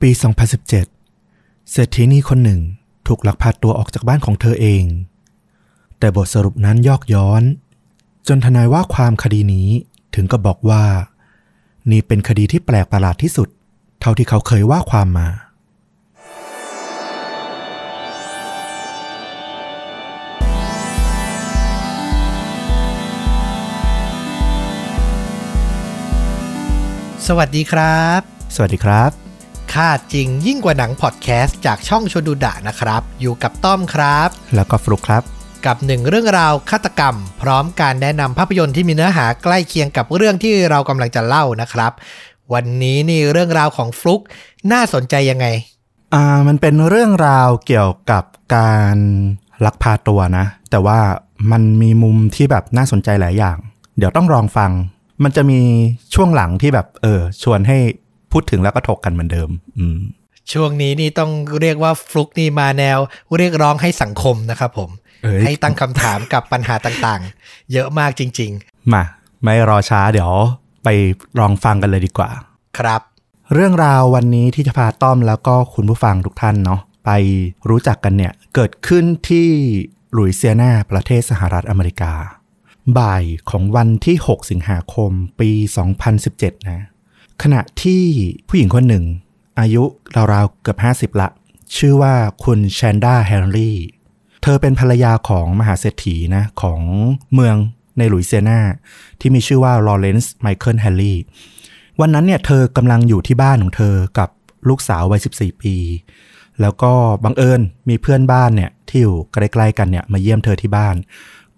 ปี 2017 เศรษฐีนีคนหนึ่งถูกลักพาตัวออกจากบ้านของเธอเอง แต่บทสรุปนั้นยอกย้อน จนทนายว่าความคดีนี้ถึงกับบอกว่า นี่เป็นคดีที่แปลกประหลาดที่สุด เท่าที่เขาเคยว่าความมาสวัสดีครับ สวัสดีครับ ค่าจริงยิ่งกว่าหนังพอดแคสต์จากช่องชวนดูดะนะครับ อยู่กับต้อมครับ แล้วก็ฟลุกครับ กับหนึ่งเรื่องราวฆาตกรรม พร้อมการแนะนำภาพยนตร์ที่มีเนื้อหาใกล้เคียงกับเรื่องที่เรากำลังจะเล่านะครับ วันนี้นี่เรื่องราวของฟลุกน่าสนใจยังไงอ่ามันเป็นเรื่องราวเกี่ยวกับการลักพาตัวนะ แต่ว่ามันมีมุมที่แบบน่าสนใจหลายอย่าง เดี๋ยวต้องลองฟัง มันจะมีช่วงหลังที่แบบเออชวนให้ พูดถึงแล้วก็ถกกันเหมือนเดิม อืมช่วงนี้นี่ต้องเรียกว่าฟลุกนี่มาแนว เรียกร้องให้สังคมนะครับผมเอ้ยให้ตั้งคำถามกับปัญหาต่างๆ เยอะมากจริงมา ไม่รอช้าเดี๋ยวไปลองฟังกันเลยดีกว่าๆครับ เรื่องราววันนี้ที่จะพาต้อมแล้วก็คุณผู้ฟังทุกท่านเนาะไปรู้จักกันเนี่ย เกิดขึ้นที่หลุยเซียนาประเทศสหรัฐอเมริกา บ่ายของวันที่ 6 สิงหาคมปี 2017 นะ ขณะที่ผู้หญิงคนหนึ่ง อายุราวๆเกือบ 50 ละ ชื่อว่าคุณแชนด้าแฮร์รี่ เธอเป็นภรรยาของมหาเศรษฐีนะของเมืองในหลุยเซียนาที่มีชื่อว่าลอเรนซ์ไมเคิลแฮร์รี่วันนั้นเนี่ยเธอกำลังอยู่ที่บ้านของเธอกับลูกสาววัย 14 ปี แล้วก็บังเอิญมีเพื่อนบ้านเนี่ยที่อยู่ใกล้ๆกันเนี่ยมาเยี่ยมเธอที่บ้าน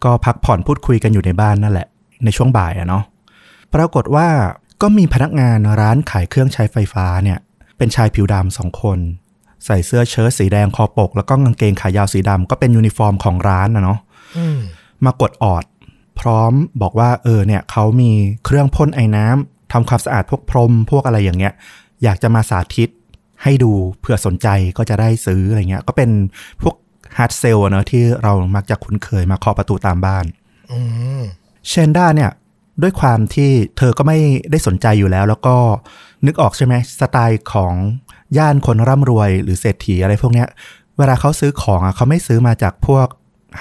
ก็พักผ่อนพูดคุยกันอยู่ในบ้านนั่นแหละ ในช่วงบ่ายอะเนาะปรากฏว่า ก็มีพนักงานร้านขายเครื่องใช้ไฟฟ้าเนี่ย เป็นชายผิวดำสองคน ใส่เสื้อเชิ้ตสีแดงคอปก แล้วก็กางเกงขายาวสีดำก็เป็นยูนิฟอร์มของร้านนะเนาะอืมมากดออด พร้อมบอกว่าเออเนี่ยเขามีเครื่องพ่นไอน้ำทำความสะอาดพวกพรมพวกอะไรอย่างเงี้ย อยากจะมาสาธิตให้ดูเผื่อสนใจก็จะได้ซื้ออะไรเงี้ย ก็เป็นพวก hard sell เนอะที่เรามักจะคุ้นเคยมาเคาะประตูตามบ้านอืมแชนด้าเนี่ย ด้วยความที่เธอก็ไม่ได้สนใจอยู่แล้ว แล้วก็นึกออกใช่ไหมสไตล์ของย่านคนร่ำรวยหรือเศรษฐีอะไรพวกเนี้ย เวลาเขาซื้อของอะเขาไม่ซื้อมาจากพวก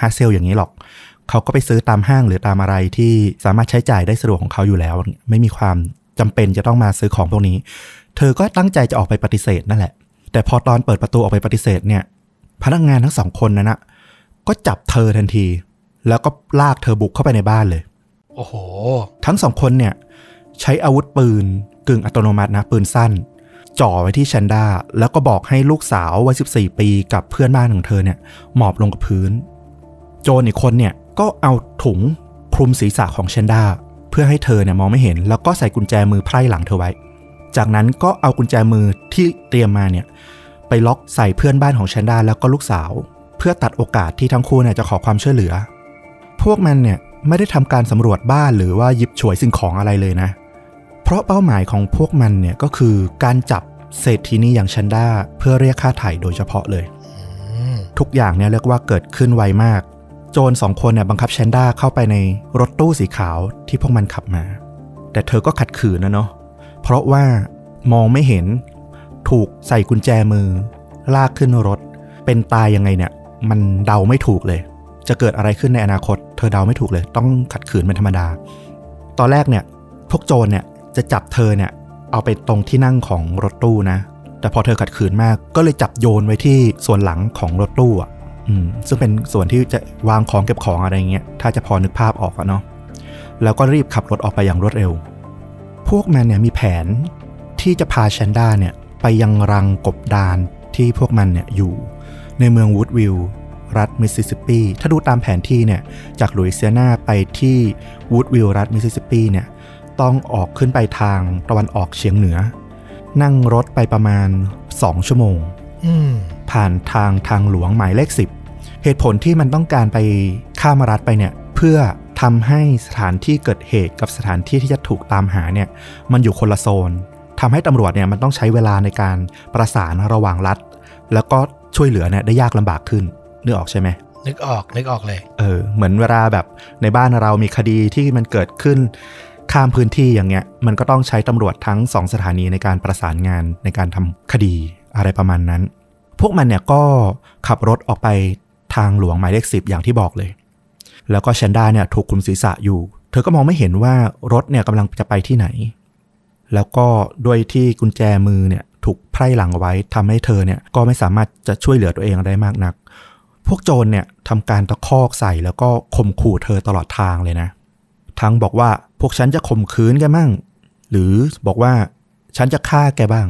hard sell อย่างนี้หรอกเขาก็ไปซื้อตามห้างหรือตามอะไรที่สามารถใช้จ่ายได้สะดวกของเขาอยู่แล้ว ไม่มีความจำเป็นจะต้องมาซื้อของพวกนี้ เธอก็ตั้งใจจะออกไปปฏิเสธนั่นแหละ แต่พอตอนเปิดประตูออกไปปฏิเสธเนี่ย พนักงานทั้งสองคนนั้นนะก็จับเธอทันที แล้วก็ลากเธอบุกเข้าไปในบ้านเลย โอ้โห ทั้งสองคนเนี่ย ใช้อาวุธปืนกึ่งอัตโนมัตินะปืนสั้น จ่อไว้ที่แชนด้าแล้วก็บอกให้ลูกสาววัย14 ปีกับเพื่อนบ้านของเธอเนี่ย หมอบลงกับพื้น โจรอีกคนเนี่ยก็เอาถุงคลุมศีรษะของแชนด้าเพื่อให้เธอเนี่ยมองไม่เห็น แล้วก็ใส่กุญแจมือไพร่หลังเธอไว้ จากนั้นก็เอากุญแจมือที่เตรียมมาเนี่ยไปล็อกใส่เพื่อนบ้านของแชนด้าแล้วก็ลูกสาว เพื่อตัดโอกาสที่ทั้งคู่เนี่ยจะขอความช่วยเหลือ พวกมันเนี่ย ไม่ได้ทำการสำรวจบ้านหรือว่าหยิบฉวยสิ่งของอะไรเลยนะ เพราะเป้าหมายของพวกมันเนี่ยก็คือการจับเศรษฐีนีอย่างชันด้าเพื่อเรียกค่าไถ่โดยเฉพาะเลยอืมทุกอย่างเนี่ยเรียกว่าเกิดขึ้นไวมาก โจรสองคนเนี่ยบังคับแชนด้าเข้าไปในรถตู้สีขาวที่พวกมันขับมา แต่เธอก็ขัดขืนนะเนาะเพราะว่ามองไม่เห็นถูกใส่กุญแจมือ ลากขึ้นรถ เป็นตายยังไงเนี่ย มันเดาไม่ถูกเลย จะเกิดอะไรขึ้นในอนาคต เธอเดาไม่ถูกเลย ต้องขัดขืนเป็นธรรมดา ตอนแรกเนี่ยพวกโจรเนี่ยจะจับเธอเนี่ยเอาไปตรงที่นั่งของรถตู้นะ แต่พอเธอขัดขืนมาก ก็เลยจับโยนไว้ที่ส่วนหลังของรถตู้อะซึ่งเป็นส่วนที่จะวางของเก็บของอะไรเงี้ย ถ้าจะพอนึกภาพออกอะเนาะ แล้วก็รีบขับรถออกไปอย่างรวดเร็ว พวกมันเนี่ยมีแผนที่จะพาแชนด้าเนี่ยไปยังรังกบดานที่พวกมันเนี่ยอยู่ในเมืองวูดวิล รัฐมิสซิสซิปปีถ้าดูตามแผนที่เนี่ยจากหลุยเซียนาไปที่วูดวิลล์รัฐมิสซิสซิปปีเนี่ยต้องออกขึ้นไปทางตะวันออกเฉียงเหนือ นั่งรถไปประมาณ 2 ชั่วโมงอืมผ่านทางทางหลวงหมายเลข 10 เหตุผลที่มันต้องการไปข้ามรัฐไปเนี่ยเพื่อทำให้สถานที่เกิดเหตุกับสถานที่ที่จะถูกตามหาเนี่ยมันอยู่คนละโซนทำให้ตำรวจเนี่ยมันต้องใช้เวลาในการประสานระหว่างรัฐ แล้วก็ช่วยเหลือเนี่ยได้ยากลำบากขึ้น นึกออกใช่ไหมนึกออกนึกออกเลย เออ เหมือนเวลาแบบในบ้านเรามีคดีที่มันเกิดขึ้นข้ามพื้นที่อย่างเงี้ย มันก็ต้องใช้ตำรวจทั้งสองสถานีในการประสานงานในการทำคดีอะไรประมาณนั้น พวกมันเนี่ยก็ขับรถออกไปทางหลวงหมายเลขสิบอย่างที่บอกเลย แล้วก็แชนด้าเนี่ยถูกคลุมศีรษะอยู่ เธอก็มองไม่เห็นว่ารถเนี่ยกำลังจะไปที่ไหน แล้วก็ด้วยที่กุญแจมือเนี่ยถูกไพร่หลังเอาไว้ทำให้เธอเนี่ยก็ไม่สามารถจะช่วยเหลือตัวเองได้มากนัก พวกโจรเนี่ยทำการตะคอกใส่แล้วก็ข่มขู่เธอตลอดทางเลยนะ ทั้งบอกว่าพวกฉันจะข่มขืนแกมั่ง หรือบอกว่าฉันจะฆ่าแกบ้าง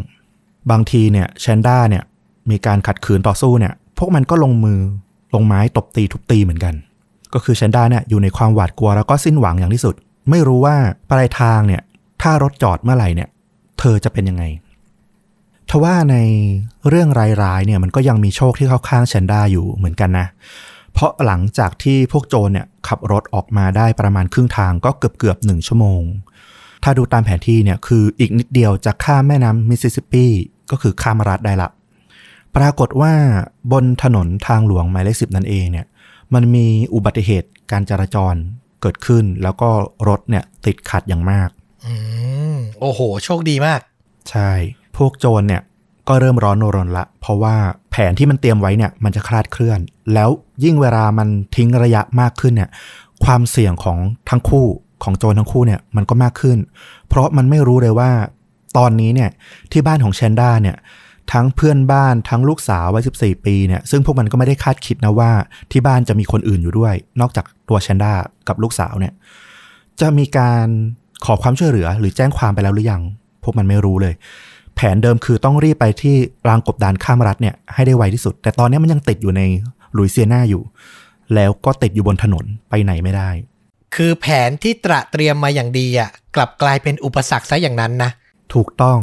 บางทีเนี่ยแชนด้าเนี่ยมีการขัดขืนต่อสู้เนี่ย พวกมันก็ลงมือลงไม้ตบตีทุบตีเหมือนกัน ก็คือแชนด้าเนี่ยอยู่ในความหวาดกลัวแล้วก็สิ้นหวังอย่างที่สุด ไม่รู้ว่าปลายทางเนี่ยถ้ารถจอดเมื่อไหร่เนี่ย เธอจะเป็นยังไง ทว่าในเรื่องร้ายๆเนี่ยมันก็ยังมีโชคที่เข้าข้างแชนด้าอยู่เหมือนกันนะ เพราะหลังจากที่พวกโจรเนี่ยขับรถออกมาได้ประมาณครึ่งทางก็เกือบเกือบหนึ่งชั่วโมง ถ้าดูตามแผนที่เนี่ยคืออีกนิดเดียวจะข้ามแม่น้ำมิสซิสซิปปีก็คือข้ามรัฐได้ละ ปรากฏว่าบนถนนทางหลวงหมายเลขสิบนั่นเองเนี่ยมันมีอุบัติเหตุการจราจรเกิดขึ้น แล้วก็รถเนี่ยติดขัดอย่างมาก อืมโอ้โห โชคดีมาก ใช่พ วกโจรเนี่ยก็เริ่มร้อนรนละ เพราะว่าแผนที่มันเตรียมไว้เนี่ยมันจะคลาดเคลื่อน แล้วยิ่งเวลามันทิ้งระยะมากขึ้นเนี่ยความเสี่ยงของทั้งคู่ของโจรทั้งคู่เนี่ยมันก็มากขึ้น เพราะมันไม่รู้เลยว่าตอนนี้เนี่ยที่บ้านของแชนด้าเนี่ยทั้งเพื่อนบ้านทั้งลูกสาววัย14 ปีเนี่ยซึ่งพวกมันก็ไม่ได้คาดคิดนะว่าที่บ้านจะมีคนอื่นอยู่ด้วย นอกจากตัวแชนด้ากับลูกสาวเนี่ยจะมีการขอความช่วยเหลือหรือแจ้งความไปแล้วหรือยัง พวกมันไม่รู้เลย แผนเดิมคือต้องรีบไปที่รางกบดานข้ามรัฐเนี่ยให้ได้ไวที่สุด แต่ตอนนี้มันยังติดอยู่ในลุยเซียนาอยู่ แล้วก็ติดอยู่บนถนนไปไหนไม่ได้ คือแผนที่ตระเตรียมมาอย่างดีอะกลับกลายเป็นอุปสรรคซะอย่างนั้นนะ ถูกต้อง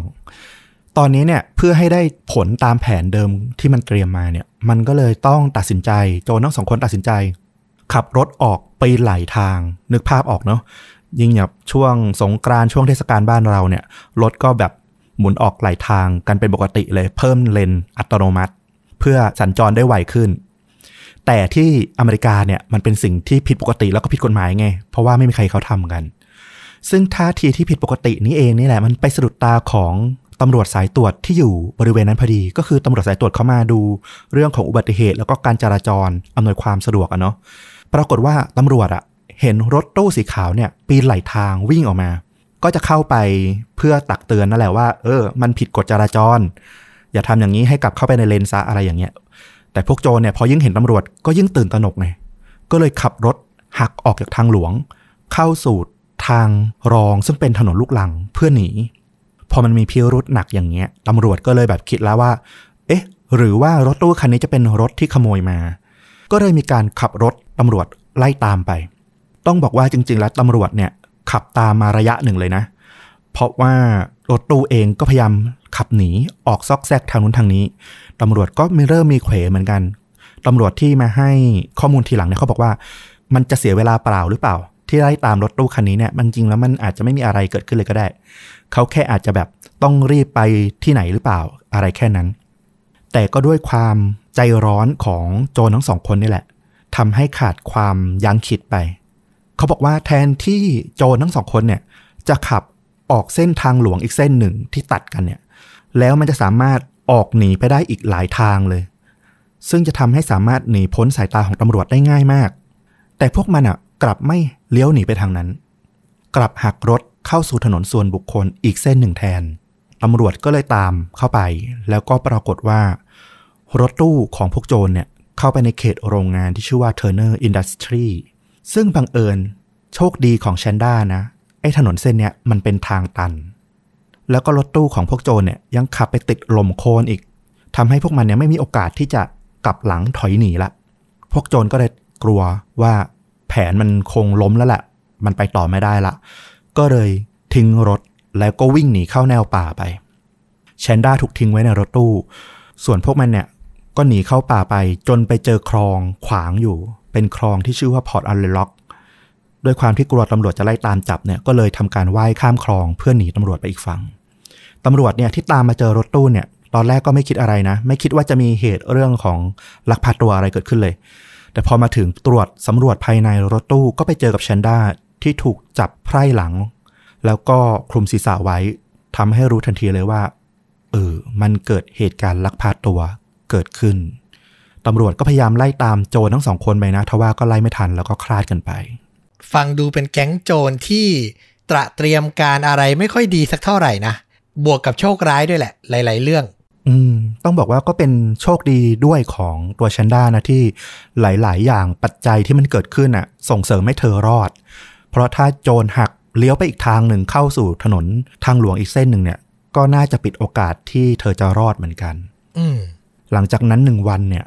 ตอนนี้เนี่ยเพื่อให้ได้ผลตามแผนเดิมที่มันเตรียมมาเนี่ย มันก็เลยต้องตัดสินใจโจรทั้งสองคนตัดสินใจ ขับรถออกไปไหลทาง นึกภาพออกเนาะยิ่งแบบช่วงสงกรานต์ช่วงเทศกาลบ้านเราเนี่ยรถก็แบบ หมุนออกหลายทางกันเป็นปกติเลยเพิ่มเลนอัตโนมัติ เพื่อสัญจรได้ไวขึ้น แต่ที่อเมริกาเนี่ยมันเป็นสิ่งที่ผิดปกติแล้วก็ผิดกฎหมายไง เพราะว่าไม่มีใครเขาทำกัน ซึ่งท่าทีที่ผิดปกตินี้เองนี่แหละมันไปสะดุดตาของตำรวจสายตรวจที่อยู่บริเวณนั้นพอดี ก็คือตำรวจสายตรวจเขามาดู เรื่องของอุบัติเหตุ แล้วก็การจราจรอำนวยความสะดวกอะเนาะปรากฏว่าตำรวจอะเห็นรถตู้สีขาวเนี่ย ปีนไหลทางวิ่งออกมา ก็จะเข้าไปเพื่อตักเตือนนั่นแหละว่า เออ มันผิดกฎจราจร อย่าทำอย่างนี้ให้กลับเข้าไปในเลนซะอะไรอย่างเงี้ย แต่พวกโจรเนี่ยพอยิ่งเห็นตำรวจก็ยิ่งตื่นตระหนกไงก็เลยขับรถหักออกจากทางหลวง เข้าสู่ทางรองซึ่งเป็นถนนลูกลังเพื่อหนี พอมันมีพิรุษหนักอย่างเงี้ยตำรวจก็เลยแบบคิดแล้วว่า เอ๊ะ หรือว่ารถตู้คันนี้จะเป็นรถที่ขโมยมา ก็เลยมีการขับรถตำรวจไล่ตามไป ต้องบอกว่าจริง ๆ แล้วตำรวจเนี่ย ขับตามมาระยะหนึ่งเลยนะ เพราะว่ารถตู้เองก็พยายามขับหนีออกซอกแซกทางนู้นทางนี้ตำรวจก็มีเริ่มมีเขวเหมือนกันตำรวจที่มาให้ข้อมูลทีหลังเนี่ยเขาบอกว่า มันจะเสียเวลาเปล่าหรือเปล่า ที่ไล่ตามรถตู้คันนี้เนี่ยมันจริงแล้วมันอาจจะไม่มีอะไรเกิดขึ้นเลยก็ได้ เขาแค่อาจจะแบบต้องรีบไปที่ไหนหรือเปล่าอะไรแค่นั้น แต่ก็ด้วยความใจร้อนของโจรทั้งสองคนนี่แหละทำให้ขาดความยั้งคิดไป เขาบอกว่าแทนที่โจรทั้งสองคนเนี่ยจะขับออกเส้นทางหลวงอีกเส้นหนึ่งที่ตัดกันเนี่ย แล้วมันจะสามารถออกหนีไปได้อีกหลายทางเลย ซึ่งจะทำให้สามารถหนีพ้นสายตาของตำรวจได้ง่ายมาก แต่พวกมันอะกลับไม่เลี้ยวหนีไปทางนั้น กลับหักรถเข้าสู่ถนนส่วนบุคคลอีกเส้นหนึ่งแทนตำรวจก็เลยตามเข้าไป แล้วก็ปรากฏว่า รถตู้ของพวกโจรเนี่ยเข้าไปในเขตโรงงานที่ชื่อว่า Turner Industry ซึ่งบังเอิญโชคดีของแชนด้านะ ไอ้ถนนเส้นเนี้ยมันเป็นทางตัน แล้วก็รถตู้ของพวกโจรเนี่ยยังขับไปติดหล่มโคลนอีกทำให้พวกมันเนี่ยไม่มีโอกาสที่จะกลับหลังถอยหนีละ พวกโจรก็เลยกลัวว่าแผนมันคงล้มแล้วแหละ มันไปต่อไม่ได้ละ ก็เลยทิ้งรถแล้วก็วิ่งหนีเข้าแนวป่าไปแชนด้าถูกทิ้งไว้ในรถตู้ ส่วนพวกมันเนี่ยก็หนีเข้าป่าไปจนไปเจอคลองขวางอยู่ เป็นคลองที่ชื่อว่าพอร์ตอัลเลนล็อกด้วยความที่กลัวตำรวจจะไล่ตามจับเนี่ยก็เลยทำการว่ายข้ามคลองเพื่อหนีตำรวจไปอีกฝั่งตำรวจเนี่ยที่ตามมาเจอรถตู้เนี่ย ตอนแรกก็ไม่คิดอะไรนะ ไม่คิดว่าจะมีเหตุเรื่องของลักพาตัวอะไรเกิดขึ้นเลย แต่พอมาถึงตรวจสำรวจภายในรถตู้ก็ไปเจอกับแชนด้าที่ถูกจับไพร่หลัง แล้วก็คลุมศีรษะไว้ทำให้รู้ทันทีเลยว่าเออมันเกิดเหตุการณ์ลักพาตัวเกิดขึ้น ตำรวจก็พยายามไล่ตามโจรทั้งสองคนไปนะทว่าก็ไล่ไม่ทันแล้วก็คลาดกันไป ฟังดูเป็นแก๊งโจรที่ตระเตรียมการอะไรไม่ค่อยดีสักเท่าไหร่นะ บวกกับโชคร้ายด้วยแหละ หลาย ๆ เรื่อง อืม ต้องบอกว่าก็เป็นโชคดีด้วยของตัวแชนด้านะที่หลาย ๆ อย่างปัจจัยที่มันเกิดขึ้นอะ ส่งเสริมให้เธอรอด เพราะถ้าโจรหักเลี้ยวไปอีกทางหนึ่งเข้าสู่ถนนทางหลวงอีกเส้นหนึ่งเนี่ย ก็น่าจะปิดโอกาสที่เธอจะรอดเหมือนกัน อืมหลังจากนั้นหนึ่งวันเนี่ย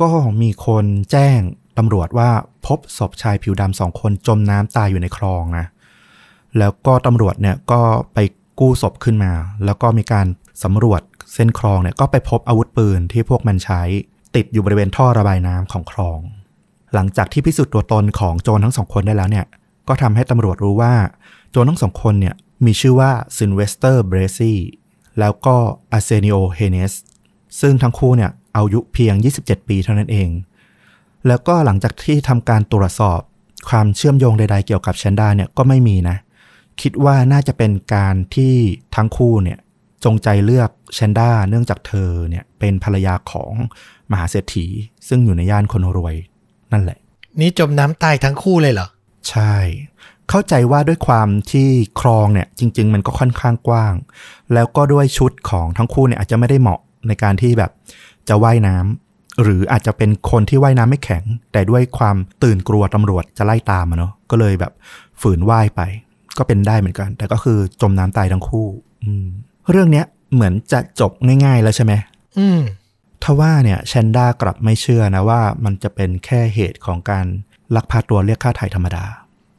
ก็มีคนแจ้งตำรวจว่าพบศพชายผิวดำสองคนจมน้ำตายอยู่ในคลองนะ แล้วก็ตำรวจเนี่ยก็ไปกู้ศพขึ้นมา แล้วก็มีการสำรวจเส้นคลองเนี่ยก็ไปพบอาวุธปืนที่พวกมันใช้ติดอยู่บริเวณท่อระบายน้ำของคลอง หลังจากที่พิสูจน์ตัวตนของโจรทั้งสองคนได้แล้วเนี่ยก็ทำให้ตำรวจรู้ว่าโจรทั้งสองคนเนี่ยมีชื่อว่าซิลเวสเตอร์เบรซี่แล้วก็อาเซนิโอเฮเนสซึ่งทั้งคู่เนี่ย อายุเพียง 27 ปีเท่านั้นเอง แล้วก็หลังจากที่ทำการตรวจสอบความเชื่อมโยงใดๆเกี่ยวกับแชนด้าเนี่ยก็ไม่มีนะ คิดว่าน่าจะเป็นการที่ทั้งคู่เนี่ยจงใจเลือกแชนด้าเนื่องจากเธอเนี่ยเป็นภรรยาของมหาเศรษฐี ซึ่งอยู่ในย่านคนรวยนั่นแหละ นี่จมน้ำตายทั้งคู่เลยเหรอ ใช่ เข้าใจว่าด้วยความที่คลองเนี่ยจริง ๆ มันก็ค่อนข้างกว้าง แล้วก็ด้วยชุดของทั้งคู่เนี่ยอาจจะไม่ได้เหมาะในการที่แบบ จะว่ายน้ำหรืออาจจะเป็นคนที่ว่ายน้ำไม่แข็ง แต่ด้วยความตื่นกลัวตำรวจจะไล่ตามอะเนาะก็เลยแบบฝืนว่ายไป ก็เป็นได้เหมือนกัน แต่ก็คือจมน้ำตายทั้งคู่ อืม เรื่องเนี้ยเหมือนจะจบง่าย ๆ แล้วใช่ไหมอืมทว่าเนี่ยแชนด้ากลับไม่เชื่อนะว่ามันจะเป็นแค่เหตุของการลักพาตัวเรียกค่าไถ่ธรรมดา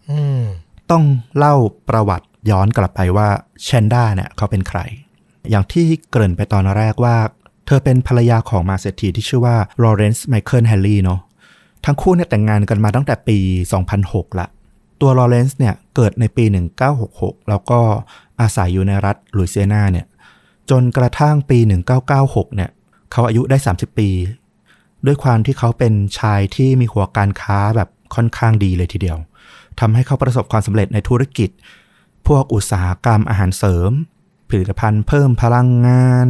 อืมต้องเล่าประวัติย้อนกลับไปว่าแชนด้าเนี่ยเขาเป็นใคร อย่างที่เกริ่นไปตอนแรกว่า เธอเป็นภรรยาของมหาเศรษฐีที่ชื่อว่าลอเรนซ์ไมเคิลแฮนด์ลี่เนาะทั้งคู่เนี่ยแต่งงานกันมาตั้งแต่ปี 2006 ละ ตัวลอเรนซ์เนี่ยเกิดในปี 1966 แล้วก็อาศัยอยู่ในรัฐลุยเซียนาเนี่ยจนกระทั่งปี 1996 เนี่ยเขาอายุได้ 30 ปี ด้วยความที่เขาเป็นชายที่มีหัวการค้าแบบค่อนข้างดีเลยทีเดียวทำให้เขาประสบความสำเร็จในธุรกิจ พวกอุตสาหกรรมอาหารเสริม ผลิตภัณฑ์เพิ่มพลังงาน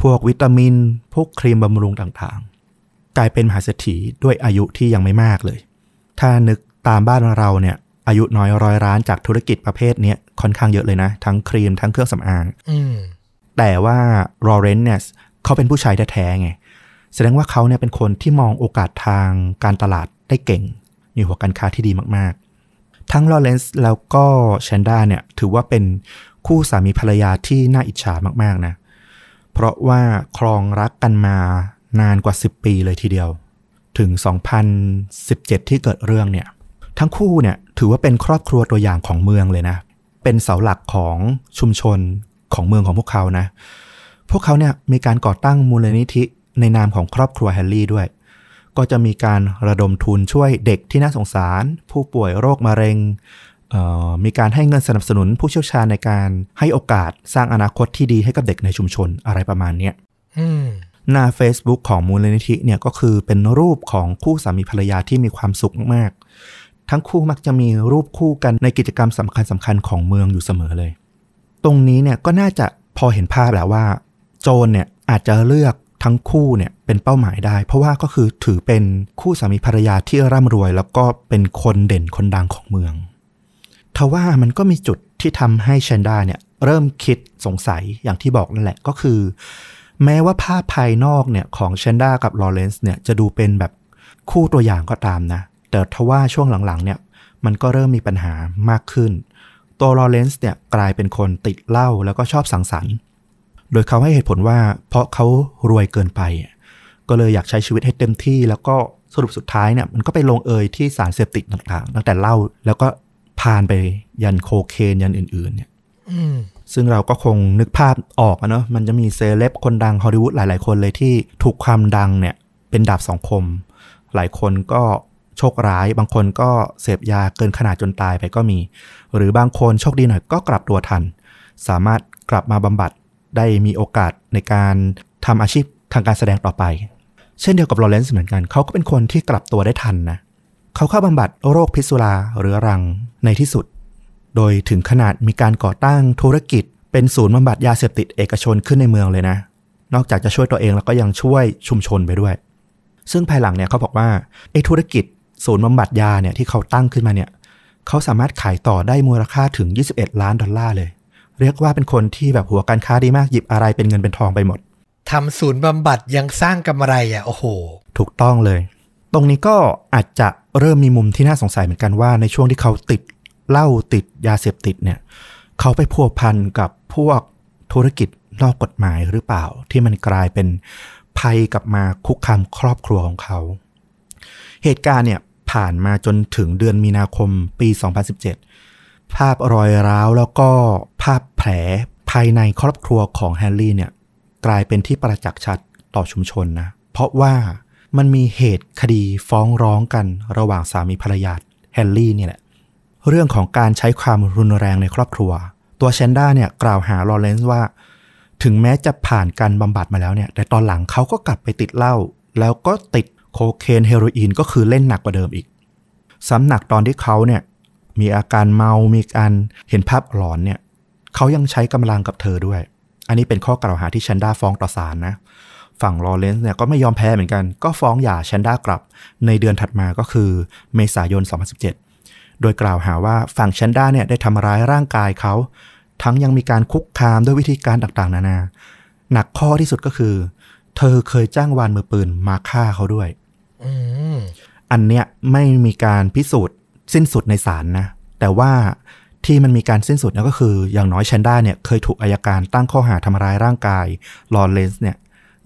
พวกวิตามิน พวกครีมบำรุงต่างๆ กลายเป็นมหาเศรษฐีด้วยอายุที่ยังไม่มากเลย ถ้านึกตามบ้านเราเนี่ยอายุน้อยร้อยร้านจากธุรกิจประเภทเนี้ยค่อนข้างเยอะเลยนะ ทั้งครีมทั้งเครื่องสำอางอืมแต่ว่าลอเรนซ์เนี่ยเขาเป็นผู้ชายแท้ๆไง แสดงว่าเขาเนี่ยเป็นคนที่มองโอกาสทางการตลาดได้เก่ง มีหัวการค้าที่ดีมากๆ ทั้งลอเรนซ์แล้วก็แชนด้าเนี่ยถือว่าเป็น คู่สามีภรรยาที่น่าอิจฉามากๆนะ เพราะว่าครองรักกันมานานกว่า 10 ปีเลยทีเดียว ถึง 2017 ที่เกิดเรื่องเนี่ย ทั้งคู่เนี่ยถือว่าเป็นครอบครัวตัวอย่างของเมืองเลยนะ เป็นเสาหลักของชุมชนของเมืองของพวกเขานะ พวกเขาเนี่ยมีการก่อตั้งมูลนิธิในนามของครอบครัวแฮร์รี่ด้วย ก็จะมีการระดมทุนช่วยเด็กที่น่าสงสาร ผู้ป่วยโรคมะเร็ง มีการให้เงินสนับสนุนผู้เชี่ยวชาญในการให้โอกาสสร้างอนาคตที่ดีให้กับเด็กในชุมชนอะไรประมาณเนี้ยอืมหน้า Facebook ของมูลนิธิเนี่ยก็คือเป็นรูปของคู่สามีภรรยาที่มีความสุขมากๆทั้งคู่มักจะมีรูปคู่กันในกิจกรรมสำคัญสำคัญๆของเมืองอยู่เสมอเลย ตรงนี้เนี่ยก็น่าจะพอเห็นภาพแล้วว่า โจรเนี่ยอาจจะเลือกทั้งคู่เนี่ยเป็นเป้าหมายได้ เพราะว่าก็คือถือเป็นคู่สามีภรรยาที่ร่ำรวย แล้วก็เป็นคนเด่นคนดังของเมือง ทว่ามันก็มีจุดที่ทำให้แชนด้าเนี่ยเริ่มคิดสงสัยอย่างที่บอกนั่นแหละก็คือ แม้ว่าภาพภายนอกเนี่ยของแชนด้ากับลอเรนซ์เนี่ยจะดูเป็นแบบคู่ตัวอย่างก็ตามนะ แต่ทว่าช่วงหลังๆเนี่ยมันก็เริ่มมีปัญหามากขึ้น ตัวลอเรนซ์เนี่ยกลายเป็นคนติดเหล้าแล้วก็ชอบสังสรรค์ โดยเขาให้เหตุผลว่าเพราะเขารวยเกินไป ก็เลยอยากใช้ชีวิตให้เต็มที่ แล้วก็สรุปสุดท้ายเนี่ยมันก็ไปลงเอยที่สารเสพติดต่างๆ ตั้งแต่เหล้าแล้วก็ พานไปยันโคเคนยันอื่น ๆ เนี่ยอืมซึ่งเราก็คงนึกภาพออกอะเนาะมันจะมีเซเลบคนดังฮอลลีวูดหลาย ๆ คนเลยที่ถูกความดังเนี่ย เป็นดาบสองคม หลายคนก็โชคร้าย บางคนก็เสพยาเกินขนาดจนตายไปก็มี หรือบางคนโชคดีหน่อยก็กลับตัวทัน สามารถกลับมาบำบัดได้มีโอกาสในการทำอาชีพทางการแสดงต่อไป เช่นเดียวกับลอเรนซ์เหมือนกัน เขาก็เป็นคนที่กลับตัวได้ทันนะ เขาเข้าบำบัดโรคพิษสุราเรื้อรังในที่สุด โดยถึงขนาดมีการก่อตั้งธุรกิจ เป็นศูนย์บำบัดยาเสพติดเอกชนขึ้นในเมืองเลยนะ นอกจากจะช่วยตัวเองแล้วก็ยังช่วยชุมชนไปด้วย ซึ่งภายหลังเนี่ยเขาบอกว่าไอ้ธุรกิจศูนย์บำบัดยาเนี่ยที่เขาตั้งขึ้นมาเนี่ยเขาสามารถขายต่อได้มูลค่าถึง 21 ล้านดอลลาร์เลย เรียกว่าเป็นคนที่แบบหัวการค้าดีมากหยิบอะไรเป็นเงินเป็นทองไปหมดทำศูนย์บำบัดยังสร้างกำไรอะโอ้โห ถูกต้องเลย ตรงนี้ก็อาจจะเริ่มมีมุมที่น่าสงสัยเหมือนกันว่าในช่วงที่เขาติดเหล้าติดยาเสพติดเนี่ยเขาไปพัวพันกับพวกธุรกิจนอกกฎหมายหรือเปล่า ที่มันกลายเป็นภัยกลับมาคุกคามครอบครัวของเขา เหตุการณ์เนี่ยผ่านมาจนถึงเดือนมีนาคมปี 2017 ภาพรอยร้าวแล้วก็ภาพแผลภายในครอบครัวของแฮร์รี่เนี่ยกลายเป็นที่ประจักษ์ชัดต่อชุมชนนะ เพราะว่า มันมีเหตุคดีฟ้องร้องกันระหว่างสามีภรรยาแฮนด์ลี่เนี่ยแหละ เรื่องของการใช้ความรุนแรงในครอบครัว ตัวแชนด้าเนี่ยกล่าวหาลอเรนซ์ว่า ถึงแม้จะผ่านการบำบัดมาแล้วเนี่ย แต่ตอนหลังเขาก็กลับไปติดเหล้าแล้วก็ติดโคเคนเฮโรอีนก็คือเล่นหนักกว่าเดิมอีกซ้ำหนักตอนที่เขาเนี่ยมีอาการเมามีการเห็นภาพหลอนเนี่ยเขายังใช้กำลังกับเธอด้วย อันนี้เป็นข้อกล่าวหาที่แชนด้าฟ้องต่อศาลนะ ฝั่งลอเรนซ์เนี่ยก็ไม่ยอมแพ้เหมือนกัน ก็ฟ้องหย่าแชนด้ากลับ ในเดือนถัดมาก็คือเมษายน 2017 โดยกล่าวหาว่าฝั่งแชนด้าเนี่ยได้ทำร้ายร่างกายเขา ทั้งยังมีการคุกคามด้วยวิธีการต่างๆ นานา หนักข้อที่สุดก็คือ เธอเคยจ้างวานมือปืนมาฆ่าเขาด้วยอืมอันเนี้ยไม่มีการพิสูจน์สิ้นสุดในศาลนะ แต่ว่าที่มันมีการสิ้นสุดเนี่ยก็คือ อย่างน้อยแชนด้าเนี่ยเคยถูกอายการตั้งข้อหาทำร้ายร่างกายลอเรนซ์เนี่ย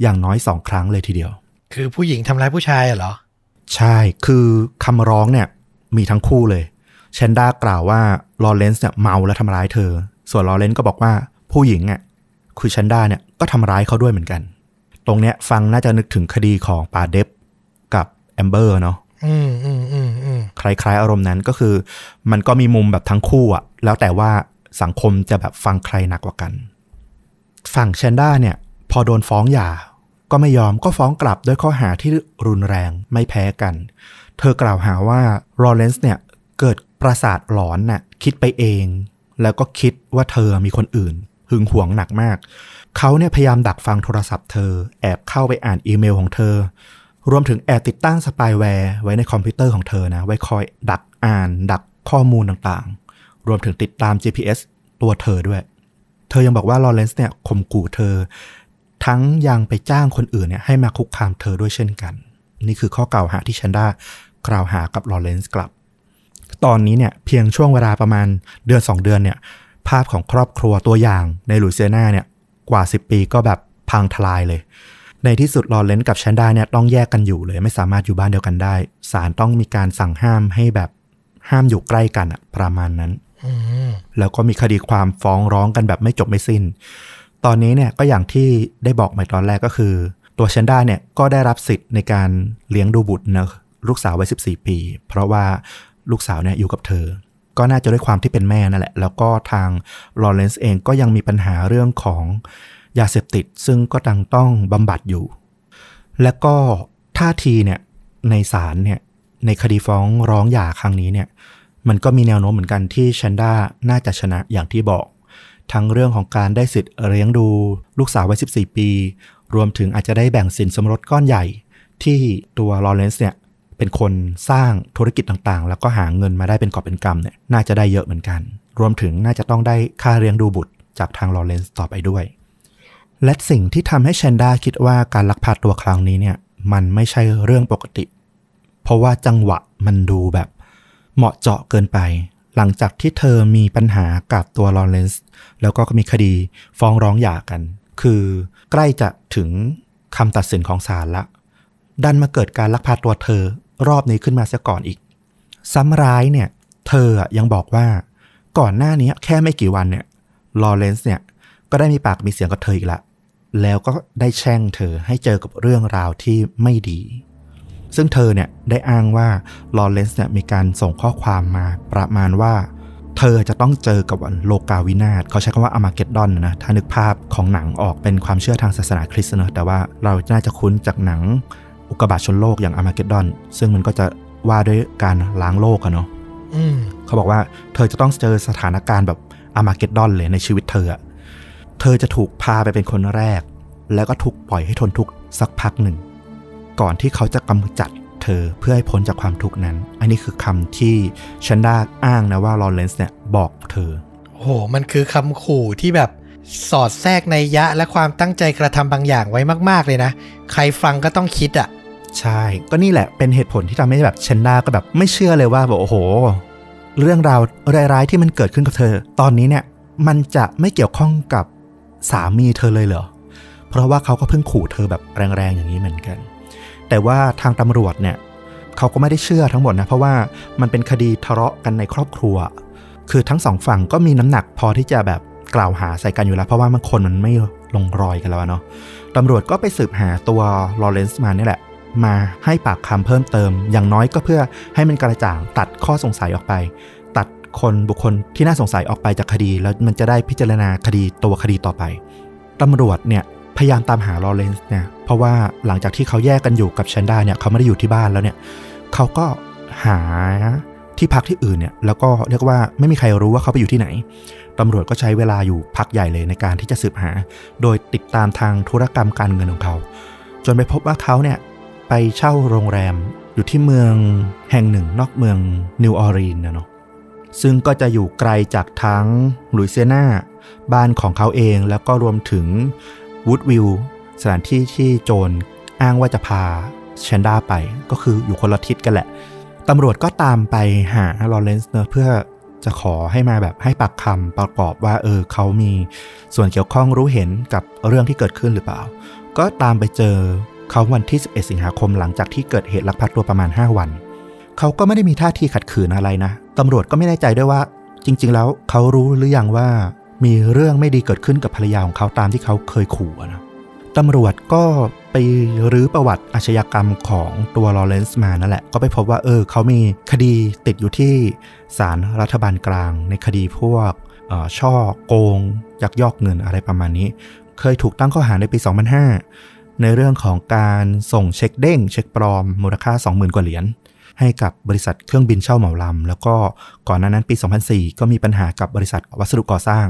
อย่างน้อยสองครั้งเลยทีเดียว คือผู้หญิงทำร้ายผู้ชายอะเหรอ ใช่คือคำร้องเนี่ยมีทั้งคู่เลยแชนด้ากล่าวว่าลอเรนซ์เนี่ยเมาแล้วทำร้ายเธอ ส่วนลอเรนซ์ก็บอกว่าผู้หญิงอะคือแชนด้าเนี่ยก็ทำร้ายเขาด้วยเหมือนกัน ตรงเนี้ยฟังน่าจะนึกถึงคดีของป๋าเดปป์กับแอมเบอร์เนาะอืมอืมอืมอืมคล้ายๆอารมณ์นั้นก็คือ มันก็มีมุมแบบทั้งคู่อะแล้วแต่ว่าสังคมจะแบบฟังใครหนักกว่ากัน ฝั่งแชนด้าเนี่ย พอโดนฟ้องหย่า ก็ไม่ยอมก็ฟ้องกลับด้วยข้อหาที่รุนแรงไม่แพ้กัน เธอกล่าวหาว่าลอเรนซ์เนี่ยเกิดประสาทหลอนน่ะคิดไปเอง แล้วก็คิดว่าเธอมีคนอื่น หึงหวงหนักมาก เขาเนี่ยพยายามดักฟังโทรศัพท์เธอ แอบเข้าไปอ่านอีเมลของเธอ รวมถึงแอบติดตั้งสปายแวร์ไว้ในคอมพิวเตอร์ของเธอนะไว้คอยดักอ่าน ดักข้อมูลต่างๆ รวมถึงติดตาม GPS ตัวเธอด้วย เธอยังบอกว่าลอเรนซ์เนี่ยข่มขู่เธอ ทั้งยังไปจ้างคนอื่นเนี่ยให้มาคุกคามเธอด้วยเช่นกัน นี่คือข้อกล่าวหาที่แชนด้ากล่าวหากับลอเรนซ์กลับ ตอนนี้เนี่ยเพียงช่วงเวลาประมาณเดือน 2 เดือนเนี่ยภาพของครอบครัวตัวอย่างในลุยเซียนาเนี่ยกว่า 10 ปีก็แบบพังทลายเลย ในที่สุดลอเรนซ์กับแชนด้าเนี่ยต้องแยกกันอยู่เลย ไม่สามารถอยู่บ้านเดียวกันได้ศาลต้องมีการสั่งห้ามให้แบบห้ามอยู่ใกล้กันอะประมาณนั้นอืมแล้วก็มีคดีความฟ้องร้องกันแบบไม่จบไม่สิ้น ตอนนี้เนี่ยก็อย่างที่ได้บอกไปตอนแรกก็คือ ตัวเชนด้าเนี่ยก็ได้รับสิทธิ์ในการเลี้ยงดูบุตรนะลูกสาววัย14 ปี เพราะว่าลูกสาวเนี่ยอยู่กับเธอ ก็น่าจะด้วยความที่เป็นแม่นั่นแหละ แล้วก็ทางลอเรนซ์เองก็ยังมีปัญหาเรื่องของยาเสพติด ซึ่งก็ตังต้องบำบัดอยู่ และก็ท่าทีเนี่ยในศาลเนี่ยในคดีฟ้องร้องหย่าครั้งนี้เนี่ยมันก็มีแนวโน้มเหมือนกันที่แชนด้าน่าจะชนะอย่างที่บอก ทั้งเรื่องของการได้สิทธิ์เลี้ยงดูลูกสาววัย 14 ปี รวมถึงอาจจะได้แบ่งสินสมรสก้อนใหญ่ ที่ตัวลอเรนซ์เนี่ยเป็นคนสร้างธุรกิจต่างๆ แล้วก็หาเงินมาได้เป็นกอบเป็นกำเนี่ยน่าจะได้เยอะเหมือนกัน รวมถึงน่าจะต้องได้ค่าเลี้ยงดูบุตรจากทางลอเรนซ์ต่อไปด้วย และสิ่งที่ทำให้แชนด้าคิดว่าการลักพาตัวครั้งนี้เนี่ยมันไม่ใช่เรื่องปกติ เพราะว่าจังหวะมันดูแบบเหมาะเจาะเกินไป หลังจากที่เธอมีปัญหากับตัวลอเรนซ์แล้วก็มีคดีฟ้องร้องหย่ากัน คือใกล้จะถึงคำตัดสินของศาลละ ดันมาเกิดการลักพาตัวเธอรอบนี้ขึ้นมาเสียก่อนอีก ซ้ำร้ายเนี่ย เธอยังบอกว่าก่อนหน้านี้แค่ไม่กี่วันเนี่ยลอเรนซ์เนี่ยก็ได้มีปากมีเสียงกับเธออีกละ แล้วก็ได้แช่งเธอให้เจอกับเรื่องราวที่ไม่ดี ซึ่งเธอเนี่ยได้อ้างว่าลอเรนซ์เนี่ยมีการส่งข้อความมาประมาณว่า เธอจะต้องเจอกับวันโลกาวินาศเขาใช้คำว่า Armageddon นะถ้านึกภาพของหนังออกเป็นความเชื่อทางศาสนาคริสต์เนอะแต่ว่าเราน่าจะคุ้นจากหนังอุกกาบาตชนโลกอย่าง Armageddon ซึ่งมันก็จะว่าด้วยการล้างโลกอะเนาะเขาบอกว่าเธอจะต้องเจอสถานการณ์แบบอามาเกดดอนเลยในชีวิตเธอ เธอจะถูกพาไปเป็นคนแรก แล้วก็ถูกปล่อยให้ทนทุกข์สักพักหนึ่ง ก่อนที่เขาจะกำจัดเธอเพื่อให้พ้นจากความทุกข์นั้น อันนี้คือคำที่ชันดาอ้างนะว่าลอเรนซ์เนี่ยบอกเธอ โอ้โห มันคือคำขู่ที่แบบสอดแทรกในยยะและความตั้งใจกระทำบางอย่างไว้มากๆเลยนะ ใครฟังก็ต้องคิดอะ ใช่ ก็นี่แหละเป็นเหตุผลที่ทำให้แบบเชนดาก็แบบไม่เชื่อเลยว่าแบบโอ้โห เรื่องราวร้ายๆที่มันเกิดขึ้นกับเธอ ตอนนี้เนี่ยมันจะไม่เกี่ยวข้องกับสามีเธอเลยเหรอ เพราะว่าเขาก็เพิ่งขู่เธอแบบแรงๆอย่างนี้เหมือนกัน แต่ว่าทางตำรวจเนี่ยเขาก็ไม่ได้เชื่อทั้งหมดนะ เพราะว่ามันเป็นคดีทะเลาะกันในครอบครัว คือทั้งสองฝั่งก็มีน้ำหนักพอที่จะแบบกล่าวหาใส่กันอยู่แล้ว เพราะว่ามันคนมันไม่ลงรอยกันแล้วเนาะตำรวจก็ไปสืบหาตัวลอเรนซ์มานี่แหละ มาให้ปากคำเพิ่มเติม อย่างน้อยก็เพื่อให้มันกระจ่างตัดข้อสงสัยออกไป ตัดคนบุคคลที่น่าสงสัยออกไปจากคดี แล้วมันจะได้พิจารณาคดีตัวคดีต่อไปตำรวจเนี่ย พยายามตามหาลอเรนซ์เนี่ยเพราะว่าหลังจากที่เขาแยกกันอยู่กับแชนด้าเนี่ยเขาไม่ได้อยู่ที่บ้านแล้วเนี่ยเขาก็หาที่พักที่อื่นเนี่ยแล้วก็เรียกว่าไม่มีใครรู้ว่าเขาไปอยู่ที่ไหนตำรวจก็ใช้เวลาอยู่พักใหญ่เลยในการที่จะสืบหา โดยติดตามทางธุรกรรมการเงินของเขา จนไปพบว่าเขาเนี่ยไปเช่าโรงแรมอยู่ที่เมืองแห่งหนึ่ง นอกเมืองนิวออรีนนะเนาะซึ่งก็จะอยู่ไกลจากทั้งลุยเซียนาบ้านของเขาเองแล้วก็รวมถึง วูดวิลสถานที่ที่โจรอ้างว่าจะพาแชนด้าไปก็คืออยู่คนละทิศกันแหละ ตำรวจก็ตามไปหาลอเรนซ์เนอะเพื่อจะขอให้มาแบบให้ปากคำประกอบว่าเออเขามีส่วนเกี่ยวข้องรู้เห็นกับเรื่องที่เกิดขึ้นหรือเปล่า ก็ตามไปเจอเขาวันที่ 11 สิงหาคมหลังจากที่เกิดเหตุลักพาตัวประมาณ 5 วัน เขาก็ไม่ได้มีท่าทีขัดขืนอะไรนะ ตำรวจก็ไม่แน่ใจด้วยว่า จริง ๆ แล้วเขารู้หรือยังว่า มีเรื่องไม่ดีเกิดขึ้นกับภรรยาของเขาตามที่เขาเคยขู่นะตำรวจก็ไปรื้อประวัติอาชญากรรมของตัวลอเรนซ์มานั่นแหละ ก็ไปพบว่าเออเขามีคดีติดอยู่ที่ศาลรัฐบาลกลาง ในคดีพวกเออฉ้อโกงยักยอกเงินอะไรประมาณนี้ เคยถูกตั้งข้อหาในปี 2005 ในเรื่องของการส่งเช็คเด้ง เช็คปลอมมูลค่า 20,000 กว่าเหรียญให้กับบริษัทเครื่องบินเช่าเหมาลำแล้วก็ก่อนหน้านั้นปี 2004 ก็มีปัญหากับบริษัทวัสดุก่อสร้าง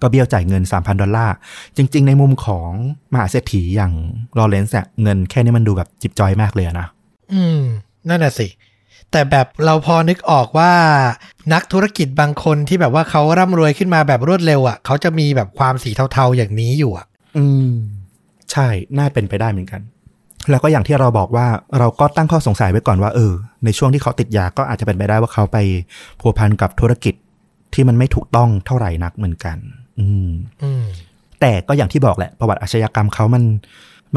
ก็เบี้ยวจ่ายเงิน 3,000 ดอลลาร์ จริง ๆ ในมุมของมหาเศรษฐีอย่างลอเรนซ์อะเงินแค่นี้มันดูแบบจิบจอยมากเลยอะนะ อืม นั่นน่ะสิ แต่แบบเราพอนึกออกว่า นักธุรกิจบางคนที่แบบว่าเขาร่ำรวยขึ้นมาแบบรวดเร็วอะ่ะเขาจะมีแบบความสีเทาๆอย่างนี้อยู่อะ อืม ใช่ น่าเป็นไปได้เหมือนกัน แล้วก็อย่างที่เราบอกว่าเราก็ตั้งข้อสงสัยไว้ก่อนว่าเออ ในช่วงที่เขาติดยาก็อาจจะเป็นไปได้ว่าเขาไปพัวพันกับธุรกิจที่มันไม่ถูกต้องเท่าไหร่นักเหมือนกัน อืมอืมแต่ก็อย่างที่บอกแหละ ประวัติอาชญากรรมเขามัน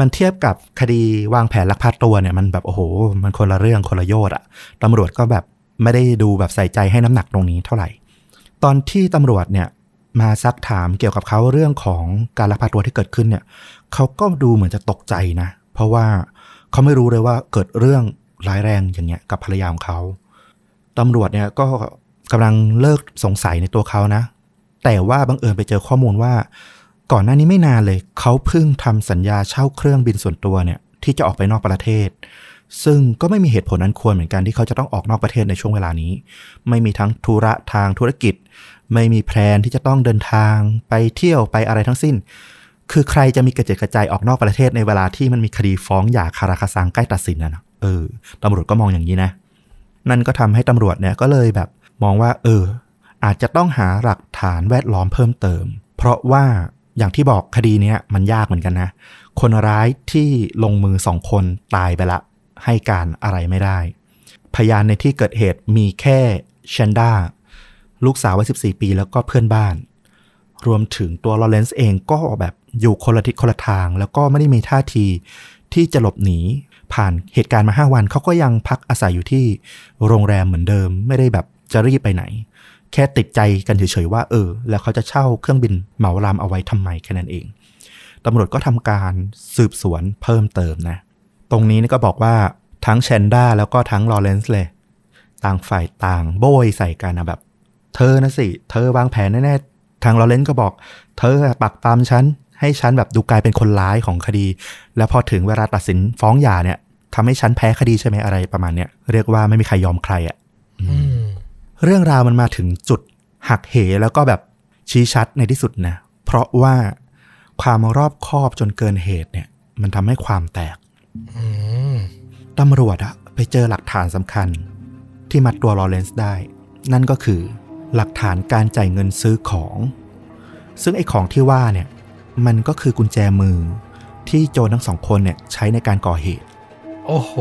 มันเทียบกับคดีวางแผนลักพาตัวเนี่ย มันแบบโอ้โห มันคนละเรื่องคนละโยชน์อะตำรวจก็แบบไม่ได้ดูแบบใส่ใจให้น้ำหนักตรงนี้เท่าไหร่ ตอนที่ตำรวจเนี่ยมาซักถามเกี่ยวกับเขาเรื่องของการลักพาตัวที่เกิดขึ้นเนี่ยเขาก็ดูเหมือนจะตกใจนะ เพราะว่าเขาไม่รู้เลยว่าเกิดเรื่องร้ายแรงอย่างเงี้ยกับภรรยาของเขาตำรวจเนี่ยก็กำลังเลิกสงสัยในตัวเขานะ แต่ว่าบังเอิญไปเจอข้อมูลว่า ก่อนหน้านี้ไม่นานเลย เขาเพิ่งทำสัญญาเช่าเครื่องบินส่วนตัวเนี่ยที่จะออกไปนอกประเทศ ซึ่งก็ไม่มีเหตุผลอันควรเหมือนกันที่เขาจะต้องออกนอกประเทศในช่วงเวลานี้ ไม่มีทั้งธุระทางธุรกิจ ไม่มีแพลนที่จะต้องเดินทางไปเที่ยวไปอะไรทั้งสิ้น คือใครจะมีกระเจิดกระจายออกนอกประเทศในเวลาที่มันมีคดีฟ้องหย่าคาราคาซังใกล้ตัดสินนะนะเออตำรวจก็มองอย่างนี้นะ นั่นก็ทำให้ตำรวจเนี่ยก็เลยแบบมองว่า เออ อาจจะต้องหาหลักฐานแวดล้อมเพิ่มเติม เพราะว่าอย่างที่บอกคดีนี้มันยากเหมือนกันนะ คนร้ายที่ลงมือสองคนตายไปละ ให้การอะไรไม่ได้ พยานในที่เกิดเหตุมีแค่เชนด้าลูกสาววัย14 ปีแล้วก็เพื่อนบ้าน รวมถึงตัวลอเรนซ์เองก็แบบอยู่คนละทิศคนละทาง แล้วก็ไม่ได้มีท่าทีที่จะหลบหนี ผ่านเหตุการณ์มา 5 วันเขาก็ยังพักอาศัยอยู่ที่โรงแรมเหมือนเดิม ไม่ได้แบบจะรีบไปไหน แค่ติดใจกันเฉยๆว่าเออ แล้วเขาจะเช่าเครื่องบินเหมาลำเอาไว้ทำไมแค่นั้นเองตำรวจก็ทำการสืบสวนเพิ่มเติมนะ ตรงนี้นี่ก็บอกว่าทั้งแชนด้าแล้วก็ทั้งลอเรนซ์เลย ต่างฝ่ายต่างโบยใส่กันนะแบบ เธอนะสิ เธอวางแผนแน่ๆ ทางลอเรนซ์ก็บอก เธอปักปามฉัน ให้ฉันแบบดูกลายเป็นคนร้ายของคดี แล้วพอถึงเวลาตัดสินฟ้องหย่าเนี่ยทำให้ฉันแพ้คดีใช่ไหมอะไรประมาณเนี้ยเรียกว่าไม่มีใครยอมใครอะ่ะ เรื่องราวมันมาถึงจุดหักเหแล้วก็แบบชี้ชัดในที่สุดนะเพราะว่าความรอบคอบจนเกินเหตุเนี่ย มันทำให้ความแตกอืมตำรวจอะไปเจอหลักฐานสำคัญ ที่มัดตัวลอเรนซ์ได้ นั่นก็คือหลักฐานการจ่ายเงินซื้อของ ซึ่งไอ้ของที่ว่าเนี่ย มันก็คือกุญแจมือที่โจรทั้งสองคนเนี่ยใช้ในการก่อเหตุ โอ้โห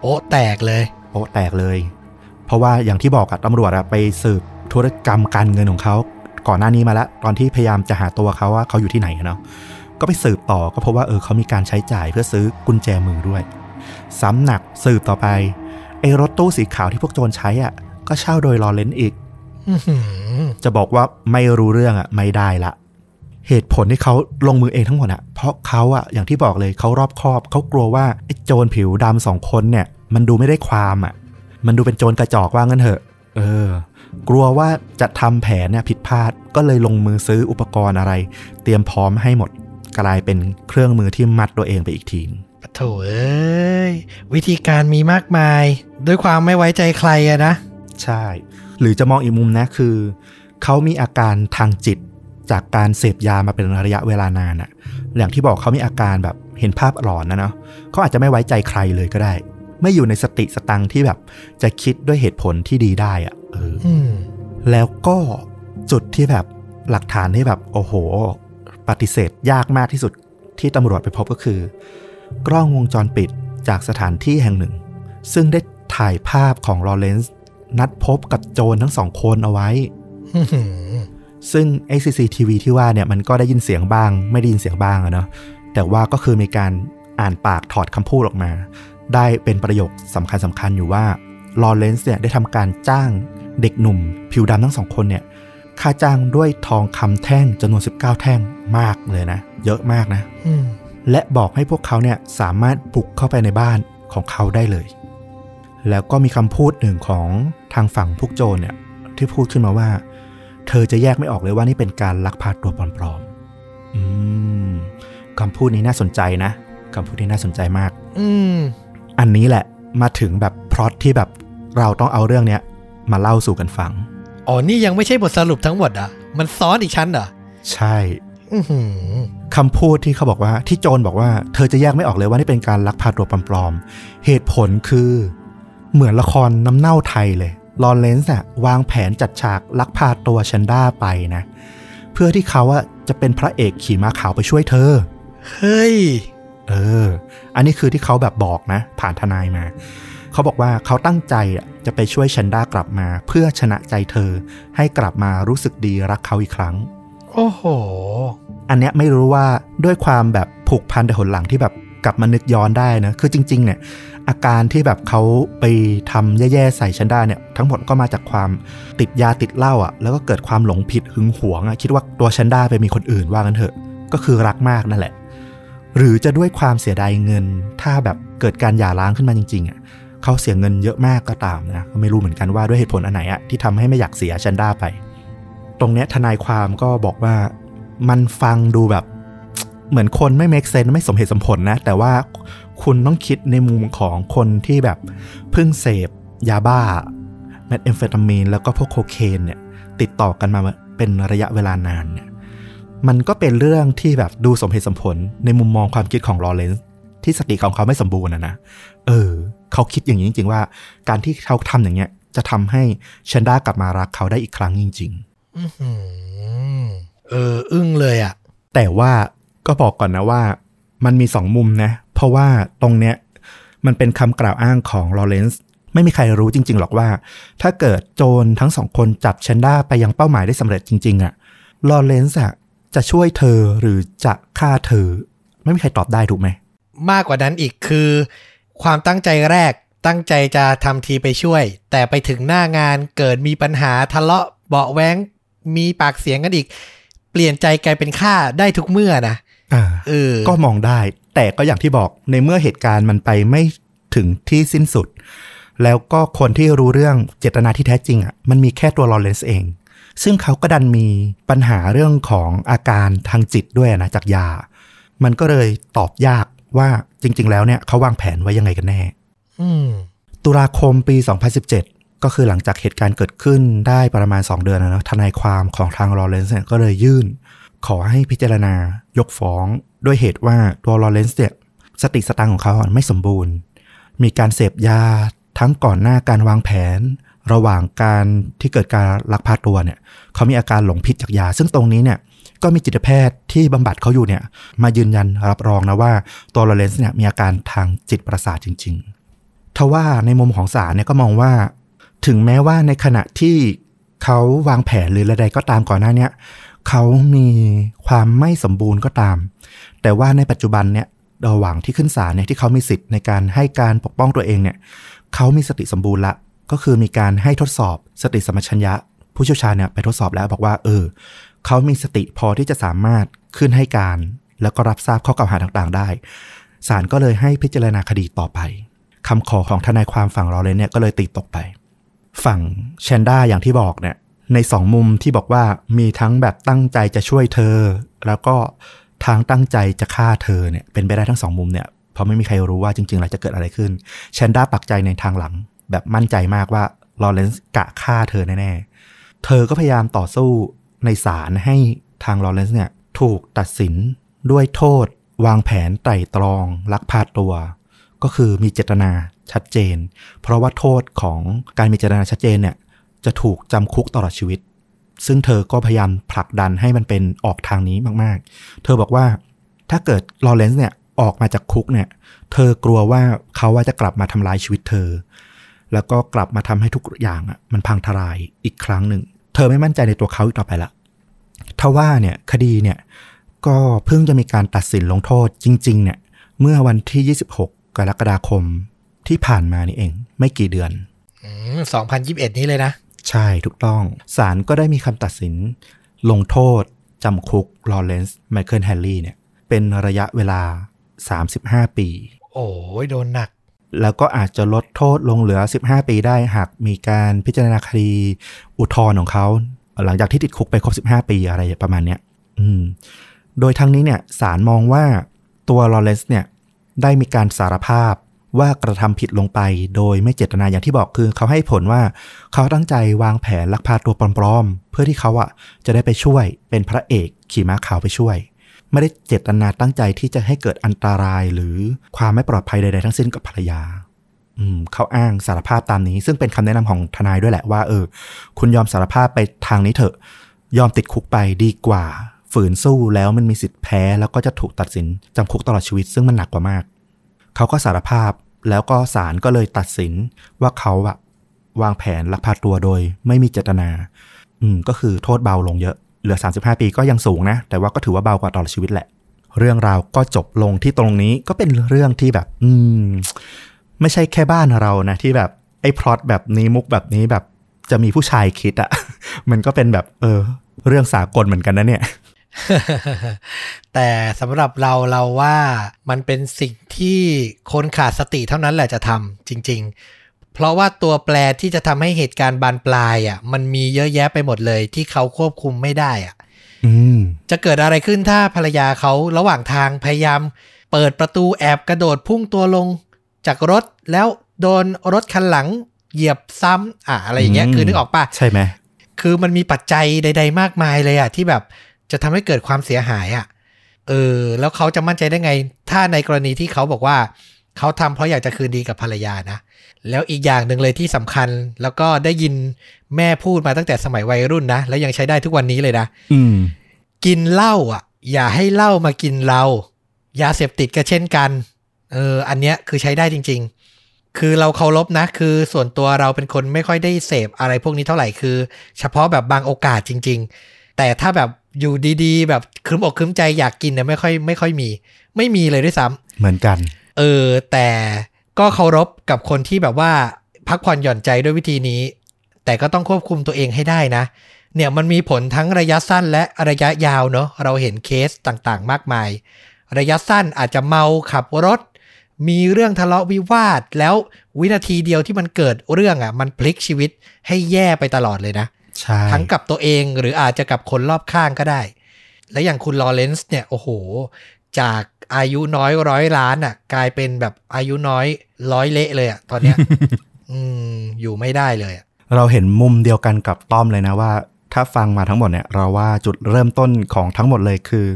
โอ้แตกเลยโป๊ะแตกเลย เพราะว่าอย่างที่บอกอะตำรวจอะไปสืบธุรกรรมการเงินของเขาก่อนหน้านี้มาแล้ว ตอนที่พยายามจะหาตัวเขาว่าเขาอยู่ที่ไหนอะเนาะก็ไปสืบต่อก็พบว่าเออเขามีการใช้จ่ายเพื่อซื้อกุญแจมือด้วย ซ้ำหนักสืบต่อไปไอ้รถตู้สีขาวที่พวกโจรใช้อะ ก็เช่าโดยลอเรนซ์อีกอื้อหือจะบอกว่าไม่รู้เรื่องอะ ไม่ได้ละ เหตุผลที่เขาลงมือเองทั้งหมดอะ เพราะเขาอะอย่างที่บอกเลยเขารอบคอบเขากลัวว่าไอ้โจรผิวดำสองคนเนี่ย มันดูไม่ได้ความอะ มันดูเป็นโจรกระจอกว่างั้นเถอะ เออ กลัวว่าจะทำแผนเนี่ยผิดพลาด ก็เลยลงมือซื้ออุปกรณ์อะไร เตรียมพร้อมให้หมด กลายเป็นเครื่องมือที่มัดตัวเองไปอีกทีนึงปะโถเอ้ย วิธีการมีมากมาย ด้วยความไม่ไว้ใจใครอะนะ ใช่ หรือจะมองอีกมุมนะคือ เขามีอาการทางจิตจากการเสพยามาเป็นระยะเวลานานอะอย่างที่บอกเขามีอาการแบบเห็นภาพหลอนนะเนาะเขาอาจจะไม่ไว้ใจใครเลยก็ได้ ไม่อยู่ในสติสตังค์ที่แบบ จะคิดด้วยเหตุผลที่ดีได้อะเอออืมแล้วก็จุดที่แบบหลักฐานที่แบบ โอ้โห ปฏิเสธยากมากที่สุดที่ตำรวจไปพบก็คือ กล้องวงจรปิดจากสถานที่แห่งหนึ่ง ซึ่งได้ถ่ายภาพของลอเรนซ์นัดพบกับโจรทั้งสองคนเอาไว้อื้อหือซึ่ง ACCTV ที่ว่าเนี่ยมันก็ได้ยินเสียงบ้าง ไม่ได้ยินเสียงบ้างอะเนาะแต่ว่าก็คือมีการอ่านปากถอดคำพูดออกมา ได้เป็นประโยคสำคัญสำคัญอยู่ว่าลอเรนซ์เนี่ยได้ทำการจ้างเด็กหนุ่ม ผิวดำทั้งสองคนเนี่ยค่าจ้างด้วยทองคำแท่งจำนวน 19 แท่งมากเลยนะ เยอะมากนะและบอกให้พวกเขาเนี่ยสามารถบุกเข้าไปในบ้านของเขาได้เลย แล้วก็มีคำพูดหนึ่งของทางฝั่งพวกโจรเนี่ยที่พูดขึ้นมาว่า เธอจะแยกไม่ออกเลยว่านี่เป็นการลักพาตัวปลอมๆอืมคำพูดนี้น่าสนใจนะคำพูดนี้น่าสนใจมาก อืม อันนี้แหละมาถึงแบบพล็อตที่แบบเราต้องเอาเรื่องเนี้ยมาเล่าสู่กันฟัง อ๋อ นี่ยังไม่ใช่บทสรุปทั้งหมดอะ มันซ้อนอีกชั้นเหรอใช่อือหือคำพูดที่เขาบอกว่าที่โจรบอกว่าเธอจะแยกไม่ออกเลยว่านี่เป็นการลักพาตัวปลอมๆ เหตุผลคือ เหมือนละครน้ำเน่าไทยเลยลอเรนซ์อะวางแผนจัดฉากลักพาตัวชันด้าไปนะ เพื่อที่เขาอะจะเป็นพระเอกขี่ม้าขาวไปช่วยเธอ เฮ้ย เออ อันนี้คือที่เขาแบบบอกนะ ผ่านทนายมา เขาบอกว่าเขาตั้งใจอะจะไปช่วยชันด้ากลับมา เพื่อชนะใจเธอ ให้กลับมารู้สึกดีรักเขาอีกครั้ง โอ้โห อันเนี้ยไม่รู้ว่าด้วยความแบบผูกพันแต่หนหลังที่แบบกลับมานึกย้อนได้นะ คือจริง ๆ เนี่ย อาการที่แบบเขาไปทำแย่ๆใส่ชันด้าเนี่ย ทั้งหมดก็มาจากความติดยาติดเหล้าอะ แล้วก็เกิดความหลงผิดหึงหวงอะ คิดว่าตัวชันด้าไปมีคนอื่นว่ากันเถอะ ก็คือรักมากนั่นแหละ หรือจะด้วยความเสียดายเงิน ถ้าแบบเกิดการหย่าร้างขึ้นมาจริงๆอะเขาเสียเงินเยอะมากก็ตามนะก็ไม่รู้เหมือนกันว่าด้วยเหตุผลอันไหนอะที่ทำให้ไม่อยากเสียชันด้าไป ตรงเนี้ยทนายความก็บอกว่ามันฟังดูแบบเหมือนคนไม่ make sense ไม่สมเหตุสมผลนะ แต่ว่าคุณต้องคิดในมุมของคนที่แบบเพิ่งเสพยาบ้าเมทแอมเฟตามีนแล้วก็พวกโคเคนเนี่ยติดต่อกันมาเป็นระยะเวลานานเนี่ย มันก็เป็นเรื่องที่แบบดูสมเหตุสมผลในมุมมองความคิดของลอเรนซ์ที่สติของเขาไม่สมบูรณ์นะนะ เออ เขาคิดอย่างนี้จริง ๆ ว่า การที่เขาทำอย่างเงี้ย จะทำให้แชนด้ากลับมารักเขาได้อีกครั้งจริงๆอื้อหือเออ อึ้งเลยอะแต่ว่าก็บอกก่อนนะว่า มันมีสองมุมนะ เพราะว่าตรงเนี้ยมันเป็นคำกล่าวอ้างของลอเรนซ์ไม่มีใครรู้จริง ๆ หรอกว่า ถ้าเกิดโจรทั้งสองคนจับแชนด้าไปยังเป้าหมายได้สำเร็จจริง ๆอะลอเรนซ์อะ จะช่วยเธอหรือจะฆ่าเธอ ไม่มีใครตอบได้ถูกไหม มากกว่านั้นอีกคือ ความตั้งใจแรกตั้งใจจะทำทีไปช่วย แต่ไปถึงหน้างานเกิดมีปัญหาทะเลาะเบาะแว้ง มีปากเสียงกันอีก เปลี่ยนใจกลายเป็นฆ่าได้ทุกเมื่อนะอ่าเออก็มองได้ แต่ก็อย่างที่บอกในเมื่อเหตุการณ์มันไปไม่ถึงที่สิ้นสุด แล้วก็คนที่รู้เรื่องเจตนาที่แท้จริงอะมันมีแค่ตัวลอเรนซ์เอง ซึ่งเขาก็ดันมีปัญหาเรื่องของอาการทางจิตด้วยนะจากยา มันก็เลยตอบยากว่าจริง ๆ แล้วเนี่ยเขาวางแผนไว้ยังไงกันแน่อืมตุลาคมปี 2017 ก็คือหลังจากเหตุการณ์เกิดขึ้นได้ประมาณ 2 เดือนนะเนอะทนายความของทางลอเรนซ์เนี่ยก็เลยยื่น ขอให้พิจารณายกฟ้องด้วยเหตุว่าตัวลอเรนซ์เนี่ยสติสตังค์ของเขาอะไม่สมบูรณ์ มีการเสพยาทั้งก่อนหน้าการวางแผน ระหว่างการที่เกิดการลักพาตัวเนี่ยเขามีอาการหลงผิดจากยา ซึ่งตรงนี้เนี่ยก็มีจิตแพทย์ที่บำบัดเขาอยู่เนี่ยมายืนยันรับรองนะว่าตัวลอเรนซ์เนี่ยมีอาการทางจิตประสาทจริงๆทว่าในมุมของศาลเนี่ยก็มองว่า ถึงแม้ว่าในขณะที่เขาวางแผนหรืออะไรก็ตามก่อนหน้าเนี้ยเขามีความไม่สมบูรณ์ก็ตาม แต่ว่าในปัจจุบันเนี่ยระหว่างที่ขึ้นศาลเนี่ยที่เขามีสิทธิ์ในการให้การปกป้องตัวเองเนี่ยเขามีสติสมบูรณ์ละ ก็คือมีการให้ทดสอบสติสมปชัญญะ ผู้เชี่ยวชาญเนี่ยไปทดสอบแล้วบอกว่า เออ เขามีสติพอที่จะสามารถขึ้นให้การ แล้วก็รับทราบข้อกล่าวหาต่างๆ ได้ศาลก็เลยให้พิจารณาคดีต่อไปคำขอของทนายความฝั่งเราเลยเนี่ยก็เลยตีตกไป ฝั่งแชนด้าอย่างที่บอกเนี่ยในสองมุมที่บอกว่ามีทั้งแบบตั้งใจจะช่วยเธอ แล้วก็ทางตั้งใจจะฆ่าเธอเนี่ยเป็นไปได้ทั้งสองมุมเนี่ยเพราะไม่มีใครรู้ว่าจริงๆแล้วจะเกิดอะไรขึ้นแชนด้าปักใจในทางหลัง แบบมั่นใจมากว่าลอเรนซ์กะฆ่าเธอแน่ๆ เธอก็พยายามต่อสู้ในศาลให้ทางลอเรนซ์เนี่ยถูกตัดสินด้วยโทษ วางแผนไตร่ตรอง ลักพาตัว ก็คือมีเจตนาชัดเจน เพราะว่าโทษของการมีเจตนาชัดเจนเนี่ยจะถูกจำคุกตลอดชีวิต ซึ่งเธอก็พยายามผลักดันให้มันเป็นออกทางนี้มากๆ เธอบอกว่าถ้าเกิดลอเรนซ์เนี่ยออกมาจากคุกเนี่ย เธอกลัวว่าเขาว่าจะกลับมาทำลายชีวิตเธอ แล้วก็กลับมาทำให้ทุกอย่างอะมันพังทลายอีกครั้งหนึ่ง เธอไม่มั่นใจในตัวเขาอีกต่อไปละทว่าเนี่ยคดีเนี่ยก็เพิ่งจะมีการตัดสินลงโทษจริง ๆ เนี่ยเมื่อวันที่ 26 กรกฎาคมที่ผ่านมานี่เอง ไม่กี่เดือนอืม2021นี้เลยนะ ใช่ถูกต้อง ศาลก็ได้มีคำตัดสิน ลงโทษจำคุกลอเรนซ์ไมเคิลแฮร์รี่เนี่ย เป็นระยะเวลา 35 ปี โอ้ยโดนหนัก แล้วก็อาจจะลดโทษลงเหลือ 15 ปีได้หากมีการพิจารณาคดีอุทธรณ์ของเขา หลังจากที่ติดคุกไปครบ 15 ปีอะไรประมาณเนี้ยอืมโดยทั้งนี้เนี่ยศาลมองว่าตัวลอเรนซ์เนี่ยได้มีการสารภาพว่ากระทำผิดลงไป โดยไม่เจตนาอย่างที่บอกคือเขาให้ผลว่าเขาตั้งใจวางแผนลักพาตัวปลอมๆ เพื่อที่เขาอะจะได้ไปช่วยเป็นพระเอกขี่ม้าขาวไปช่วย ไม่ได้เจตนาตั้งใจที่จะให้เกิดอันตรายหรือความไม่ปลอดภัยใด ๆ ทั้งสิ้นกับภรรยาเขาอ้างสารภาพตามนี้ ซึ่งเป็นคำแนะนำของทนายด้วยแหละว่า เออ คุณยอมสารภาพไปทางนี้เถอะ ยอมติดคุกไปดีกว่า ฝืนสู้แล้วมันมีสิทธิ์แพ้ แล้วก็จะถูกตัดสินจำคุกตลอดชีวิต ซึ่งมันหนักกว่ามาก เขาก็สารภาพแล้วก็ศาลก็เลยตัดสินว่าเขาอะวางแผนลักพาตัวโดย ไม่มีเจตนา อืมก็คือโทษเบาลงเยอะ เหลือ 35 ปีก็ยังสูงนะ แต่ว่าก็ถือว่าเบากว่าตลอดชีวิตแหละ เรื่องราวก็จบลงที่ตรงนี้ก็เป็นเรื่องที่แบบ อืม ไม่ใช่แค่บ้านเรานะ ที่แบบไอ้พล็อตแบบนี้มุกแบบนี้แบบจะมีผู้ชายคิดอะมันก็เป็นแบบ เออ เรื่องสากลเหมือนกันนะเนี่ย แต่สำหรับเราเราว่ามันเป็นสิ่งที่คนขาดสติเท่านั้นแหละจะทำจริง ๆ เพราะว่าตัวแปรที่จะทำให้เหตุการณ์บานปลายอะ มันมีเยอะแยะไปหมดเลยที่เขาควบคุมไม่ได้อะอืมจะเกิดอะไรขึ้นถ้าภรรยาเขาระหว่างทางพยายาม เปิดประตูแอบกระโดดพุ่งตัวลงจากรถแล้วโดนรถคันหลังเหยียบซ้ำอะอะไรอย่างเงี้ยอืมคือนึกออกปะใช่ไหมคือมันมีปัจจัยใด ๆ มากมายเลยอะที่แบบจะทำให้เกิดความเสียหายอะเออแล้วเขาจะมั่นใจได้ไง ถ้าในกรณีที่เขาบอกว่า เขาทำเพราะอยากจะคืนดีกับภรรยานะ แล้วอีกอย่างหนึ่งเลยที่สำคัญ แล้วก็ได้ยินแม่พูดมาตั้งแต่สมัยวัยรุ่นนะ แล้วยังใช้ได้ทุกวันนี้เลยนะ อืม กินเหล้าอะ อย่าให้เหล้ามากินเรา ยาเสพติดก็เช่นกัน เออ อันเนี้ยคือใช้ได้จริง ๆ คือเราเคารพนะ คือส่วนตัวเราเป็นคนไม่ค่อยได้เสพอะไรพวกนี้เท่าไหร่ คือ เฉพาะแบบบางโอกาสจริง ๆ แต่ถ้าแบบอยู่ดีๆ แบบครึ้มอกครึ้มใจอยากกินเนี่ยไม่ค่อยไม่ค่อยมี ไม่มีเลยด้วยซ้ำเหมือนกัน เออ แต่ก็เคารพกับคนที่แบบว่าพักผ่อนหย่อนใจด้วยวิธีนี้ แต่ก็ต้องควบคุมตัวเองให้ได้นะ เนี่ยมันมีผลทั้งระยะสั้นและระยะยาวเนอะเราเห็นเคสต่างๆ มากมาย ระยะสั้นอาจจะเมาขับรถ มีเรื่องทะเลาะวิวาท แล้ววินาทีเดียวที่มันเกิดเรื่องอะ มันพลิกชีวิตให้แย่ไปตลอดเลยนะใช่ทั้งกับตัวเองหรืออาจจะกับคนรอบข้างก็ได้ และอย่างคุณลอเรนซ์เนี่ยโอ้โห จาก อายุน้อยร้อยล้านอะ กลายเป็นแบบอายุน้อยร้อยเละเลยอะตอนเนี้ยอืมอยู่ไม่ได้เลยอะเราเห็นมุมเดียวกันกับต้อมเลยนะว่า ถ้าฟังมาทั้งหมดเนี่ยเราว่าจุดเริ่มต้นของทั้งหมดเลยคือ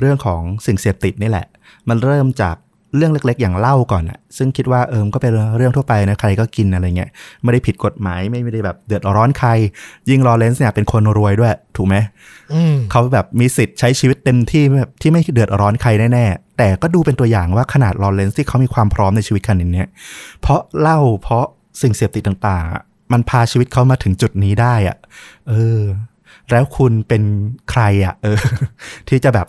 เรื่องของสิ่งเสพติดนี่แหละ มันเริ่มจาก เรื่องเล็ก ๆ อย่างเหล้าก่อนอะซึ่งคิดว่าเอิมก็เป็นเรื่องทั่วไปนะใครก็กินอะไรเงี้ยไม่ได้ผิดกฎหมายไม่ได้แบบเดือดร้อนใคร ยิ่งลอเรนซ์เนี่ยเป็นคนรวยด้วย ถูกไหมอืมเขาแบบมีสิทธิ์ใช้ชีวิตเต็มที่แบบที่ไม่เดือดร้อนใครแน่ๆแต่ก็ดูเป็นตัวอย่างว่าขนาดลอเรนซ์ที่เขามีความพร้อมในชีวิตขนาดเนี้ยเพราะเหล้าเพราะสิ่งเสพติดต่างๆอะมันพาชีวิตเขามาถึงจุดนี้ได้อะเออ แล้วคุณเป็นใครอะเออ ที่จะแบบ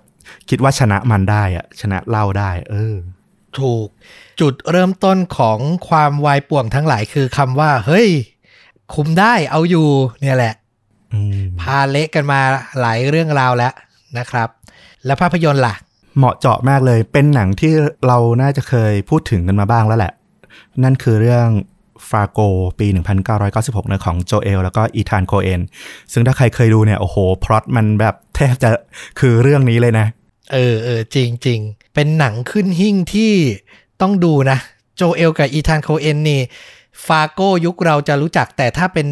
คิดว่าชนะมันได้อะชนะเหล้าได้ เออ ถูก จุดเริ่มต้นของความวายป่วงทั้งหลายคือคำว่า เฮ้ย คุมได้เอาอยู่เนี่ยแหละอืมพาเละกันมาหลายเรื่องราวแล้วนะครับ แล้วภาพยนตร์ล่ะ เหมาะเจาะมากเลย เป็นหนังที่เราน่าจะเคยพูดถึงกันมาบ้างแล้วแหละ นั่นคือเรื่องฟาโกปี 1996นะของโจเอล แล้วก็อีธานโคเอน ซึ่งถ้าใครเคยดูเนี่ย โอ้โห พล็อตมันแบบแทบจะคือเรื่องนี้เลยนะ เออเออจริงจริงเป็นหนังขึ้นหิ่งที่ต้องดูนะ โจเอลกับอีธานโคเอนนี่ Fargo ยุคเราจะรู้จักแต่ถ้าเป็น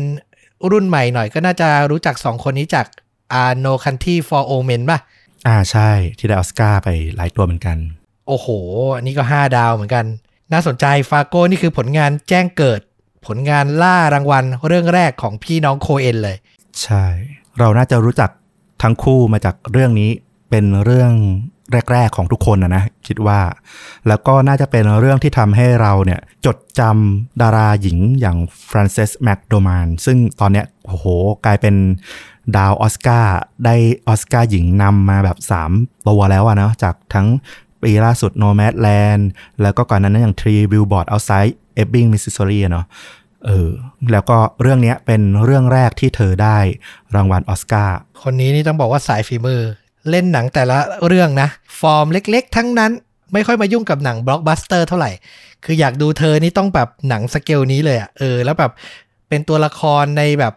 รุ่นใหม่หน่อยก็น่าจะรู้จักสองคนนี้จากอาโนคันที่ for omen ป่ะ อ่าใช่ที่ได้ออสการ์ไปหลายตัวเหมือนกัน โอ้โห อันนี้ก็ 5 ดาวเหมือนกัน น่าสนใจ Fargo นี่คือผลงานแจ้งเกิด ผลงานล่ารางวัลเรื่องแรกของพี่น้องโคเอนเลย ใช่ เราน่าจะรู้จักทั้งคู่มาจากเรื่องนี้ เป็นเรื่องแรก ๆ ของทุกคนนะนะคิดว่า แล้วก็น่าจะเป็นเรื่องที่ทำให้เราเนี่ยจดจำดาราหญิงอย่างฟรานเซสแมคดอร์มานด์ซึ่งตอนเนี้ยโอ้โห กลายเป็นดาวออสการ์ได้ออสการ์หญิงนำมาแบบ3ตัวแล้วอะนะจากทั้งปีล่าสุด Nomadland แล้วก็ก่อนหน้านั้นอย่าง Three Billboards Outside Ebbing Missouri อะเนาะเออแล้วก็เรื่องนี้เป็นเรื่องแรกที่เธอได้รางวัลออสการ์คนนี้นี่ต้องบอกว่าสายฝีมือ เล่นหนังแต่ละเรื่องนะ ฟอร์มเล็กๆ ทั้งนั้น ไม่ค่อยมายุ่งกับหนังบล็อกบัสเตอร์เท่าไหร่ คืออยากดูเธอนี่ต้องแบบหนังสเกลนี้เลยอะ่ะเออ แล้วแบบเป็นตัวละครในแบบ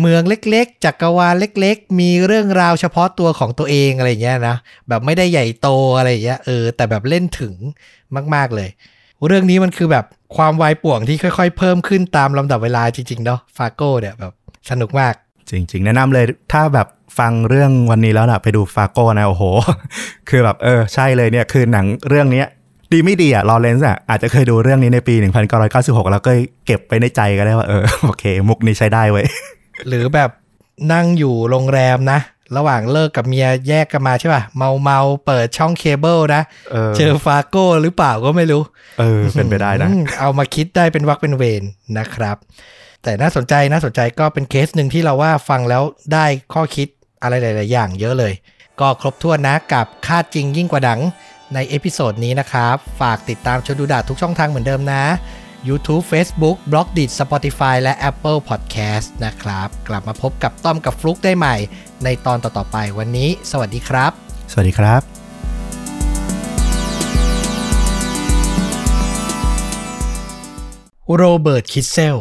เมืองเล็กๆ จักรวาลเล็ก ๆ มีเรื่องราวเฉพาะตัวของตัวเองอะไรอย่างเงี้ยนะ แบบไม่ได้ใหญ่โตอะไรอย่างเงี้ยเออ แต่แบบเล่นถึงมาก ๆเลย เรื่องนี้มันคือแบบความวายป่วงที่ค่อย ๆ เพิ่มขึ้นตามลำดับเวลาจริงๆเนาะ Fargoเนี่ยแบบสนุกมาก จริง ๆ แนะนำเลยถ้าแบบฟังเรื่องวันนี้แล้วนะไปดู Fargo นะโอ้โห คือแบบเออใช่เลยเนี่ยคือหนังเรื่องเนี้ยดีไม่ดีอะลอเรนซ์อะอาจจะเคยดูเรื่องนี้ในปี 1996 แล้วก็เก็บไปในใจก็ได้ว่าเออโอเค มุกนี้ใช้ได้เว้ยหรือแบบนั่งอยู่โรงแรมนะ ระหว่างเลิกกับเมียแยกกันมาใช่ป่ะ เมาเมาๆเปิดช่องเคเบิลนะเออเจอ Fargo หรือเปล่าก็ไม่รู้ เออ เป็นไปได้นะอืมเอามาคิดได้เป็นวรรคเป็นเวรนะครับ แต่น่าสนใจน่าสนใจก็เป็นเคสหนึ่งที่เราว่าฟังแล้วได้ข้อคิดอะไรหลาย ๆ อย่างเยอะเลย ก็ครบถ้วนนะกับฆ่าจริงยิ่งกว่าหนังใน episode นี้นะครับ ฝากติดตามชวนดูดะทุกช่องทางเหมือนเดิมนะ YouTube Facebook b l o g d i t Spotify และ Apple Podcast นะครับ กลับมาพบกับต้อมกับฟลุกได้ใหม่ ในตอนต่อ ๆ ไปวันนี้ สวัสดีครับ สวัสดีครับโรเบิร์ต คิดเซล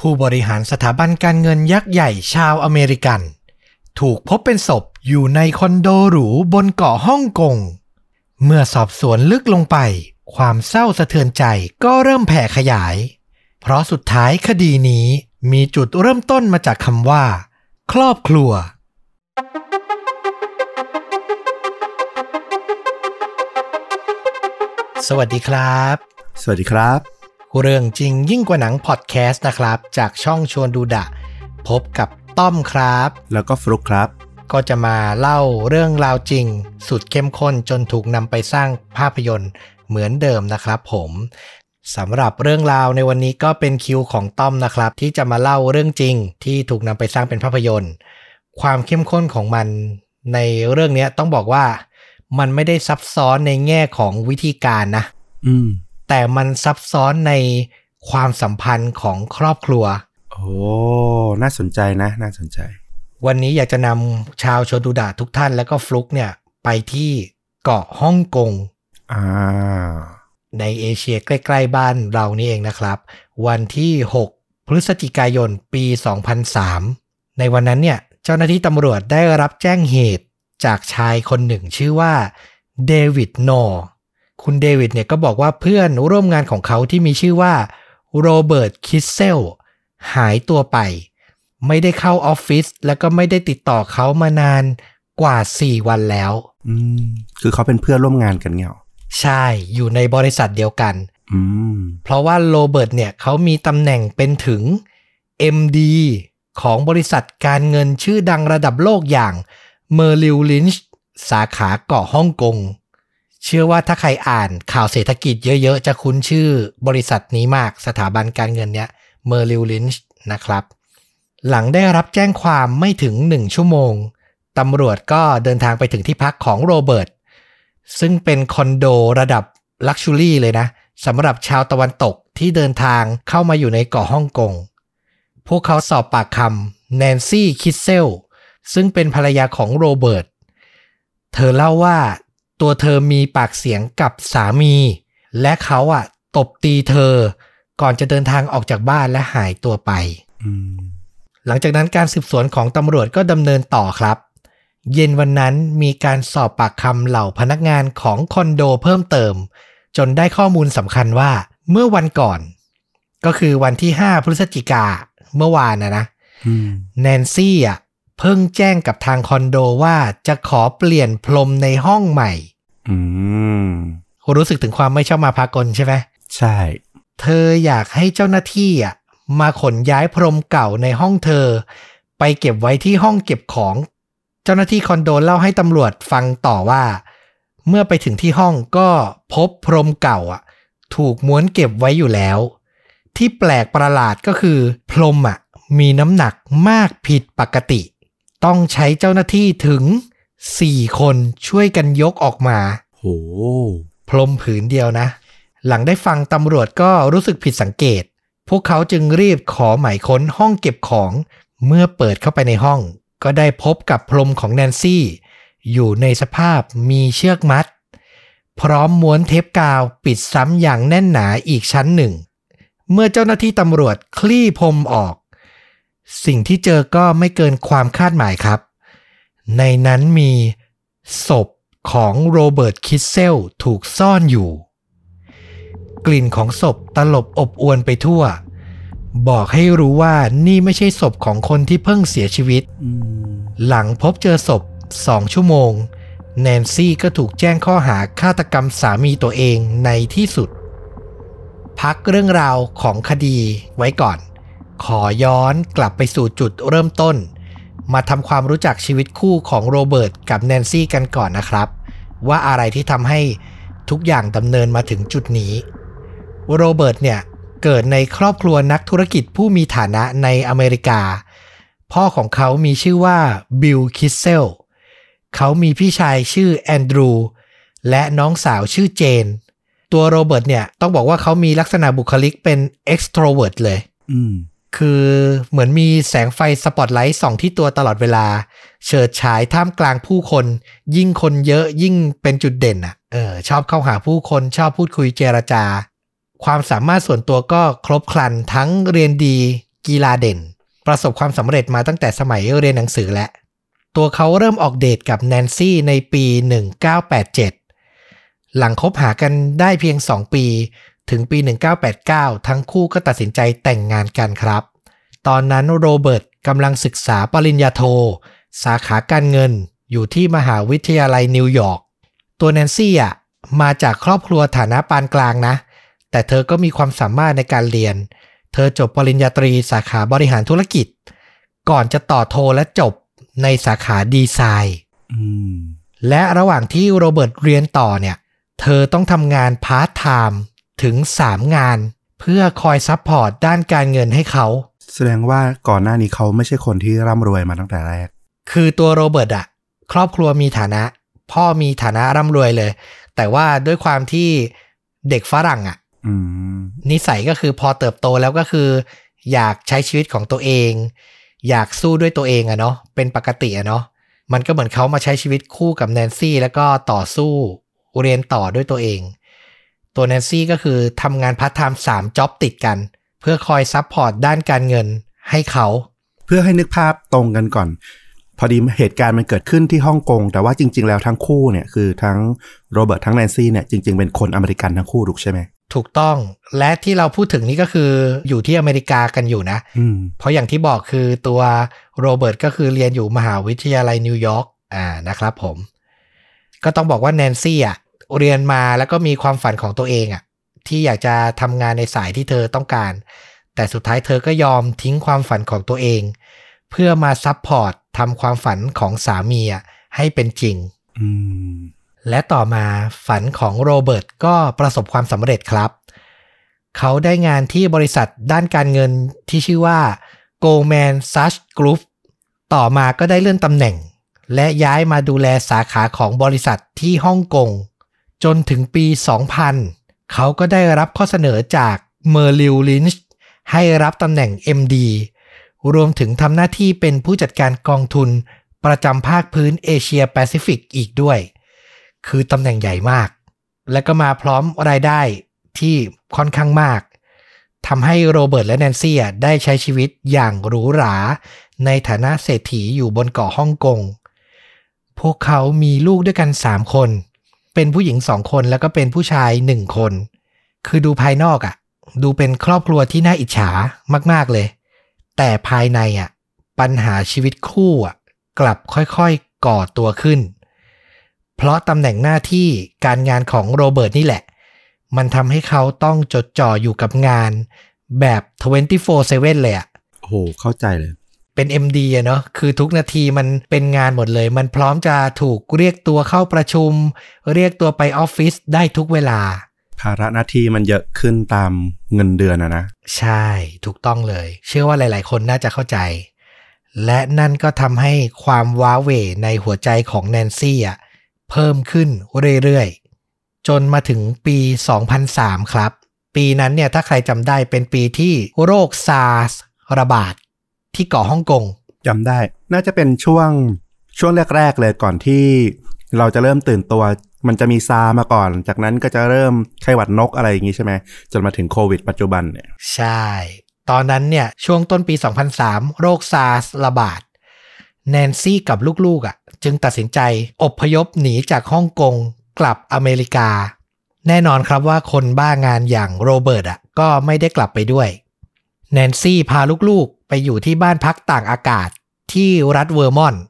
ผู้บริหารสถาบันการเงินยักษ์ใหญ่ชาวอเมริกัน ถูกพบเป็นศพอยู่ในคอนโดหรูบนเกาะฮ่องกง เมื่อสอบสวนลึกลงไป ความเศร้าสะเทือนใจก็เริ่มแผ่ขยาย เพราะสุดท้ายคดีนี้มีจุดเริ่มต้นมาจากคำว่า ครอบครัว สวัสดีครับ สวัสดีครับ เรื่องจริงยิ่งกว่าหนังพอดแคสต์นะครับ จากช่องชวนดูดะ พบกับต้อมครับ แล้วก็ฟลุกครับ ก็จะมาเล่าเรื่องราวจริง สุดเข้มข้นจนถูกนำไปสร้างภาพยนตร์เหมือนเดิมนะครับผมสำหรับเรื่องราวในวันนี้ก็เป็นคิวของต้อมนะครับ ที่จะมาเล่าเรื่องจริง ที่ถูกนำไปสร้างเป็นภาพยนตร์ ความเข้มข้นของมัน ในเรื่องเนี้ยต้องบอกว่า มันไม่ได้ซับซ้อนในแง่ของวิธีการนะ อืม แต่มันซับซ้อนในความสัมพันธ์ของครอบครัว โอ้ น่าสนใจนะ น่าสนใจ วันนี้อยากจะนำชาวโชดูดะทุกท่านแล้วก็ฟลุกเนี่ย ไปที่เกาะฮ่องกงอ่าในเอเชียใกล้ ๆ บ้านเรานี่เองนะครับ วันที่ 6 พฤศจิกายนปี 2003 ในวันนั้นเนี่ย เจ้าหน้าที่ตำรวจได้รับแจ้งเหตุจากชายคนหนึ่งชื่อว่าเดวิดโนร์ คุณเดวิดเนี่ยก็บอกว่าเพื่อนร่วมงานของเขาที่มีชื่อว่าโรเบิร์ตคิสเซลหายตัวไป ไม่ได้เข้าออฟฟิศแล้วก็ไม่ได้ติดต่อเขามานานกว่า 4 วันแล้วอืมคือเขาเป็นเพื่อนร่วมงานกันเงี้ยเหรอใช่อยู่ในบริษัทเดียวกันอืมเพราะว่าโรเบิร์ตเนี่ยเขามีตำแหน่งเป็นถึง MD ของบริษัทการเงินชื่อดังระดับโลกอย่าง Merrill Lynch สาขาเกาะฮ่องกง เชื่อว่าถ้าใครอ่านข่าวเศรษฐกิจเยอะ ๆ จะคุ้นชื่อบริษัทนี้มากสถาบันการเงินเนี้ย Merrill Lynch นะครับ หลังได้รับแจ้งความไม่ถึงหนึ่งชั่วโมง ตำรวจก็เดินทางไปถึงที่พักของโรเบิร์ต ซึ่งเป็นคอนโดระดับลักชูรี่เลยนะสำหรับชาวตะวันตกที่เดินทางเข้ามาอยู่ในเกาะฮ่องกง พวกเขาสอบปากคำแนนซี่คิสเซลซึ่งเป็นภรรยาของโรเบิร์ต เธอเล่าว่า ตัวเธอมีปากเสียงกับสามี และเขาอะ ตบตีเธอ ก่อนจะเดินทางออกจากบ้านและหายตัวไปอืมหลังจากนั้นการสืบสวนของตำรวจก็ดำเนินต่อครับ เย็นวันนั้นมีการสอบปากคำเหล่าพนักงานของคอนโดเพิ่มเติม จนได้ข้อมูลสำคัญว่าเมื่อวันก่อน ก็คือวันที่ 5 พฤศจิกาเมื่อวานนะนะอืมแนนซี่อะ เพิ่งแจ้งกับทางคอนโดว่าจะขอเปลี่ยนพรมในห้องใหม่ อืมรู้สึกถึงความไม่ชอบมาพากลใช่ไหมใช่ เธออยากให้เจ้าหน้าที่อะมาขนย้ายพรมเก่าในห้องเธอ ไปเก็บไว้ที่ห้องเก็บของ เจ้าหน้าที่คอนโดเล่าให้ตำรวจฟังต่อว่า เมื่อไปถึงที่ห้องก็พบพรมเก่าอะ ถูกม้วนเก็บไว้อยู่แล้ว ที่แปลกประหลาดก็คือ พรมอะมีน้ำหนักมากผิดปกติ ต้องใช้เจ้าหน้าที่ถึง 4 คนช่วยกันยกออกมาโหพรมผืนเดียวนะ หลังได้ฟังตำรวจก็รู้สึกผิดสังเกต พวกเขาจึงรีบขอหมายค้นห้องเก็บของ เมื่อเปิดเข้าไปในห้อง ก็ได้พบกับพรมของแนนซี่ อยู่ในสภาพมีเชือกมัด พร้อมม้วนเทปกาวปิดซ้ำอย่างแน่นหนาอีกชั้นหนึ่ง เมื่อเจ้าหน้าที่ตำรวจคลี่พรมออก สิ่งที่เจอก็ไม่เกินความคาดหมายครับ ในนั้นมีศพของโรเบิร์ตคิสเซลถูกซ่อนอยู่ กลิ่นของศพตลบอบอวนไปทั่ว บอกให้รู้ว่านี่ไม่ใช่ศพของคนที่เพิ่งเสียชีวิต หลังพบเจอศพสองชั่วโมง แนนซี่ก็ถูกแจ้งข้อหาฆาตกรรมสามีตัวเองในที่สุด พักเรื่องราวของคดีไว้ก่อน ขอย้อนกลับไปสู่จุดเริ่มต้น มาทำความรู้จักชีวิตคู่ของโรเบิร์ตกับแนนซี่กันก่อนนะครับ ว่าอะไรที่ทำให้ทุกอย่างดำเนินมาถึงจุดนี้ โรเบิร์ตเนี่ย เกิดในครอบครัวนักธุรกิจผู้มีฐานะในอเมริกา พ่อของเขามีชื่อว่าบิลคิสเซลเขามีพี่ชายชื่อแอนดรูและน้องสาวชื่อเจน ตัวโรเบิร์ตเนี่ย ต้องบอกว่าเขามีลักษณะบุคลิกเป็น extrovert เลย คือเหมือนมีแสงไฟสปอตไลท์ส่องที่ตัวตลอดเวลา เฉิดฉายท่ามกลางผู้คน ยิ่งคนเยอะยิ่งเป็นจุดเด่นอะเออชอบเข้าหาผู้คนชอบพูดคุยเจรจา ความสามารถส่วนตัวก็ครบครันทั้งเรียนดีกีฬาเด่น ประสบความสำเร็จมาตั้งแต่สมัยเรียนหนังสือแล้วตัวเขาเริ่มออกเดทกับแนนซี่ในปี 1987 หลังคบหากันได้เพียง 2 ปี ถึงปี 1989 ทั้งคู่ก็ตัดสินใจแต่งงานกันครับ ตอนนั้นโรเบิร์ตกำลังศึกษาปริญญาโท สาขาการเงินอยู่ที่มหาวิทยาลัยนิวยอร์ก ตัวแนนซี่อะมาจากครอบครัวฐานะปานกลางนะ แต่เธอก็มีความสามารถในการเรียน เธอจบปริญญาตรีสาขาบริหารธุรกิจ ก่อนจะต่อโทและจบในสาขาดีไซน์อืมและระหว่างที่โรเบิร์ตเรียนต่อเนี่ย เธอต้องทำงานพาร์ทไทม์ ถึง 3 งาน เพื่อคอย support ด้านการเงินให้เขา แสดงว่าก่อนหน้านี้เขาไม่ใช่คนที่ร่ำรวยมาตั้งแต่แรก คือตัวโรเบิร์ตอะครอบครัวมีฐานะ พ่อมีฐานะร่ำรวยเลย แต่ว่าด้วยความที่เด็กฝรั่งอะอืมนิสัยก็คือพอเติบโตแล้วก็คือ อยากใช้ชีวิตของตัวเอง อยากสู้ด้วยตัวเองอะเนาะเป็นปกติอะเนาะมันก็เหมือนเขามาใช้ชีวิตคู่กับแนนซี่ แล้วก็ต่อสู้เรียนต่อด้วยตัวเอง ตัวแนนซี่ก็คือทำงานพาร์ทไทม์สาม job ติดกัน เพื่อคอย support ด้านการเงินให้เขา เพื่อให้นึกภาพตรงกันก่อน พอดีเหตุการณ์มันเกิดขึ้นที่ฮ่องกง แต่ว่าจริง ๆ แล้วทั้งคู่เนี่ยคือทั้งโรเบิร์ตทั้งแนนซี่เนี่ยจริง ๆ เป็นคนอเมริกันทั้งคู่ถูกใช่ไหมถูกต้องและที่เราพูดถึงนี่ก็คืออยู่ที่อเมริกากันอยู่นะอืมเพราะอย่างที่บอกคือตัวโรเบิร์ตก็คือเรียนอยู่มหาวิทยาลัยนิวยอร์กอ่านะครับผม ก็ต้องบอกว่าแนนซี่อะ เรียนมาแล้วก็มีความฝันของตัวเองอะที่อยากจะทำงานในสายที่เธอต้องการ แต่สุดท้ายเธอก็ยอมทิ้งความฝันของตัวเอง เพื่อมา support ทำความฝันของสามีอะให้เป็นจริงอืมและต่อมาฝันของโรเบิร์ตก็ประสบความสำเร็จครับ เขาได้งานที่บริษัทด้านการเงินที่ชื่อว่า Goldman Sachs Group ต่อมาก็ได้เลื่อนตำแหน่ง และย้ายมาดูแลสาขาของบริษัทที่ฮ่องกง จนถึงปี 2000 เขาก็ได้รับข้อเสนอจาก Merrill Lynch ให้รับตำแหน่ง MD รวมถึงทำหน้าที่เป็นผู้จัดการกองทุนประจำภาคพื้นเอเชียแปซิฟิกอีกด้วย คือตำแหน่งใหญ่มาก และก็มาพร้อมรายได้ที่ค่อนข้างมากทำให้โรเบิร์ตและแนนซี่ได้ใช้ชีวิตอย่างหรูหรา ในฐานะเศรษฐีอยู่บนเกาะฮ่องกง พวกเขามีลูกด้วยกัน 3 คน เป็นผู้หญิงสองคนแล้วก็เป็นผู้ชายหนึ่งคน คือดูภายนอกอะ ดูเป็นครอบครัวที่น่าอิจฉามาก ๆเลย แต่ภายในอะ ปัญหาชีวิตคู่อะ กลับค่อยๆก่อตัวขึ้น เพราะตำแหน่งหน้าที่การงานของโรเบิร์ตนี่แหละ มันทำให้เขาต้องจดจ่ออยู่กับงานแบบ 24/7 เลยอะโอ้โหเข้าใจเลย เป็น MD อะเนาะคือทุกนาทีมันเป็นงานหมดเลย มันพร้อมจะถูกเรียกตัวเข้าประชุม เรียกตัวไปออฟฟิศได้ทุกเวลา ภาระหน้าที่มันเยอะขึ้นตามเงินเดือนอะนะ ใช่ถูกต้องเลย เชื่อว่าหลาย ๆ คนน่าจะเข้าใจ และนั่นก็ทำให้ความว้าเหวในหัวใจของแนนซี่อะเพิ่มขึ้นเรื่อย ๆ จนมาถึงปี 2003 ครับ ปีนั้นเนี่ยถ้าใครจำได้เป็นปีที่โรคซาร์สระบาด ที่เกาะฮ่องกงจำได้ น่าจะเป็นช่วงช่วงแรก ๆ เลยก่อนที่เราจะเริ่มตื่นตัว มันจะมีซามาก่อน จากนั้นก็จะเริ่มไข้หวัดนกอะไรอย่างนี้ใช่ไหมจนมาถึงโควิดปัจจุบันเนี่ย ใช่ ตอนนั้นเนี่ย ช่วงต้นปี 2003 โรคซาร์สระบาด แนนซี่กับลูกๆอะ จึงตัดสินใจอพยพหนีจากฮ่องกงกลับอเมริกา แน่นอนครับว่าคนบ้างานอย่างโรเบิร์ตอะก็ไม่ได้กลับไปด้วย แนนซี่พาลูกๆ ไปอยู่ที่บ้านพักตากอากาศที่รัฐเวอร์มอนต์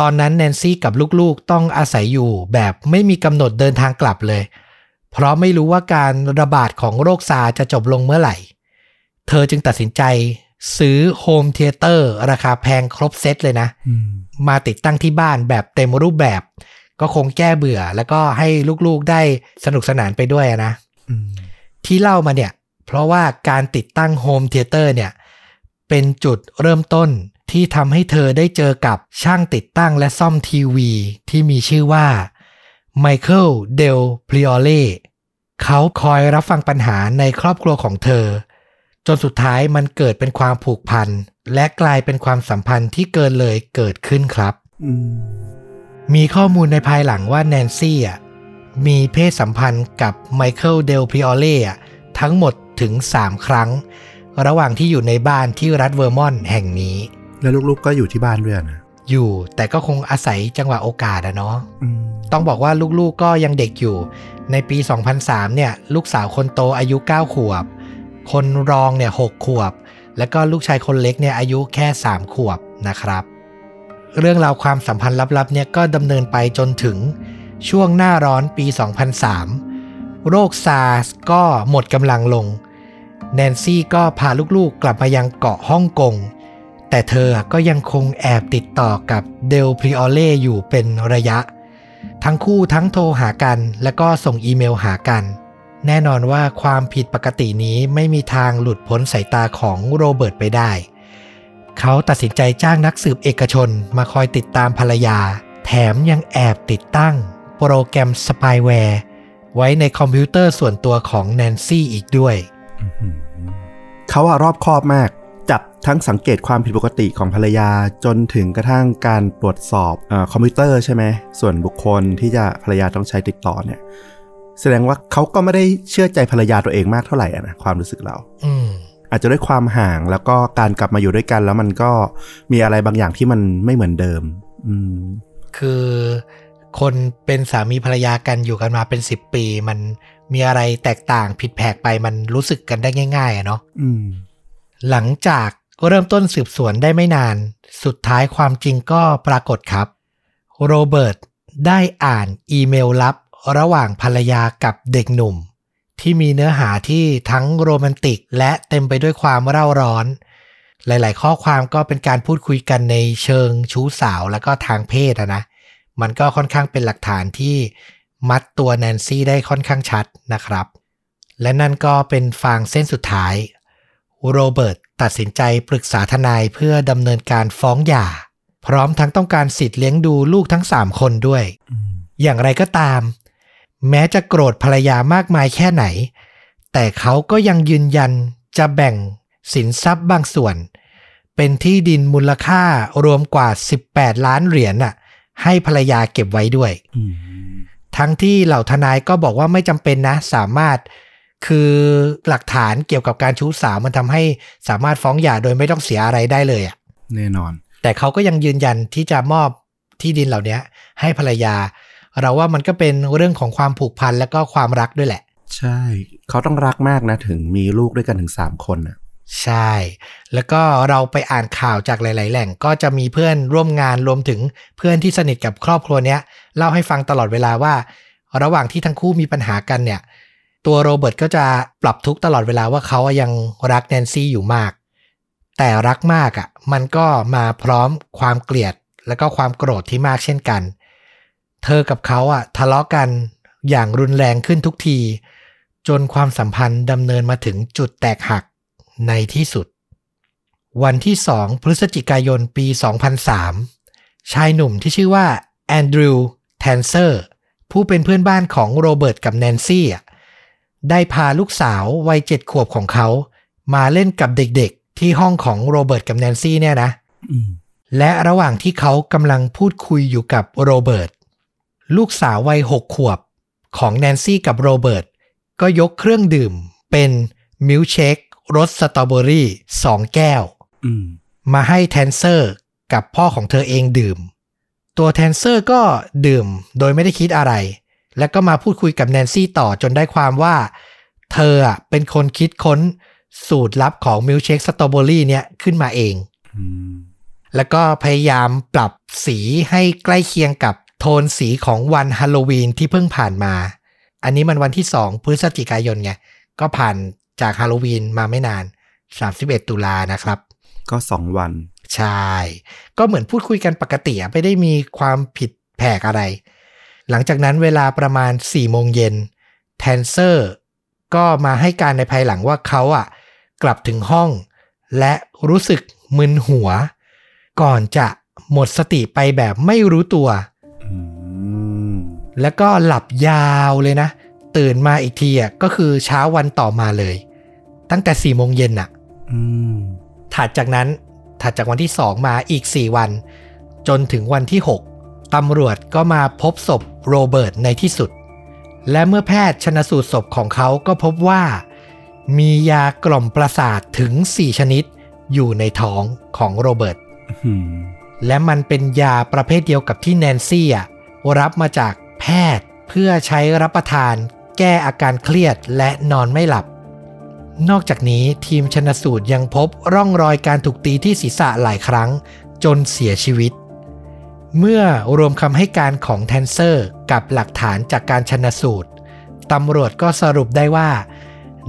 ตอนนั้นแนนซี่กับลูกๆต้องอาศัยอยู่แบบไม่มีกำหนดเดินทางกลับเลย เพราะไม่รู้ว่าการระบาดของโรคซาร์จะจบลงเมื่อไหร่ เธอจึงตัดสินใจซื้อ home theater ราคาแพงครบเซตเลยนะ มาติดตั้งที่บ้านแบบเต็มรูปแบบ ก็คงแก้เบื่อแล้วก็ให้ลูกๆได้สนุกสนานไปด้วยอะนะ ที่เล่ามาเนี่ย เพราะว่าการติดตั้ง home theater เนี่ยเป็นจุดเริ่มต้นที่ทำให้เธอได้เจอกับช่างติดตั้งและซ่อมทีวี ที่มีชื่อว่าไมเคิลเดลพริออเล่เขาคอยรับฟังปัญหาในครอบครัวของเธอ จนสุดท้ายมันเกิดเป็นความผูกพัน และกลายเป็นความสัมพันธ์ที่เกินเลยเกิดขึ้นครับ มีข้อมูลในภายหลังว่าแนนซี่อะมีเพศสัมพันธ์กับไมเคิลเดลพริออเล่อะ ทั้งหมดถึง 3 ครั้ง ระหว่างที่อยู่ในบ้านที่รัฐเวอร์มอนต์แห่งนี้ แล้วลูกๆก็อยู่ที่บ้านด้วยนะ อยู่แต่ก็คงอาศัยจังหวะโอกาสอะเนาะอืมต้องบอกว่าลูกๆก็ยังเด็กอยู่ ในปี 2003 เนี่ย ลูกสาวคนโตอายุ 9 ขวบ คนรองเนี่ย 6 ขวบ แล้วก็ลูกชายคนเล็กเนี่ยอายุแค่ 3 ขวบนะครับ เรื่องราวความสัมพันธ์ลับๆเนี่ยก็ดำเนินไปจนถึงช่วงหน้าร้อนปี 2003 โรคซาร์สก็หมดกำลังลง แนนซี่ก็พาลูกๆกลับมายังเกาะฮ่องกง แต่เธอก็ยังคงแอบติดต่อกับเดลพริออเล่อยู่เป็นระยะ ทั้งคู่ทั้งโทรหากันแล้วก็ส่งอีเมลหากัน แน่นอนว่าความผิดปกตินี้ไม่มีทางหลุดพ้นสายตาของโรเบิร์ตไปได้ เขาตัดสินใจจ้างนักสืบเอกชนมาคอยติดตามภรรยา แถมยังแอบติดตั้ง โปรแกรมสปายแวร์ ไว้ในคอมพิวเตอร์ส่วนตัวของแนนซี่อีกด้วย เขาอะรอบคอบมาก จับทั้งสังเกตความผิดปกติของภรรยาจนถึงกระทั่งการตรวจสอบเออคอมพิวเตอร์ใช่ไหม ส่วนบุคคลที่จะภรรยาต้องใช้ติดต่อเนี่ย แสดงว่าเขาก็ไม่ได้เชื่อใจภรรยาตัวเองมากเท่าไหร่อะนะความรู้สึกเรา อืมอาจจะด้วยความห่างแล้วก็การกลับมาอยู่ด้วยกันแล้วมันก็มีอะไรบางอย่างที่มันไม่เหมือนเดิม อืม คือ คนเป็นสามีภรรยากันอยู่กันมาเป็นสิบปี มันมีอะไรแตกต่างผิดแผกไปมันรู้สึกกันได้ง่ายๆอะเนาะอืมหลังจากเริ่มต้นสืบสวนได้ไม่นาน สุดท้ายความจริงก็ปรากฏครับ โรเบิร์ตได้อ่านอีเมลลับระหว่างภรรยากับเด็กหนุ่ม ที่มีเนื้อหาที่ทั้งโรแมนติกและเต็มไปด้วยความเร่าร้อน หลาย ๆ ข้อความก็เป็นการพูดคุยกันในเชิงชู้สาวและก็ทางเพศอะนะ มันก็ค่อนข้างเป็นหลักฐานที่มัดตัวแนนซี่ได้ค่อนข้างชัดนะครับ และนั่นก็เป็นฟางเส้นสุดท้าย โรเบิร์ตตัดสินใจปรึกษาทนายเพื่อดำเนินการฟ้องหย่า พร้อมทั้งต้องการสิทธิ์เลี้ยงดูลูกทั้งสามคนด้วยอืมอย่างไรก็ตาม แม้จะโกรธภรรยามากมายแค่ไหน แต่เขาก็ยังยืนยันจะแบ่งสินทรัพย์บางส่วน เป็นที่ดินมูลค่ารวมกว่า 18 ล้านเหรียญน่ะ ให้ภรรยาเก็บไว้ด้วยอืมทั้งที่เหล่าทนายก็บอกว่าไม่จำเป็นนะ สามารถคือหลักฐานเกี่ยวกับการชู้สาวมันทำให้สามารถฟ้องหย่าโดยไม่ต้องเสียอะไรได้เลยอะแน่นอน แต่เขาก็ยังยืนยันที่จะมอบที่ดินเหล่านี้ให้ภรรยา เราว่ามันก็เป็นเรื่องของความผูกพันและก็ความรักด้วยแหละ ใช่ เขาต้องรักมากนะถึงมีลูกด้วยกันถึงสามคนอะ ใช่ แล้วก็เราไปอ่านข่าวจากหลาย ๆ แหล่งก็จะมีเพื่อนร่วมงานรวมถึงเพื่อนที่สนิทกับครอบครัวเนี้ยเล่าให้ฟังตลอดเวลาว่า ระหว่างที่ทั้งคู่มีปัญหากันเนี่ย ตัวโรเบิร์ตก็จะปรับทุกตลอดเวลาว่าเขายังรักแนนซี่อยู่มาก แต่รักมากอะ่ะ มันก็มาพร้อมความเกลียด แล้วก็ความโกรธที่มากเช่นกัน เธอกับเขาอะทะเลาะกันอย่างรุนแรงขึ้นทุกที จนความสัมพันธ์ดำเนินมาถึงจุดแตกหัก ในที่สุด วันที่ 2 พฤศจิกายนปี 2003 ชายหนุ่มที่ชื่อว่าแอนดรูว์แทนเซอร์ผู้เป็นเพื่อนบ้านของโรเบิร์ตกับแนนซี่อะได้พาลูกสาววัยเจ็ดขวบของเขา มาเล่นกับเด็กๆ ที่ห้องของโรเบิร์ตกับแนนซี่เนี่ยนะอืมและระหว่างที่เขากำลังพูดคุยอยู่กับโรเบิร์ตลูกสาววัยหกขวบของแนนซี่กับโรเบิร์ตก็ยกเครื่องดื่มเป็นมิลค์เชค รสสตรอเบอรี่สองแก้วอืมมาให้แทนเซอร์กับพ่อของเธอเองดื่ม ตัวแทนเซอร์ก็ดื่มโดยไม่ได้คิดอะไร แล้วก็มาพูดคุยกับแนนซี่ต่อจนได้ความว่า เธออะเป็นคนคิดค้นสูตรลับของมิลค์เชคสตรอเบอรี่เนี่ยขึ้นมาเองอืมแล้วก็พยายามปรับสีให้ใกล้เคียงกับโทนสีของวันฮาโลวีนที่เพิ่งผ่านมา อันนี้มันวันที่2พฤศจิกายนไง ก็ผ่าน จากฮาโลวีนมาไม่นาน 31 ตุลานะครับ ก็สองวัน ใช่ ก็เหมือนพูดคุยกันปกติอะไม่ได้มีความผิดแผกอะไร หลังจากนั้นเวลาประมาณ4โมงเย็นแทนเซอร์ก็มาให้การในภายหลังว่าเขาอะกลับถึงห้อง และรู้สึกมึนหัว ก่อนจะหมดสติไปแบบไม่รู้ตัวอืมแล้วก็หลับยาวเลยนะ ตื่นมาอีกทีอะก็คือเช้าวันต่อมาเลย ตั้งแต่4โมงเย็นอะอืมถัดจากนั้นถัดจากวันที่2มาอีก4วัน จนถึงวันที่6ตำรวจก็มาพบศพโรเบิร์ตในที่สุด และเมื่อแพทย์ชนสูตรศพของเขาก็พบว่า มียากล่อมประสาทถึง4ชนิด อยู่ในท้องของโรเบิร์ตอืมและมันเป็นยาประเภทเดียวกับที่แนนซี่อะรับมาจากแพทย์เพื่อใช้รับประทาน แก้อาการเครียดและนอนไม่หลับ นอกจากนี้ทีมชนสูตรยังพบร่องรอยการถูกตีที่ศีรษะหลายครั้ง จนเสียชีวิต เมื่อรวมคำให้การของแทนเซอร์กับหลักฐานจากการชนสูตรตำรวจก็สรุปได้ว่า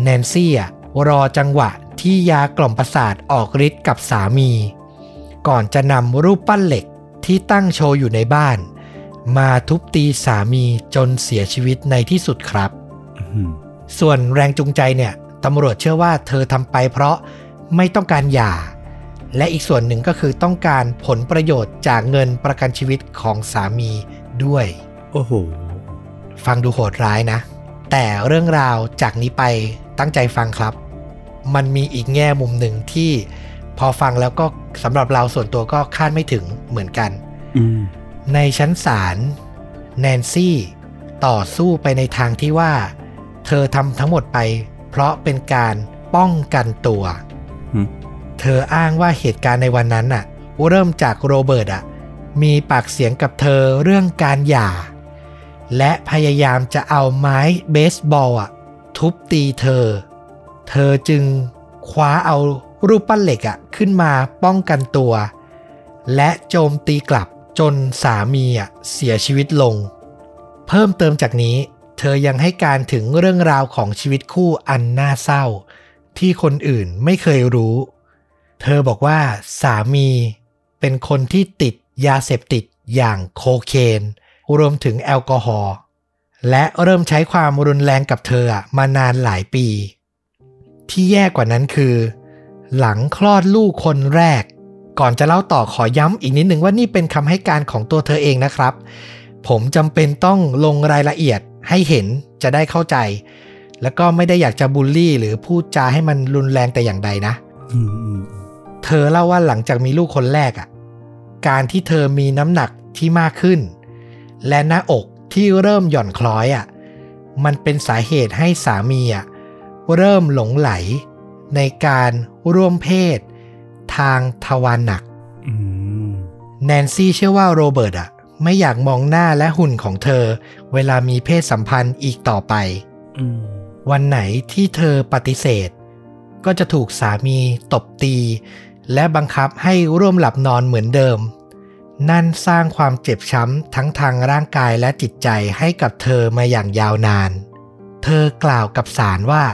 แนนซี่อะรอจังหวะที่ยากล่อมประสาทออกฤทธิ์กับสามี ก่อนจะนำรูปปั้นเหล็กที่ตั้งโชว์อยู่ในบ้าน มาทุบตีสามีจนเสียชีวิตในที่สุดครับอืมส่วนแรงจูงใจเนี่ย ตำรวจเชื่อว่าเธอทำไปเพราะไม่ต้องการหย่า และอีกส่วนหนึ่งก็คือต้องการผลประโยชน์จากเงินประกันชีวิตของสามีด้วย โอ้โห ฟังดูโหดร้ายนะ แต่เรื่องราวจากนี้ไปตั้งใจฟังครับ มันมีอีกแง่มุมหนึ่งที่พอฟังแล้วก็สำหรับเราส่วนตัวก็คาดไม่ถึงเหมือนกันอืมในชั้นศาลแนนซี่ต่อสู้ไปในทางที่ว่า เธอทำทั้งหมดไป เพราะเป็นการป้องกันตัวอืมเธออ้างว่าเหตุการณ์ในวันนั้นน่ะ เริ่มจากโรเบิร์ตอะ มีปากเสียงกับเธอเรื่องการหย่า และพยายามจะเอาไม้เบสบอลอะทุบตีเธอ เธอจึงคว้าเอารูปปั้นเหล็กอะขึ้นมาป้องกันตัว และโจมตีกลับจนสามีอะเสียชีวิตลง เพิ่มเติมจากนี้ เธอยังให้การถึงเรื่องราวของชีวิตคู่อันน่าเศร้า ที่คนอื่นไม่เคยรู้ เธอบอกว่าสามีเป็นคนที่ติดยาเสพติดอย่างโคเคน รวมถึงแอลกอฮอล์และเริ่มใช้ความรุนแรงกับเธอมานานหลายปี ที่แย่กว่านั้นคือ หลังคลอดลูกคนแรก ก่อนจะเล่าต่อขอย้ำอีกนิดหนึ่งว่านี่เป็นคำให้การของตัวเธอเองนะครับ ผมจำเป็นต้องลงรายละเอียด ให้เห็นจะได้เข้าใจ แล้วก็ไม่ได้อยากจะบูลลี่ หรือพูดจาให้มันรุนแรงแต่อย่างใดนะอืมอืมเธอเล่าว่าหลังจากมีลูกคนแรกอะ่ะ การที่เธอมีน้ำหนักที่มากขึ้น และหน้าอกที่เริ่มหย่อนคล้อยอะ่ะ มันเป็นสาเหตุให้สามีอะ่ะเริ่มหลงไหล ในการร่วมเพศ ทางทวารหนักอืมแนนซี่เชื่อว่าโรเบิร์ตอะ ไม่อยากมองหน้าและหุ่นของเธอ เวลามีเพศสัมพันธ์อีกต่อไปอืมวันไหนที่เธอปฏิเสธ ก็จะถูกสามีตบตี และบังคับให้ร่วมหลับนอนเหมือนเดิม นั่นสร้างความเจ็บช้ำทั้งทางร่างกายและจิตใจให้กับเธอมาอย่างยาวนาน เธอกล่าวกับสารว่า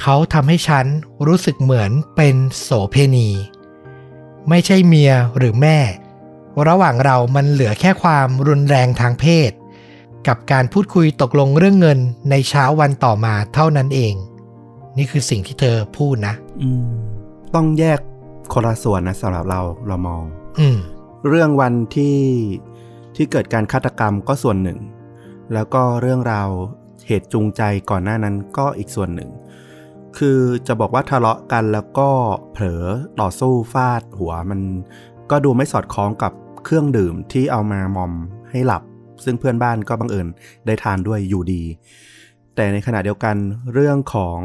เขาทำให้ฉันรู้สึกเหมือนเป็นโสเพณี ไม่ใช่เมียหรือแม่ ระหว่างเรามันเหลือแค่ความรุนแรงทางเพศ กับการพูดคุยตกลงเรื่องเงินในเช้าวันต่อมาเท่านั้นเอง นี่คือสิ่งที่เธอพูดนะอืมต้องแยกคนละส่วนนะสำหรับเราเรามอง อืมเรื่องวันที่ที่เกิดการฆาตกรรมก็ส่วนหนึ่ง แล้วก็เรื่องราวเหตุจูงใจก่อนหน้านั้นก็อีกส่วนหนึ่ง คือจะบอกว่าทะเลาะกันแล้วก็เผลอต่อสู้ฟาดหัวมัน ก็ดูไม่สอดคล้องกับเครื่องดื่มที่เอามามอมให้หลับ ซึ่งเพื่อนบ้านก็บังเอิญได้ทานด้วยอยู่ดี แต่ในขณะเดียวกันเรื่องของ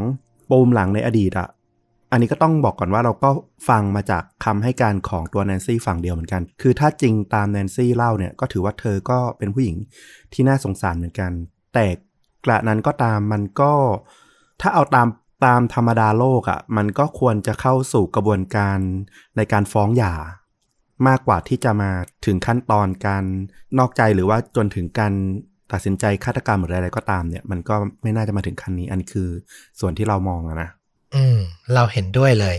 ปมหลังในอดีตอะอันนี้ก็ต้องบอกก่อนว่าเราก็ฟังมาจากคำให้การของตัวแนนซี่ฝั่งเดียวเหมือนกัน คือถ้าจริงตามแนนซี่เล่าเนี่ยก็ถือว่าเธอก็เป็นผู้หญิงที่น่าสงสารเหมือนกัน แต่กระนั้นก็ตามมันก็ถ้าเอาตามตามธรรมดาโลกอะ่ะมันก็ควรจะเข้าสู่กระบวนการในการฟ้องหย่า มากกว่าที่จะมาถึงขั้นตอนการนอกใจหรือว่าจนถึงการตัดสินใจฆาตกรรมหรืออะไรก็ตามเนี่ย มันก็ไม่น่าจะมาถึงขั้นนี้ อันนี้คือส่วนที่เรามองนะอืม เราเห็นด้วยเลย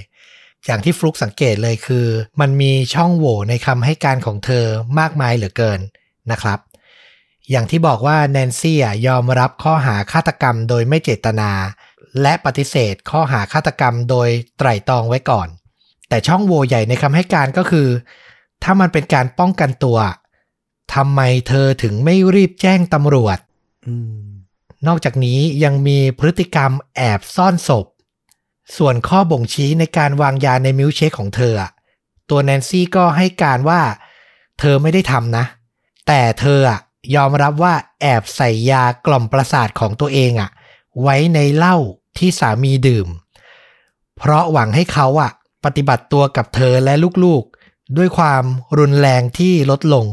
อย่างที่ฟลุกสังเกตเลยคือ มันมีช่องโหว่ในคำให้การของเธอมากมายเหลือเกินนะครับ อย่างที่บอกว่าแนนซี่อะยอมรับข้อหาฆาตกรรมโดยไม่เจตนา และปฏิเสธข้อหาฆาตกรรมโดยไตร่ตรองไว้ก่อน แต่ช่องโหว่ใหญ่ในคำให้การก็คือ ถ้ามันเป็นการป้องกันตัวทำไมเธอถึงไม่รีบแจ้งตำรวจอืมนอกจากนี้ยังมีพฤติกรรมแอบซ่อนศพ ส่วนข้อบ่งชี้ในการวางยาในมิลค์เชคของเธออะตัวแนนซี่ก็ให้การว่า เธอไม่ได้ทำนะ แต่เธออะยอมรับว่าแอบใส่ยากล่อมประสาทของตัวเองอะไว้ในเหล้าที่สามีดื่ม เพราะหวังให้เขาอะปฏิบัติตัวกับเธอและลูกๆ ด้วยความรุนแรงที่ลดลง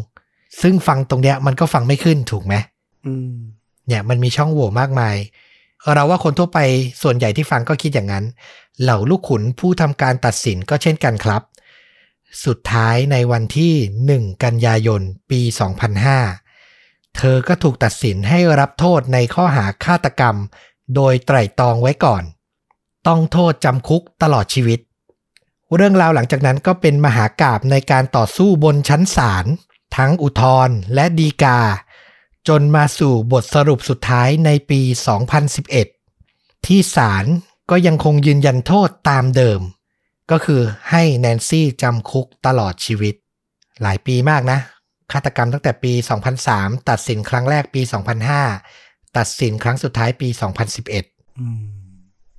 ซึ่งฟังตรงเนี้ยมันก็ฟังไม่ขึ้นถูกไหมอืมเนี่ยมันมีช่องโหว่มากมาย เราว่าคนทั่วไปส่วนใหญ่ที่ฟังก็คิดอย่างนั้น เหล่าลูกขุนผู้ทำการตัดสินก็เช่นกันครับ สุดท้ายในวันที่ 1 กันยายน ปี 2005 เธอก็ถูกตัดสินให้รับโทษในข้อหาฆาตกรรม โดยไตร่ตรองไว้ก่อน ต้องโทษจำคุกตลอดชีวิต เรื่องราวหลังจากนั้นก็เป็นมหากาบในการต่อสู้บนชั้นศาลทั้งอุทธรณ์และดีกา จนมาสู่บทสรุปสุดท้ายในปี 2011 ที่ศาลก็ยังคงยืนยันโทษตามเดิม ก็คือให้แนนซี่จำคุกตลอดชีวิต หลายปีมากนะ ฆาตกรรมตั้งแต่ปี 2003 ตัดสินครั้งแรกปี 2005 ตัดสินครั้งสุดท้ายปี 2011อืม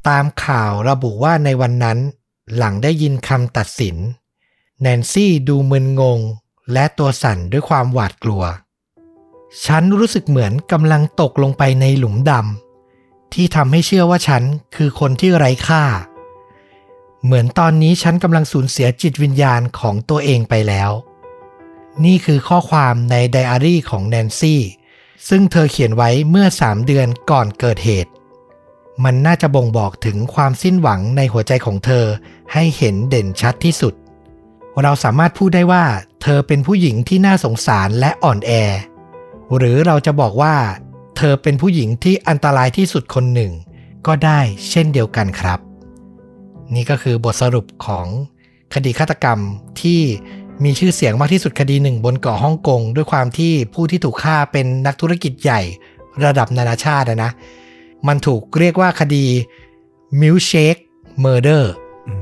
ตามข่าวระบุว่าในวันนั้น หลังได้ยินคำตัดสิน แนนซี่ดูมึนงง และตัวสั่นด้วยความหวาดกลัว ฉันรู้สึกเหมือนกำลังตกลงไปในหลุมดำที่ทำให้เชื่อว่าฉันคือคนที่ไร้ค่า เหมือนตอนนี้ฉันกำลังสูญเสียจิตวิญญาณของตัวเองไปแล้ว นี่คือข้อความในไดอารี่ของแนนซี่ ซึ่งเธอเขียนไว้เมื่อ3เดือนก่อนเกิดเหตุ มันน่าจะบ่งบอกถึงความสิ้นหวังในหัวใจของเธอ ให้เห็นเด่นชัดที่สุด เราสามารถพูดได้ว่า เธอเป็นผู้หญิงที่น่าสงสารและอ่อนแอ หรือเราจะบอกว่า เธอเป็นผู้หญิงที่อันตรายที่สุดคนหนึ่ง ก็ได้เช่นเดียวกันครับ นี่ก็คือบทสรุปของคดีฆาตกรรมที่มีชื่อเสียงมากที่สุดคดีหนึ่งบนเกาะฮ่องกงด้วยความที่ผู้ที่ถูกฆ่าเป็นนักธุรกิจใหญ่ระดับนานาชาตินะ มันถูกเรียกว่าคดี Milkshake Murder อื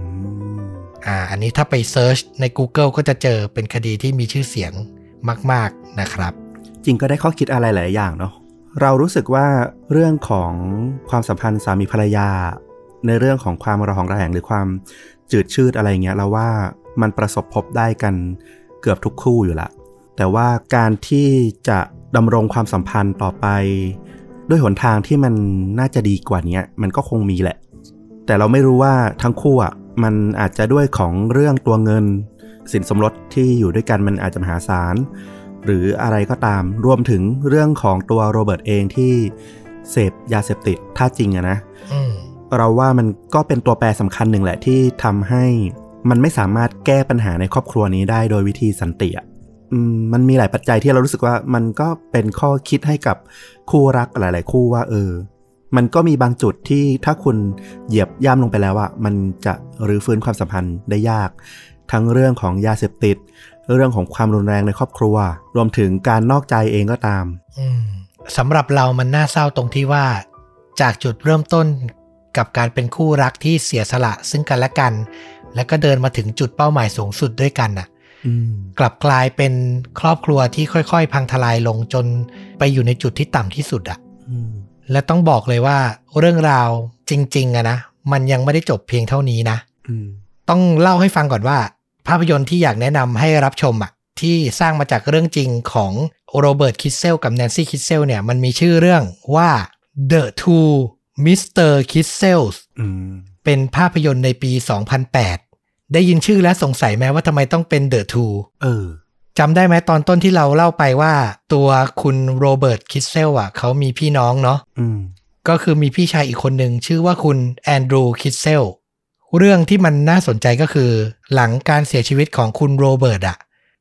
มอ่าอันนี้ถ้าไปเซิร์ชใน Google ก็จะเจอเป็นคดีที่มีชื่อเสียงมาก ๆนะครับ จริงก็ได้ข้อคิดอะไรหลายอย่างเนาะเรารู้สึกว่าเรื่องของความสัมพันธ์สามีภรรยา ในเรื่องของความระหองระแหงหรือความจืดชืดอะไรเงี้ยเราว่ามันประสบพบได้กันเกือบทุกคู่อยู่ละแต่ว่าการที่จะดำรงความสัมพันธ์ต่อไป ด้วยหนทางที่มันน่าจะดีกว่านี้มันก็คงมีแหละ แต่เราไม่รู้ว่าทั้งคู่อะมันอาจจะด้วยของเรื่องตัวเงิน สินสมรสที่อยู่ด้วยกันมันอาจจะมหาศาลหรืออะไรก็ตามรวมถึงเรื่องของตัวโรเบิร์ตเองที่เสพยาเสพติดถ้าจริงอะนะอืมเราว่ามันก็เป็นตัวแปรสำคัญหนึ่งแหละที่ทำให้มันไม่สามารถแก้ปัญหาในครอบครัวนี้ได้โดยวิธีสันติอะอื มันมีหลายปัจจัยที่เรารู้สึกว่ามันก็เป็นข้อคิดให้กับคู่รักหลาย ๆ คู่ว่า เออ มันก็มีบางจุดที่ถ้าคุณเหยียบย่ำลงไปแล้วอะมันจะรื้อฟื้นความสัมพันธ์ได้ยาก ทั้งเรื่องของยาเสพติด เรื่องของความรุนแรงในครอบครัว รวมถึงการนอกใจเองก็ตามสำหรับเรามันน่าเศร้าตรงที่ว่า จากจุดเริ่มต้นกับการเป็นคู่รักที่เสียสละซึ่งกันและกัน แล้วก็เดินมาถึงจุดเป้าหมายสูงสุดด้วยกันน่ะ กลับกลายเป็นครอบครัวที่ค่อยๆ พังทลายลงจนไปอยู่ในจุดที่ต่ำที่สุดอะอืมและต้องบอกเลยว่าเรื่องราวจริงๆอะนะ มันยังไม่ได้จบเพียงเท่านี้นะอืมต้องเล่าให้ฟังก่อนว่า ภาพยนตร์ที่อยากแนะนำให้รับชมอะที่สร้างมาจากเรื่องจริงของโรเบิร์ตคิสเซลกับแนนซี่คิสเซลเนี่ยมันมีชื่อเรื่องว่า The Two Mr. Kissels อืมเป็นภาพยนตร์ในปี 2008 ได้ยินชื่อและสงสัยไหมว่าทำไมต้องเป็น The Two เออจำได้ไหมตอนต้นที่เราเล่าไปว่า ตัวคุณโรเบิร์ตคิสเซลอะเขามีพี่น้องเนาะอืมก็คือมีพี่ชายอีกคนหนึ่งชื่อว่าคุณแอนดรูคิสเซลเรื่องที่มันน่าสนใจก็คือ หลังการเสียชีวิตของคุณโรเบิร์ตอะ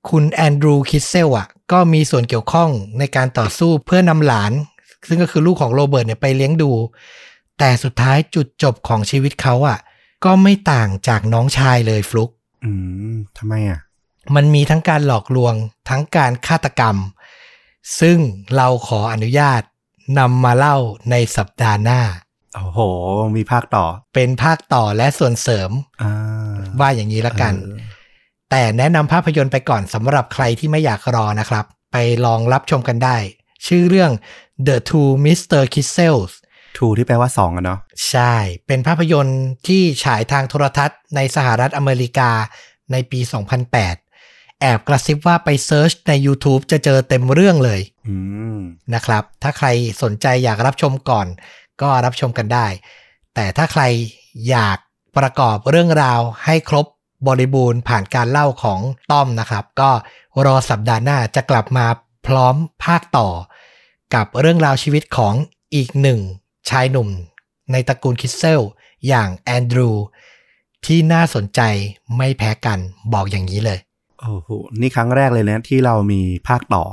คุณแอนดรูคิสเซลอะ ก็มีส่วนเกี่ยวข้องในการต่อสู้เพื่อนำหลาน ซึ่งก็คือลูกของโรเบิร์ตเนี่ยไปเลี้ยงดู แต่สุดท้ายจุดจบของชีวิตเขาอะ ก็ไม่ต่างจากน้องชายเลยฟลุกอืมทำไมอะ มันมีทั้งการหลอกลวงทั้งการฆาตกรรม ซึ่งเราขออนุญาตนำมาเล่าในสัปดาห์หน้า โอ้โห มีภาคต่อ เป็นภาคต่อและส่วนเสริมอ่าว่าอย่างนี้ละกันเออแต่แนะนำภาพยนตร์ไปก่อนสำหรับใครที่ไม่อยากรอนะครับ ไปลองรับชมกันได้ ชื่อเรื่อง The Two Mr. Kissels ทูที่แปลว่าสองอะเนาะใช่ เป็นภาพยนตร์ที่ฉายทางโทรทัศน์ในสหรัฐอเมริกาในปี 2008 แอบกระซิบว่าไปเซิร์ชใน YouTube จะเจอเต็มเรื่องเลยอืมนะครับ ถ้าใครสนใจอยากรับชมก่อน ก็รับชมกันได้ แต่ถ้าใครอยากประกอบเรื่องราวให้ครบบริบูรณ์ผ่านการเล่าของต้อมนะครับ ก็รอสัปดาห์หน้าจะกลับมาพร้อมภาคต่อ กับเรื่องราวชีวิตของอีกหนึ่ง ชายหนุ่มในตระกูลคิสเซล อย่างแอนดรูที่น่าสนใจไม่แพ้กันบอกอย่างนี้เลย โอ้โห นี่ครั้งแรกเลยนะที่เรามีภาคต่อ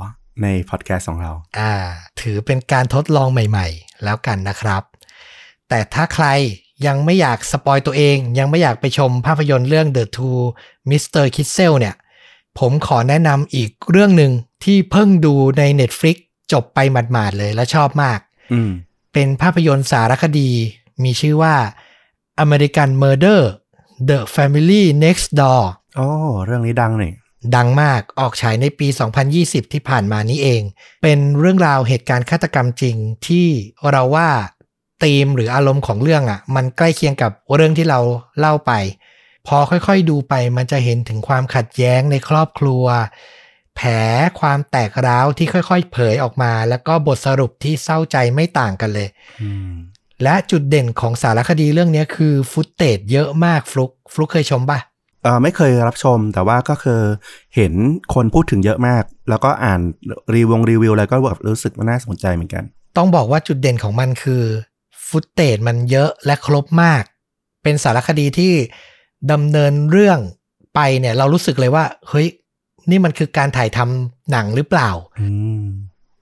ในพอดแคสต์ของเรา อ่า ถือเป็นการทดลองใหม่ ๆ แล้วกันนะครับ แต่ถ้าใครยังไม่อยากสปอยตัวเอง ยังไม่อยากไปชมภาพยนตร์เรื่อง The Two Mr. Kissel เนี่ย ผมขอแนะนำอีกเรื่องหนึ่งที่เพิ่งดูใน Netflix จบไปหมาดๆเลยและชอบมากอืม เป็นภาพยนตร์สารคดี มีชื่อว่า American Murder The Family Next Door โอ้เรื่องนี้ดังนี่ดังมากออกฉายในปี 2020 ที่ผ่านมานี้เอง เป็นเรื่องราวเหตุการณ์ฆาตกรรมจริงที่เราว่าธีมหรืออารมณ์ของเรื่องอะ่ะ มันใกล้เคียงกับเรื่องที่เราเล่าไป พอค่อยๆดูไปมันจะเห็นถึงความขัดแย้งในครอบครัว แผลความแตกร้าวที่ค่อย ๆ เผยออกมา แล้วก็บทสรุปที่เศร้าใจไม่ต่างกันเลยอืมและจุดเด่นของสารคดีเรื่องนี้คือฟุตเตจเยอะมากฟลุกฟลุกเคยชมปะเอออไม่เคยรับชมแต่ว่าก็คือเห็นคนพูดถึงเยอะมาก แล้วก็อ่านรีวิวรีวิวอะไรก็แบบรู้สึกว่าน่าสนใจเหมือนกัน ต้องบอกว่าจุดเด่นของมันคือฟุตเตจมันเยอะและครบมาก เป็นสารคดีที่ดำเนินเรื่องไปเนี่ยเรารู้สึกเลยว่า เฮ้ย นี่มันคือการถ่ายทำหนังหรือเปล่าอืม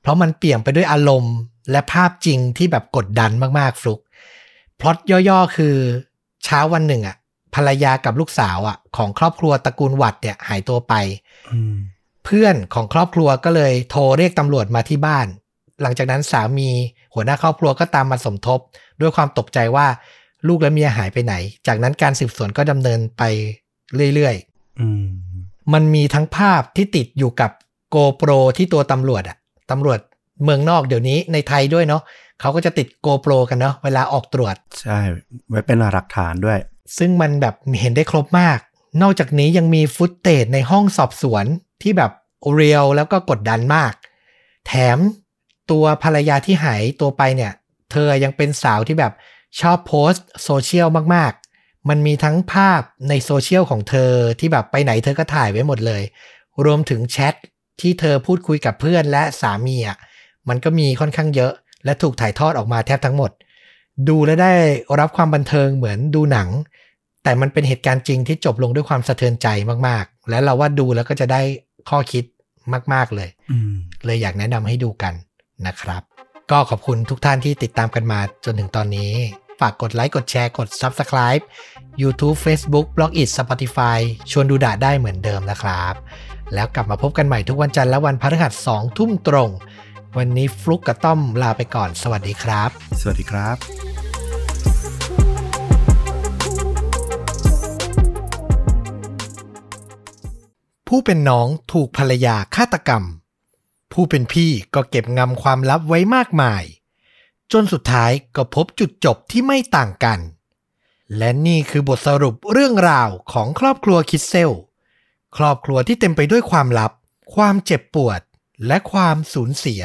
เพราะมันเปี่ยมไปด้วยอารมณ์และภาพจริงที่แบบกดดันมากๆฟลุกพล็อตย่อๆ คือเช้าวันหนึ่งอะภรรยากับลูกสาวอะ ของครอบครัวตระกูลวัดเนี่ยหายตัวไปอืมเพื่อนของครอบครัวก็เลยโทรเรียกตำรวจมาที่บ้าน หลังจากนั้นสามีหัวหน้าครอบครัวก็ตามมาสมทบ ด้วยความตกใจว่าลูกและเมียหายไปไหน จากนั้นการสืบสวนก็ดำเนินไปเรื่อยอืมๆ มันมีทั้งภาพที่ติดอยู่กับ GoPro ที่ตัวตำรวจอะตำรวจเมืองนอกเดี๋ยวนี้ในไทยด้วยเนาะเขาก็จะติด GoPro กันเนาะเวลาออกตรวจ ใช่ ไว้เป็นหลักฐานด้วย ซึ่งมันแบบเห็นได้ครบมาก นอกจากนี้ยังมีฟุตเตจในห้องสอบสวนที่แบบเรียลแล้วก็กดดันมาก แถมตัวภรรยาที่หายตัวไปเนี่ย เธอยังเป็นสาวที่แบบชอบโพสต์โซเชียลมากๆ มันมีทั้งภาพในโซเชียลของเธอที่แบบไปไหนเธอก็ถ่ายไว้หมดเลย รวมถึงแชทที่เธอพูดคุยกับเพื่อนและสามีอะมันก็มีค่อนข้างเยอะ และถูกถ่ายทอดออกมาแทบทั้งหมด ดูและได้รับความบันเทิงเหมือนดูหนัง แต่มันเป็นเหตุการณ์จริงที่จบลงด้วยความสะเทือนใจมากๆ และเราว่าดูแล้วก็จะได้ข้อคิดมาก ๆเลยอืมเลยอยากแนะนำให้ดูกันนะครับ ก็ขอบคุณทุกท่านที่ติดตามกันมาจนถึงตอนนี้ ฝากกดไลค์กดแชร์กด Subscribe YouTube Facebook b l o g i t Spotify ชวนดูด่าได้เหมือนเดิมนะครับ แล้วกลับมาพบกันใหม่ทุกวันจันทร์และวันพฤหัสสองทุ่มตรง วันนี้ฟลุกกับต้อมลาไปก่อน สวัสดีครับ สวัสดีครับผู้เป็นน้องถูกภรรยาฆาตกรรม ผู้เป็นพี่ก็เก็บงำความลับไว้มากมาย จนสุดท้ายก็พบจุดจบที่ไม่ต่างกัน และนี่คือบทสรุปเรื่องราวของครอบครัวคิดเซล ครอบครัวที่เต็มไปด้วยความลับ ความเจ็บปวด และความสูญเสีย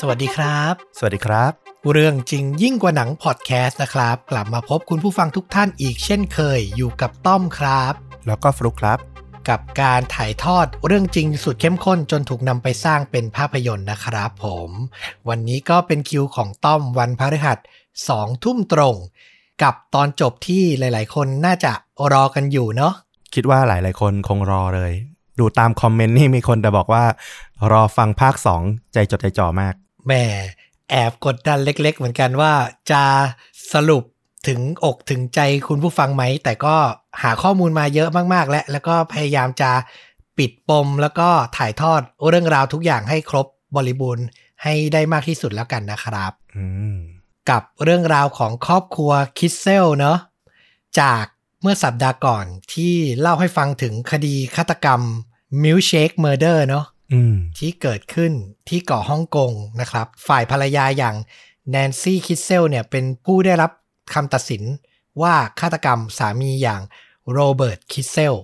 สวัสดีครับ สวัสดีครับ เรื่องจริงยิ่งกว่าหนังพอดแคสต์นะครับ กลับมาพบคุณผู้ฟังทุกท่านอีกเช่นเคยอยู่กับต้อมครับ แล้วก็ฟลุกครับ กับการถ่ายทอดเรื่องจริงสุดเข้มข้นจนถูกนำไปสร้างเป็นภาพยนตร์นะครับผม วันนี้ก็เป็นคิวของต้อมวันพฤหัสสองทุ่มตรง กับตอนจบที่หลาย ๆ คนน่าจะรอกันอยู่เนาะคิดว่าหลาย ๆ คนคงรอเลย ดูตามคอมเมนต์นี่มีคนแต่บอกว่า รอฟังภาคสองใจจดใจจ่อมากแหม่แอบกดดันเล็ก ๆ เหมือนกันว่าจะสรุป ถึงอกถึงใจคุณผู้ฟังไหม แต่ก็หาข้อมูลมาเยอะมากๆ แล้วแล้วก็พยายามจะปิดปม แล้วก็ถ่ายทอดเรื่องราวทุกอย่างให้ครบบริบูรณ์ให้ได้มากที่สุดแล้วกันนะครับอืมกับเรื่องราวของครอบครัวคิดเซลเนาะจากเมื่อสัปดาห์ก่อนที่เล่าให้ฟังถึงคดีฆาตกรรม Milkshake Murder เนาะอืมที่เกิดขึ้นที่เกาะฮ่องกงนะครับ ฝ่ายภรรยาอย่างแนนซี่คิดเซลเนี่ยเป็นผู้ได้รับ คำตัดสินว่าฆาตกรรมสามีอย่างโรเบิร์ตคิดเซล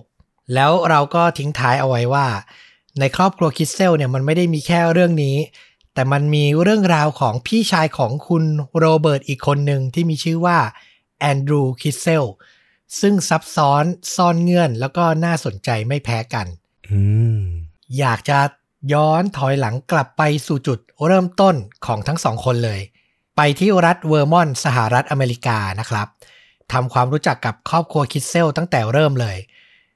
แล้วเราก็ทิ้งท้ายเอาไว้ว่า ในครอบครัวคิดเซลเนี่ยมันไม่ได้มีแค่เรื่องนี้ แต่มันมีเรื่องราวของพี่ชายของคุณโรเบิร์ตอีกคนหนึ่งที่มีชื่อว่าแอนดรูคิดเซลซึ่งซับซ้อนซ่อนเงื่อนแล้วก็น่าสนใจไม่แพ้กันอืมอยากจะย้อนถอยหลังกลับไปสู่จุดเริ่มต้นของทั้งสองคนเลย ไปที่รัฐเวอร์มอนต์สหรัฐอเมริกานะครับทำความรู้จักกับครอบครัวคิสเซลตั้งแต่เริ่มเลย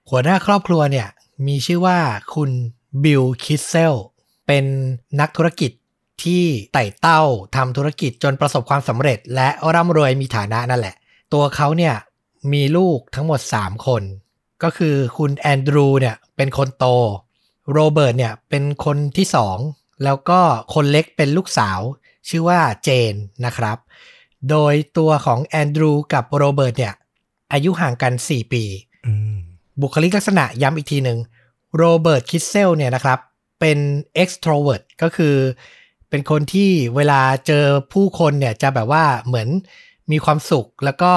หัวหน้าครอบครัวเนี่ยมีชื่อว่าคุณบิลคิสเซลเป็นนักธุรกิจที่ไต่เต้าทำธุรกิจจนประสบความสำเร็จ และร่ำรวยมีฐานะนั่นแหละ ตัวเขาเนี่ยมีลูกทั้งหมด 3 คน ก็คือคุณแอนดรูเนี่ยเป็นคนโต โรเบิร์ตเนี่ยเป็นคนที่สองแล้วก็คนเล็กเป็นลูกสาว ชื่อว่าเจนนะครับ โดยตัวของแอนดรูกับโรเบิร์ตเนี่ย อายุห่างกัน 4 ปีอืมบุคลิกลักษณะย้ำอีกทีหนึ่งโรเบิร์ตคิดเซลเนี่ยนะครับ เป็น extrovert ก็คือ เป็นคนที่เวลาเจอผู้คนเนี่ยจะแบบว่าเหมือนมีความสุขแล้วก็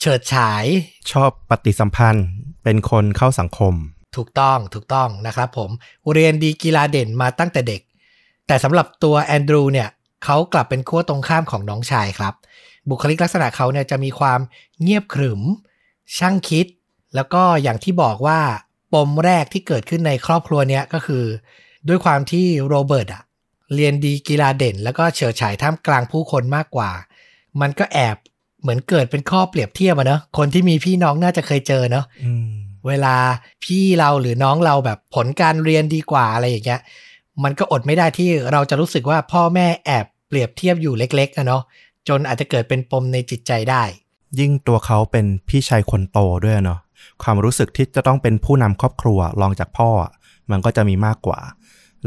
เฉิดฉาย ชอบปฏิสัมพันธ์ เป็นคนเข้าสังคม ถูกต้องถูกต้องนะครับผมเรียนดีกีฬาเด่นมาตั้งแต่เด็ก แต่สำหรับตัวแอนดรูเนี่ย เขากลับเป็นขั้วตรงข้ามของน้องชายครับ บุคลิกลักษณะเขาเนี่ยจะมีความเงียบขรึม ช่างคิด แล้วก็อย่างที่บอกว่าปมแรกที่เกิดขึ้นในครอบครัวเนี้ยก็คือ ด้วยความที่โรเบิร์ตอะเรียนดีกีฬาเด่น แล้วก็เฉิดฉายท่ามกลางผู้คนมากกว่า มันก็แอบเหมือนเกิดเป็นข้อเปรียบเทียบอะเนอะคนที่มีพี่น้องน่าจะเคยเจอเนอะอืมเวลาพี่เราหรือน้องเราแบบผลการเรียนดีกว่าอะไรอย่างเงี้ย มันก็อดไม่ได้ที่เราจะรู้สึกว่าพ่อแม่แอบเปรียบเทียบอยู่เล็กๆอะเนาะจนอาจจะเกิดเป็นปมในจิตใจได้ ยิ่งตัวเขาเป็นพี่ชายคนโตด้วยเนาะความรู้สึกที่จะต้องเป็นผู้นำครอบครัวรองจากพ่ออะมันก็จะมีมากกว่า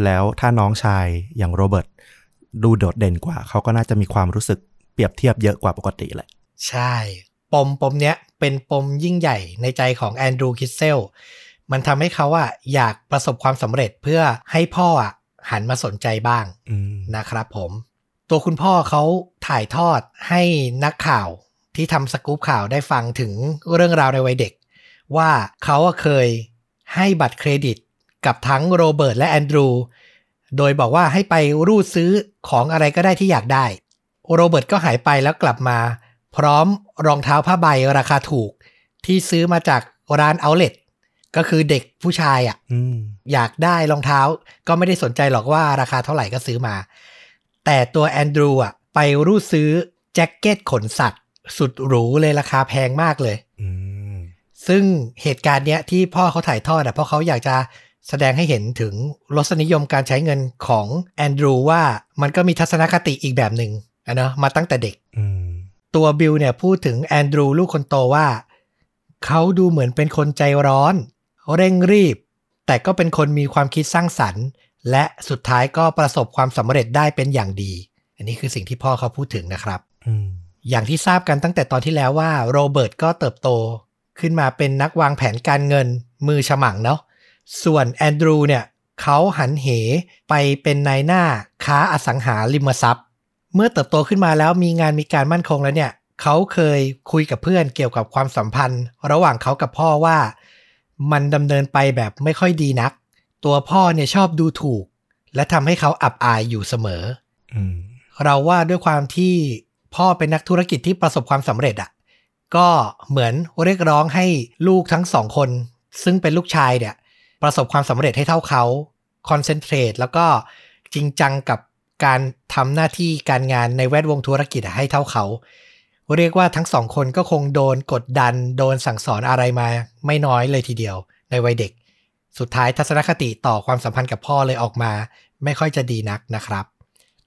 แล้วถ้าน้องชายอย่างโรเบิร์ตดูโดดเด่นกว่า เขาก็น่าจะมีความรู้สึกเปรียบเทียบเยอะกว่าปกติแหละ ใช่ ปมปมเนี้ยเป็นปมยิ่งใหญ่ในใจของแอนดรูว์คิสเซล มันทำให้เขาอะอยากประสบความสำเร็จเพื่อให้พ่ออะ หันมาสนใจบ้างอืมนะครับผม ตัวคุณพ่อเขาถ่ายทอดให้นักข่าวที่ทำสกู๊ปข่าวได้ฟังถึงเรื่องราวในวัยเด็ก ว่าเขาอะเคยให้บัตรเครดิตกับทั้งโรเบิร์ตและแอนดรู โดยบอกว่าให้ไปรูดซื้อของอะไรก็ได้ที่อยากได้ โรเบิร์ตก็หายไปแล้วกลับมา พร้อมรองเท้าผ้าใบราคาถูก ที่ซื้อมาจากร้านเอาเล t ก็คือเด็กผู้ชายอะอืมอยากได้รองเท้า ก็ไม่ได้สนใจหรอกว่าราคาเท่าไหร่ก็ซื้อมา แต่ตัวแอนดรูอะไปรูดซื้อแจ็คเก็ตขนสัตว์ สุดหรูเลยราคาแพงมากเลยอืมซึ่งเหตุการณ์เนี้ยที่พ่อเขาถ่ายทอดอะเพราะเขาอยากจะแสดงให้เห็นถึงรสนิยมการใช้เงินของแอนดรูว่ามันก็มีทัศนคติอีกแบบหนึ่งอะเนาะมาตั้งแต่เด็กอืมตัวบิลเนี่ยพูดถึงแอนดรูลูกคนโตว่า เขาดูเหมือนเป็นคนใจร้อน เร่งรีบ แต่ก็เป็นคนมีความคิดสร้างสรรค์ และสุดท้ายก็ประสบความสำเร็จได้เป็นอย่างดี อันนี้คือสิ่งที่พ่อเขาพูดถึงนะครับอืมอย่างที่ทราบกันตั้งแต่ตอนที่แล้วว่าโรเบิร์ตก็เติบโต ขึ้นมาเป็นนักวางแผนการเงินมือฉมังเนาะส่วนแอนดรูเนี่ยเขาหันเหไปเป็นนายหน้าค้าอสังหาริมทรัพย์ เมื่อเติบโตขึ้นมาแล้วมีงานมีการมั่นคงแล้วเนี่ย เขาเคยคุยกับเพื่อนเกี่ยวกับความสัมพันธ์ ระหว่างเขากับพ่อว่า มันดำเนินไปแบบไม่ค่อยดีนัก ตัวพ่อเนี่ยชอบดูถูก และทำให้เขาอับอายอยู่เสมออืมเราว่าด้วยความที่พ่อเป็นนักธุรกิจที่ประสบความสำเร็จอะ่ะ ก็เหมือนเรียกร้องให้ลูกทั้งสองคน ซึ่งเป็นลูกชายเนี่ย ประสบความสำเร็จให้เท่าเขาคอนเซนเทรตแล้วก็จริงจังกับการทำหน้าที่การงานในแวดวงธุรกิจอะให้เท่าเขา เรียกว่าทั้งสองคนก็คงโดนกดดัน โดนสั่งสอนอะไรมา ไม่น้อยเลยทีเดียว ในวัยเด็ก สุดท้ายทัศนคติต่อความสัมพันธ์กับพ่อเลยออกมา ไม่ค่อยจะดีนักนะครับ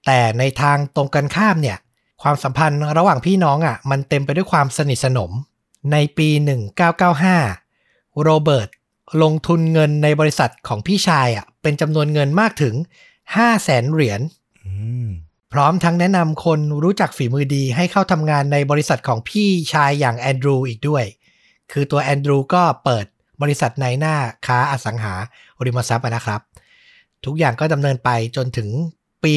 แต่ในทางตรงกันข้ามเนี่ย ความสัมพันธ์ระหว่างพี่น้องอะ มันเต็มไปด้วยความสนิทสนม ในปี 1995 โรเบิร์ตลงทุนเงินในบริษัทของพี่ชายอะ เป็นจำนวนเงินมากถึง 5 0 0แสนเหรียญ พร้อมทั้งแนะนำคนรู้จักฝีมือดีให้เข้าทำงานในบริษัทของพี่ชายอย่างแอนดรูอีกด้วย คือตัวแอนดรูก็เปิดบริษัทนายหน้าค้าอสังหาริมทรัพย์นะครับ ทุกอย่างก็ดำเนินไปจนถึงปี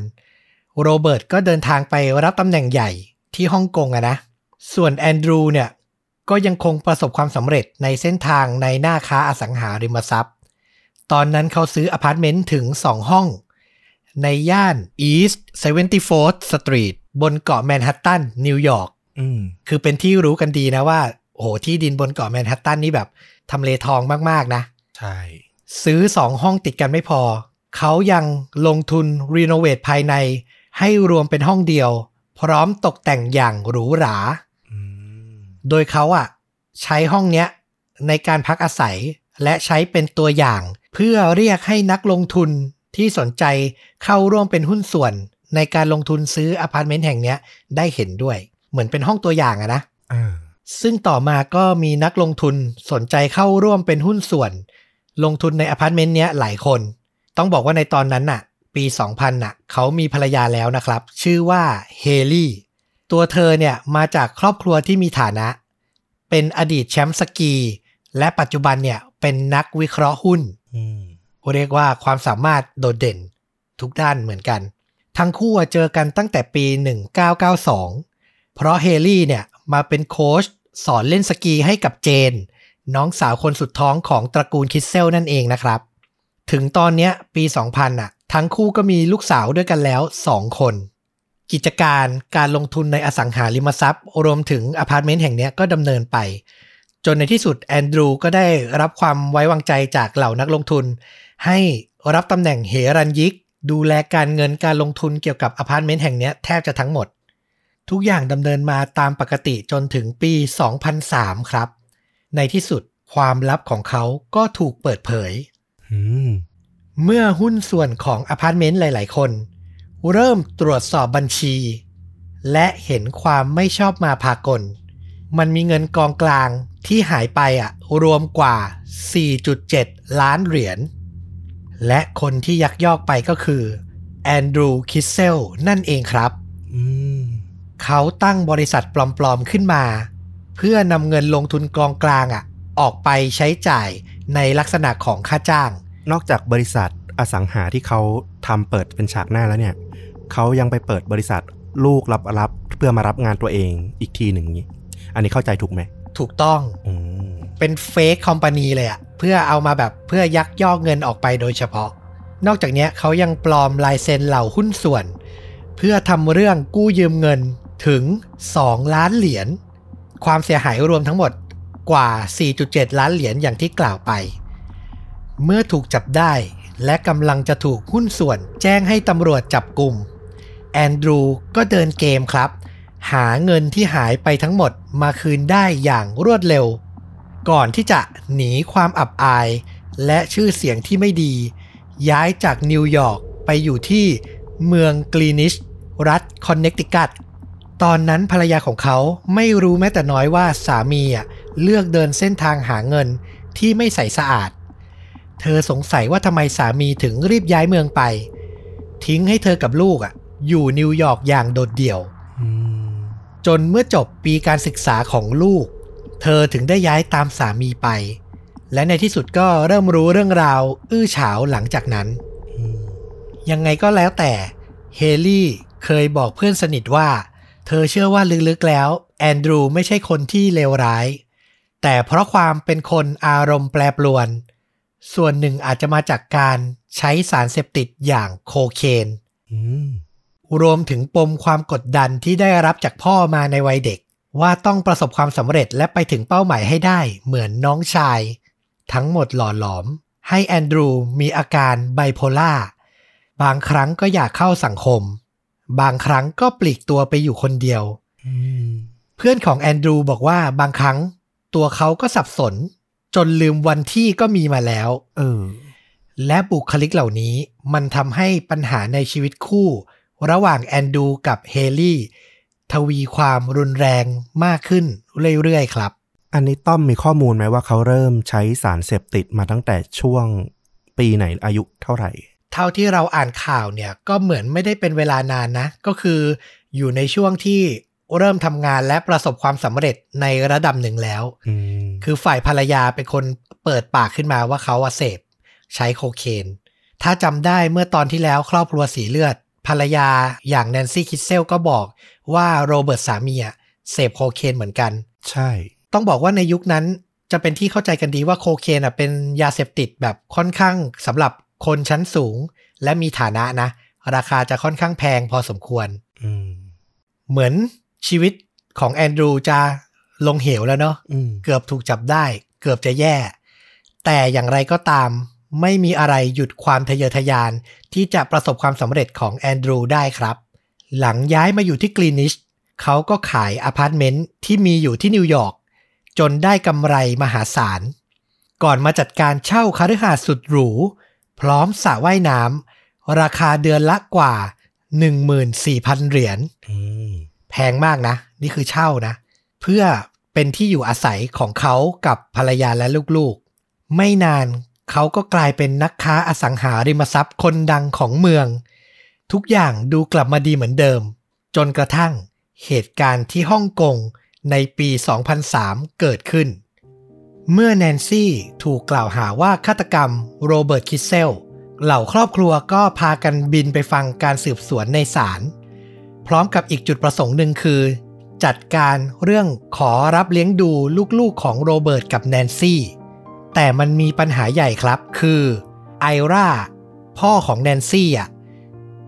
2000 โรเบิร์ตก็เดินทางไปรับตำแหน่งใหญ่ที่ฮ่องกงอะนะ ส่วนแอนดรูเนี่ยก็ยังคงประสบความสำเร็จในเส้นทางนายหน้าค้าอสังหาริมทรัพย์ ตอนนั้นเขาซื้ออพาร์ตเมนต์ถึง 2 ห้อง ในย่าน East 74th Street บนเกาะแมนฮัตตันนิวยอร์กอืมคือเป็นที่รู้กันดีนะว่าโอ้โหที่ดินบนเกาะแมนฮัตตันนี่แบบทำเลทองมาก ๆ นะ ใช่ ซื้อสองห้องติดกันไม่พอ เขายังลงทุนรีโนเวทภายใน ให้รวมเป็นห้องเดียว พร้อมตกแต่งอย่างหรูหราอืมโดยเขาอะใช้ห้องเนี้ยในการพักอาศัยและใช้เป็นตัวอย่าง เพื่อเรียกให้นักลงทุน ที่สนใจเข้าร่วมเป็นหุ้นส่วน ในการลงทุนซื้ออพาร์ตเมนต์แห่งเนี้ยได้เห็นด้วย เหมือนเป็นห้องตัวอย่างอะนะอ่าซึ่งต่อมาก็มีนักลงทุนสนใจเข้าร่วมเป็นหุ้นส่วน ลงทุนในอพาร์ตเมนต์เนี้ยหลายคน ต้องบอกว่าในตอนนั้นน่ะ ปี 2000น่ะ เขามีภรรยาแล้วนะครับ ชื่อว่าเฮลี่ตัวเธอเนี่ยมาจากครอบครัวที่มีฐานะ เป็นอดีตแชมป์สกี และปัจจุบันเนี่ยเป็นนักวิเคราะห์หุ้นอืม เรียกว่าความสามารถโดดเด่นทุกด้านเหมือนกัน ทั้งคู่เจอกันตั้งแต่ปี 1992 เพราะเฮลี่เนี่ยมาเป็นโค้ชสอนเล่นสกีให้กับเจน น้องสาวคนสุดท้องของตระกูลคิสเซลนั่นเองนะครับ ถึงตอนนี้ปี 2000อะ ทั้งคู่ก็มีลูกสาวด้วยกันแล้วสองคน กิจการการลงทุนในอสังหาริมทรัพย์ รวมถึงอพาร์ตเมนต์แห่งนี้ก็ดำเนินไป จนในที่สุดแอนดรูก็ได้รับความไว้วางใจจากเหล่านักลงทุน ให้รับตำแหน่งเหรัญญิก ดูแลการเงินการลงทุนเกี่ยวกับอพาร์ตเมนต์แห่งเนี้ยแทบจะทั้งหมด ทุกอย่างดำเนินมาตามปกติจนถึงปี 2003 ครับ ในที่สุดความลับของเขาก็ถูกเปิดเผยอืมเมื่อหุ้นส่วนของอพาร์ตเมนต์หลาย ๆ คน เริ่มตรวจสอบบัญชี และเห็นความไม่ชอบมาพากล มันมีเงินกองกลางที่หายไปอะ รวมกว่า 4.7 ล้านเหรียญ และคนที่ยักยอกไปก็คือแอนดรูคิสเซลนั่นเองครับอืมเขาตั้งบริษัทปลอมๆขึ้นมา เพื่อนำเงินลงทุนกองกลางอะออกไปใช้จ่ายในลักษณะของค่าจ้าง นอกจากบริษัทอสังหาที่เขาทำเปิดเป็นฉากหน้าแล้วเนี่ยเขายังไปเปิดบริษัทลูกรับรับเพื่อมารับงานตัวเองอีกทีหนึ่งนี้ อันนี้เข้าใจถูกไหม ถูกต้องอืมเป็นเฟกคอมพานีเลยอะเพื่อเอามาแบบเพื่อยักยอกเงินออกไปโดยเฉพาะ นอกจากเนี้ยเขายังปลอมลายเซ็นเหล่าหุ้นส่วน เพื่อทำเรื่องกู้ยืมเงินถึง 2 ล้านเหรียญความเสียหายรวมทั้งหมดกว่า 4.7 ล้านเหรียญอย่างที่กล่าวไป เมื่อถูกจับได้และกำลังจะถูกหุ้นส่วนแจ้งให้ตำรวจจับกลุ่มแอนดรูก็เดินเกมครับ หาเงินที่หายไปทั้งหมดมาคืนได้อย่างรวดเร็ว ก่อนที่จะหนีความอับอาย และชื่อเสียงที่ไม่ดี ย้ายจากนิวยอร์กไปอยู่ที่เมืองกรีนิช รัฐคอนเนคติคัตตอนนั้นภรรยาของเขาไม่รู้แม้แต่น้อยว่าสามีอะเลือกเดินเส้นทางหาเงินที่ไม่ใสสะอาด เธอสงสัยว่าทำไมสามีถึงรีบย้ายเมืองไป ทิ้งให้เธอกับลูกอะอยู่นิวยอร์กอย่างโดดเดี่ยว จนเมื่อจบปีการศึกษาของลูก เธอถึงได้ย้ายตามสามีไป และในที่สุดก็เริ่มรู้เรื่องราว อื้อฉาวหลังจากนั้น ยังไงก็แล้วแต่เฮลี่เคยบอกเพื่อนสนิทว่า เธอเชื่อว่าลึกๆแล้ว แอนดรูไม่ใช่คนที่เลวร้าย แต่เพราะความเป็นคนอารมณ์แปรปรวน ส่วนหนึ่งอาจจะมาจากการใช้สารเสพติดอย่างโคเคน อืม รวมถึงปมความกดดันที่ได้รับจากพ่อมาในวัยเด็ก ว่าต้องประสบความสำเร็จและไปถึงเป้าหมายให้ได้เหมือนน้องชาย ทั้งหมดหล่อหลอม ให้แอนดรูมีอาการไบโพล่าบางครั้งก็อยากเข้าสังคม บางครั้งก็ปลีกตัวไปอยู่คนเดียวอืมเพื่อนของแอนดรูบอกว่าบางครั้งตัวเขาก็สับสน จนลืมวันที่ก็มีมาแล้วเออและบุคลิกเหล่านี้มันทำให้ปัญหาในชีวิตคู่ ระหว่างแอนดูกับเฮลี่ทวีความรุนแรงมากขึ้นเรื่อยๆ ครับ อันนี้ต้อมมีข้อมูลไหมว่าเขาเริ่มใช้สารเสพติดมาตั้งแต่ช่วงปีไหนอายุเท่าไหร่ เท่าที่เราอ่านข่าวเนี่ยก็เหมือนไม่ได้เป็นเวลานานนะ ก็คืออยู่ในช่วงที่เริ่มทำงานและประสบความสำเร็จในระดับหนึ่งแล้วอืมคือฝ่ายภรรยาเป็นคนเปิดปากขึ้นมาว่าเขาอะเสพ ใช้โคเคน ถ้าจำได้เมื่อตอนที่แล้วครอบครัวสีเลือด ภรรยาอย่างแนนซี่คิสเซลก็บอกว่าโรเบิร์ตสามีอะเสพโคเคนเหมือนกัน ใช่ ต้องบอกว่าในยุคนั้นจะเป็นที่เข้าใจกันดีว่าโคเคนอะเป็นยาเสพติดแบบค่อนข้างสำหรับคนชั้นสูง และมีฐานะนะ ราคาจะค่อนข้างแพงพอสมควรอืมเหมือนชีวิตของแอนดรูจะลงเหวแล้วเนาะอืมเกือบถูกจับได้ เกือบจะแย่ แต่อย่างไรก็ตาม ไม่มีอะไรหยุดความทะเยอทะยานที่จะประสบความสำเร็จของแอนดรูได้ครับ หลังย้ายมาอยู่ที่กรีนิชเขาก็ขายอพาร์ตเมนต์ที่มีอยู่ที่นิวยอร์กจนได้กำไรมหาศาล ก่อนมาจัดการเช่าคฤหาสน์สุดหรู พร้อมสระว่ายน้ำราคาเดือนละกว่า 14,000 เหรียญแพงมากนะ นี่คือเช่านะ เพื่อเป็นที่อยู่อาศัยของเขากับภรรยาและลูกๆ ไม่นาน เขาก็กลายเป็นนักค้าอสังหาริมทรัพย์คนดังของเมือง ทุกอย่างดูกลับมาดีเหมือนเดิม จนกระทั่งเหตุการณ์ที่ฮ่องกงในปี 2003 เกิดขึ้น เมื่อแนนซี่ถูกกล่าวหาว่าฆาตกรรมโรเบิร์ตคิสเซล เหล่าครอบครัวก็พากันบินไปฟังการสืบสวนในศาล พร้อมกับอีกจุดประสงค์หนึ่งคือ จัดการเรื่องขอรับเลี้ยงดูลูกๆของโรเบิร์ตกับแนนซี่ แต่มันมีปัญหาใหญ่ครับ คือไอราพพ่อของแนนซี่อะ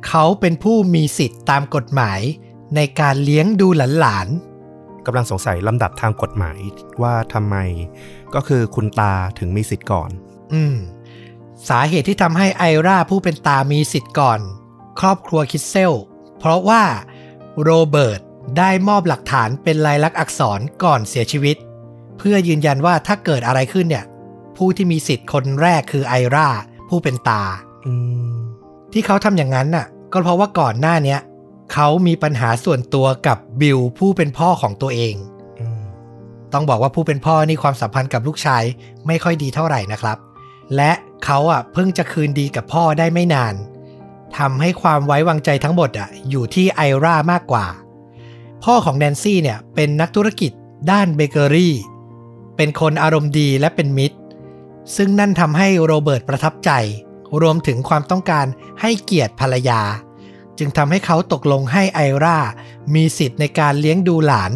เขาเป็นผู้มีสิทธิ์ตามกฎหมาย ในการเลี้ยงดูหลานกำลังสงสัยลำดับทางกฎหมายว่าทำไม ก็คือคุณตาถึงมีสิทธิ์ก่อนๆอืม สาเหตุที่ทำให้ไอราผู้เป็นตามีสิทธิ์ก่อน ครอบครัวคิดเซล เพราะว่าโรเบิร์ตได้มอบหลักฐานเป็นลายลักษณ์อักษรก่อนเสียชีวิต เพื่อยืนยันว่าถ้าเกิดอะไรขึ้นเนี่ย ผู้ที่มีสิทธิ์คนแรกคือไอราผู้เป็นตาอืมที่เขาทำอย่างนั้นน่ะ ก็เพราะว่าก่อนหน้าเนี้ยเขามีปัญหาส่วนตัวกับบิลผู้เป็นพ่อของตัวเองอืมต้องบอกว่าผู้เป็นพ่อนี่ความสัมพันธ์กับลูกชายไม่ค่อยดีเท่าไหร่นะครับ และเขาอะเพิ่งจะคืนดีกับพ่อได้ไม่นานทำให้ความไว้วางใจทั้งหมดอะอยู่ที่ไอรามากกว่า พ่อของแนนซี่เนี่ยเป็นนักธุรกิจด้านเบเกอรี่ เป็นคนอารมณ์ดีและเป็นมิตร ซึ่งนั่นทำให้โรเบิร์ตประทับใจ รวมถึงความต้องการให้เกียรติภรรยา จึงทำให้เขาตกลงให้ไอรามีสิทธิ์ในการเลี้ยงดูหลาน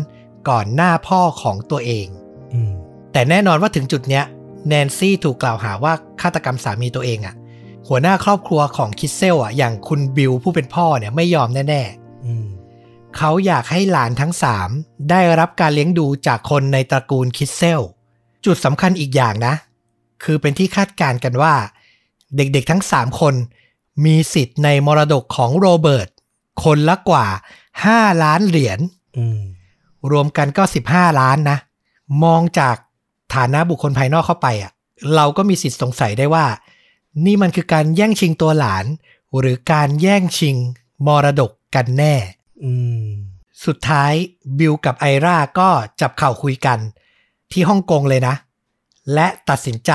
ก่อนหน้าพ่อของตัวเองอืมแต่แน่นอนว่าถึงจุดเนี้ยแนนซี่ถูกกล่าวหาว่าฆาตกรรมสามีตัวเองอะ่ะ หัวหน้าครอบครัวของคิดเซลอะอย่างคุณบิลผู้เป็นพ่อเนี่ยไม่ยอมแน่อืมๆเขาอยากให้หลานทั้งสามได้รับการเลี้ยงดูจากคนในตระกูลคิดเซลจุดสำคัญอีกอย่างนะ คือเป็นที่คาดการณ์กันว่า เด็กๆทั้งสามคนมีสิทธิ์ในมรดกของโรเบิร์ตคนละกว่า 5 ล้านเหรียญอืมรวมกันก็ 15 ล้านนะ มองจากฐานะบุคคลภายนอกเข้าไปอะ เราก็มีสิทธิ์สงสัยได้ว่า นี่มันคือการแย่งชิงตัวหลาน หรือการแย่งชิงมรดกกันแน่อืมสุดท้ายบิลกับไอราก็จับเข่าคุยกัน ที่ฮ่องกงเลยนะ และตัดสินใจ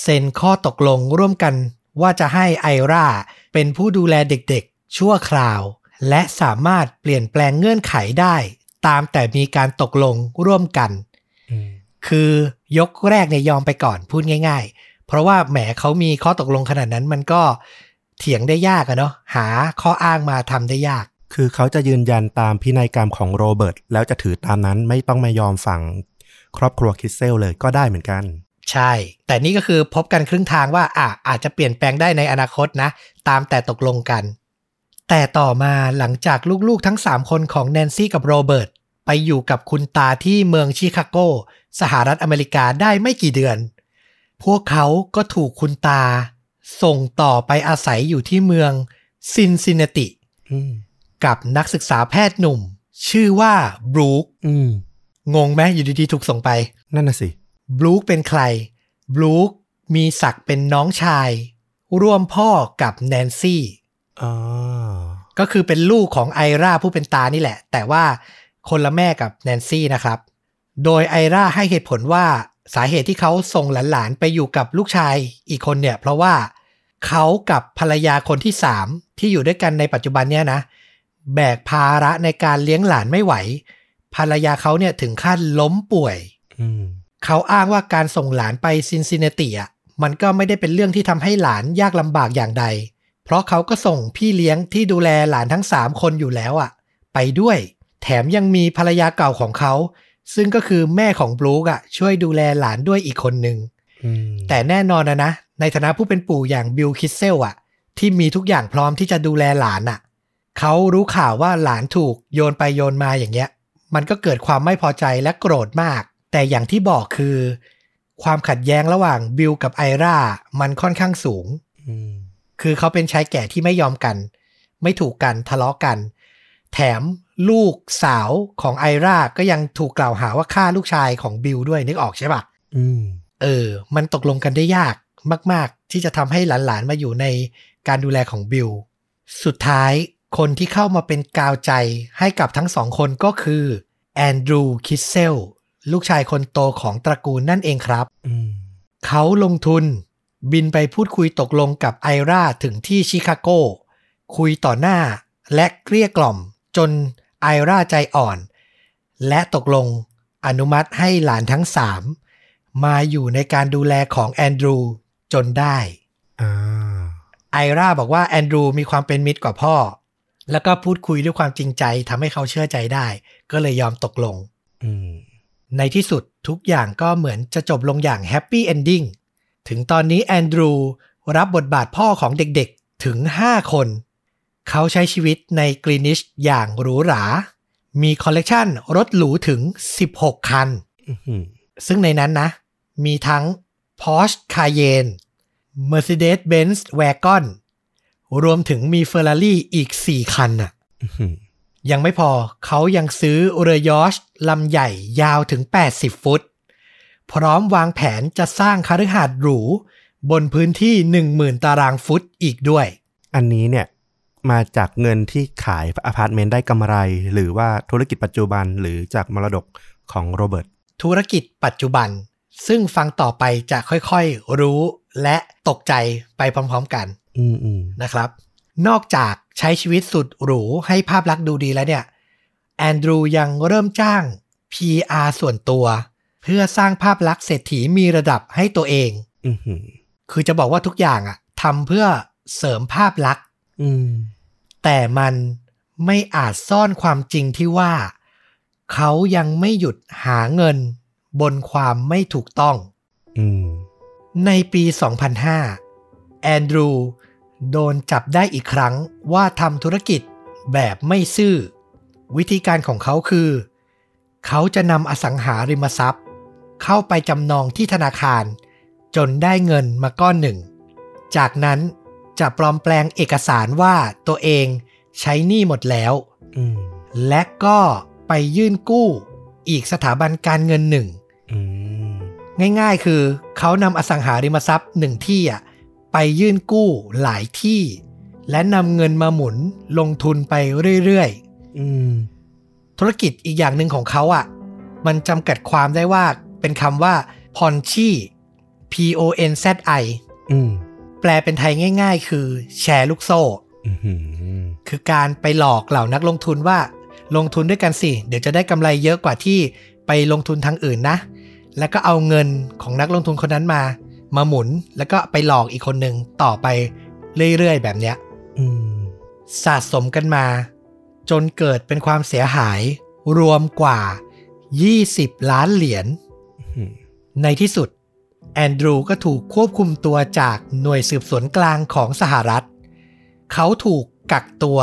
เซ็นข้อตกลงร่วมกันว่าจะให้ไอราเป็นผู้ดูแลเด็กๆ ชั่วคราว และสามารถเปลี่ยนแปลงเงื่อนไขได้ ตามแต่มีการตกลงร่วมกันอืมคือยกแรกเนี่ยยอมไปก่อนพูดง่าย ๆ เพราะว่าแหมเขามีข้อตกลงขนาดนั้นมันก็เถียงได้ยากอะเนาะหาข้ออ้างมาทำได้ยาก คือเขาจะยืนยันตามพินัยกรรมของโรเบิร์ตแล้วจะถือตามนั้นไม่ต้องมายอมฝั่ง ครอบครัวคิดเซลเลยก็ได้เหมือนกัน ใช่ แต่นี่ก็คือพบกันครึ่งทางว่าอะอาจจะเปลี่ยนแปลงได้ในอนาคตนะ ตามแต่ตกลงกัน แต่ต่อมาหลังจากลูกๆทั้ง 3 คนของแนนซี่กับโรเบิร์ตไปอยู่กับคุณตาที่เมืองชิคาโก สหรัฐอเมริกาได้ไม่กี่เดือน พวกเขาก็ถูกคุณตา ส่งต่อไปอาศัยอยู่ที่เมืองซินซินนาติอืมกับนักศึกษาแพทย์หนุ่ม ชื่อว่าบรูคอืม งงไหมอยู่ดีๆ ถูกส่งไป นั่นน่ะสิบลูคเป็นใครบลูคมีศักดิ์เป็นน้องชาย ร่วมพ่อกับแนนซี่อ๋อก็คือเป็นลูกของไอราผู้เป็นตานี่แหละ แต่ว่าคนละแม่กับแนนซี่นะครับ โดยไอราให้เหตุผลว่าสาเหตุที่เขาส่งหลานๆ ไปอยู่กับลูกชายอีกคนเนี่ย เพราะว่าเขากับภรรยาคนที่สามที่อยู่ด้วยกันในปัจจุบันเนี่ยนะ แบกภาระในการเลี้ยงหลานไม่ไหว ภรรยาเขาเนี่ยถึงขั้นล้มป่วยอืมเขาอ้างว่าการส่งหลานไปซินซินนาติอะมันก็ไม่ได้เป็นเรื่องที่ทำให้หลานยากลำบากอย่างใด เพราะเขาก็ส่งพี่เลี้ยงที่ดูแลหลานทั้งสามคนอยู่แล้วอะ ไปด้วย แถมยังมีภรรยาเก่าของเขา ซึ่งก็คือแม่ของลูกอะ ช่วยดูแลหลานด้วยอีกคนหนึ่งอืมแต่แน่นอนนะนะ ในฐานะผู้เป็นปู่อย่างบิลคิสเซลอะ ที่มีทุกอย่างพร้อมที่จะดูแลหลานอะ เขารู้ข่าวว่าหลานถูกโยนไปโยนมาอย่างเงี้ย มันก็เกิดความไม่พอใจและโกรธมาก แต่อย่างที่บอกคือ ความขัดแย้งระหว่างบิลกับไอรา มันค่อนข้างสูงอืมคือเขาเป็นชายแก่ที่ไม่ยอมกัน ไม่ถูกกันทะเลาะกัน แถมลูกสาวของไอรา ก็ยังถูกกล่าวหาว่าฆ่าลูกชายของบิลด้วยนึกออกใช่ปะอืมเออ มันตกลงกันได้ยากมาก ๆ ที่จะทำให้หลานๆมาอยู่ในการดูแลของบิล สุดท้าย คนที่เข้ามาเป็นกาวใจให้กับทั้งสองคนก็คือแอนดรูคิสเซลลูกชายคนโตของตระกูลนั่นเองครับอืมเขาลงทุนบินไปพูดคุยตกลงกับไอราถึงที่ชิคาโก คุยต่อหน้าและเกลี้ยกล่อมจนไอราใจอ่อน และตกลงอนุมัติให้หลานทั้งสามมาอยู่ในการดูแลของแอนดรูจนได้อ่าไอราบอกว่าแอนดรูมีความเป็นมิตรกว่าพ่อ แล้วก็พูดคุยด้วยความจริงใจทำให้เขาเชื่อใจได้ ก็เลยยอมตกลงอืมในที่สุดทุกอย่างก็เหมือนจะจบลงอย่าง happy ending ถึงตอนนี้แอนดรูรับบทบาทพ่อของเด็กๆถึง 5 คน เขาใช้ชีวิตในกรีนิชอย่างหรูหรา มีคอลเลกชันรถหรูถึง 16 คันอื้อหือซึ่งในนั้นนะ มีทั้ง Porsche Cayenne Mercedes-Benz Wagon รวมถึงมี Ferrari อีก 4 คันน่ะอื้อหือยังไม่พอเขายังซื้อเรือยอชต์ลำใหญ่ยาวถึง 80 ฟุต พร้อมวางแผนจะสร้างคฤหาสน์หรู บนพื้นที่ 10,000 ตารางฟุตอีกด้วย อันนี้เนี่ย มาจากเงินที่ขายอพาร์ตเมนต์ได้กำไร หรือว่าธุรกิจปัจจุบันหรือจากมรดกของโรเบิร์ตธุรกิจปัจจุบัน ซึ่งฟังต่อไปจะค่อยๆรู้และตกใจไปพร้อมๆกันอืมอืม นะครับ นอกจากใช้ชีวิตสุดหรูให้ภาพลักษณ์ดูดีแล้วเนี่ยแอนดรูยังเริ่มจ้าง PR ส่วนตัว เพื่อสร้างภาพลักษณ์เศรษฐีมีระดับให้ตัวเองอือหือคือจะบอกว่าทุกอย่างอะทำเพื่อเสริมภาพลักษณ์อืมแต่มันไม่อาจซ่อนความจริงที่ว่า เขายังไม่หยุดหาเงิน บนความไม่ถูกต้องอืมในปี 2005 แอนดรู โดนจับได้อีกครั้งว่าทำธุรกิจแบบไม่ซื่อ วิธีการของเขาคือ เขาจะนำอสังหาริมทรัพย์ เข้าไปจำนองที่ธนาคาร จนได้เงินมาก้อนหนึ่ง จากนั้นจะปลอมแปลงเอกสารว่าตัวเองใช้หนี้หมดแล้วและก็ไปยื่นกู้อีกสถาบันการเงินหนึ่งง่ายๆคือเขานำอสังหาริมทรัพย์หนึ่งที่อะ ไปยื่นกู้หลายที่ และนำเงินมาหมุนลงทุนไปเรื่อยอืมๆธุรกิจอีกอย่างหนึ่งของเขาอะ มันจำกัดความได้ว่าเป็นคำว่าพอนชี P O N Z I อืมแปลเป็นไทยง่าย ๆ คือแชร์ลูกโซ่อือหือคือการไปหลอกเหล่านักลงทุนว่า ลงทุนด้วยกันสิ เดี๋ยวจะได้กำไรเยอะกว่าที่ไปลงทุนทางอื่นนะ แล้วก็เอาเงินของนักลงทุนคนนั้นมา มาหมุนแล้วก็ไปหลอกอีกคนหนึ่งต่อไปเรื่อยๆ แบบเนี้ยอืมสะสมกันมา จนเกิดเป็นความเสียหายรวมกว่า 20 ล้านเหรียญอืมในที่สุด แอนดรูก็ถูกควบคุมตัวจากหน่วยสืบสวนกลางของสหรัฐ เขาถูกกักตัว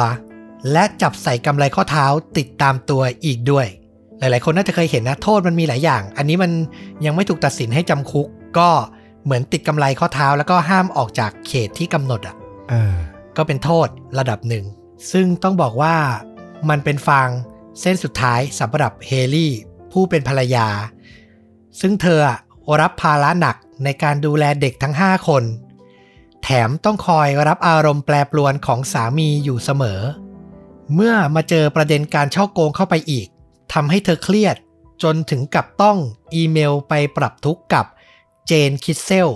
และจับใส่กำไลข้อเท้าติดตามตัวอีกด้วย หลายๆ คนน่าจะเคยเห็นนะ โทษมันมีหลายอย่าง อันนี้มันยังไม่ถูกตัดสินให้จำคุกก็ เหมือนติดกำไลข้อเท้าแล้วก็ห้ามออกจากเขตที่กำหนดอะอ่าก็เป็นโทษระดับหนึ่ง ซึ่งต้องบอกว่ามันเป็นฟางเส้นสุดท้ายสำหรับเฮลี่ผู้เป็นภรรยา ซึ่งเธออะรับภาระหนักในการดูแลเด็กทั้ง 5 คน แถมต้องคอยรับอารมณ์แปรปรวนของสามีอยู่เสมอ เมื่อมาเจอประเด็นการช่อโกงเข้าไปอีกทำให้เธอเครียดจนถึงกับต้องอีเมลไปปรับทุกข์กับ เจนคิดเซล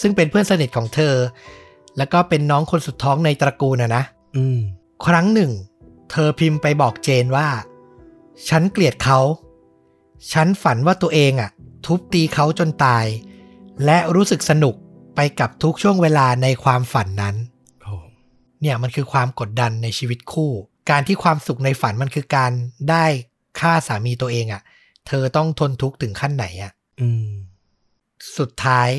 ซึ่งเป็นเพื่อนสนิทของเธอ แล้วก็เป็นน้องคนสุดท้องในตระกูลนะนะอืมครั้งหนึ่ง เธอพิมพ์ไปบอกเจนว่า ฉันเกลียดเขา ฉันฝันว่าตัวเองอะ ทุบตีเขาจนตาย และรู้สึกสนุกไปกับทุกช่วงเวลาในความฝันนั้นโอ้เนี่ยมันคือความกดดันในชีวิตคู่ การที่ความสุขในฝันมันคือการได้ฆ่าสามีตัวเองอะ เธอต้องทนทุกข์ถึงขั้นไหนอะ อืม สุดท้าย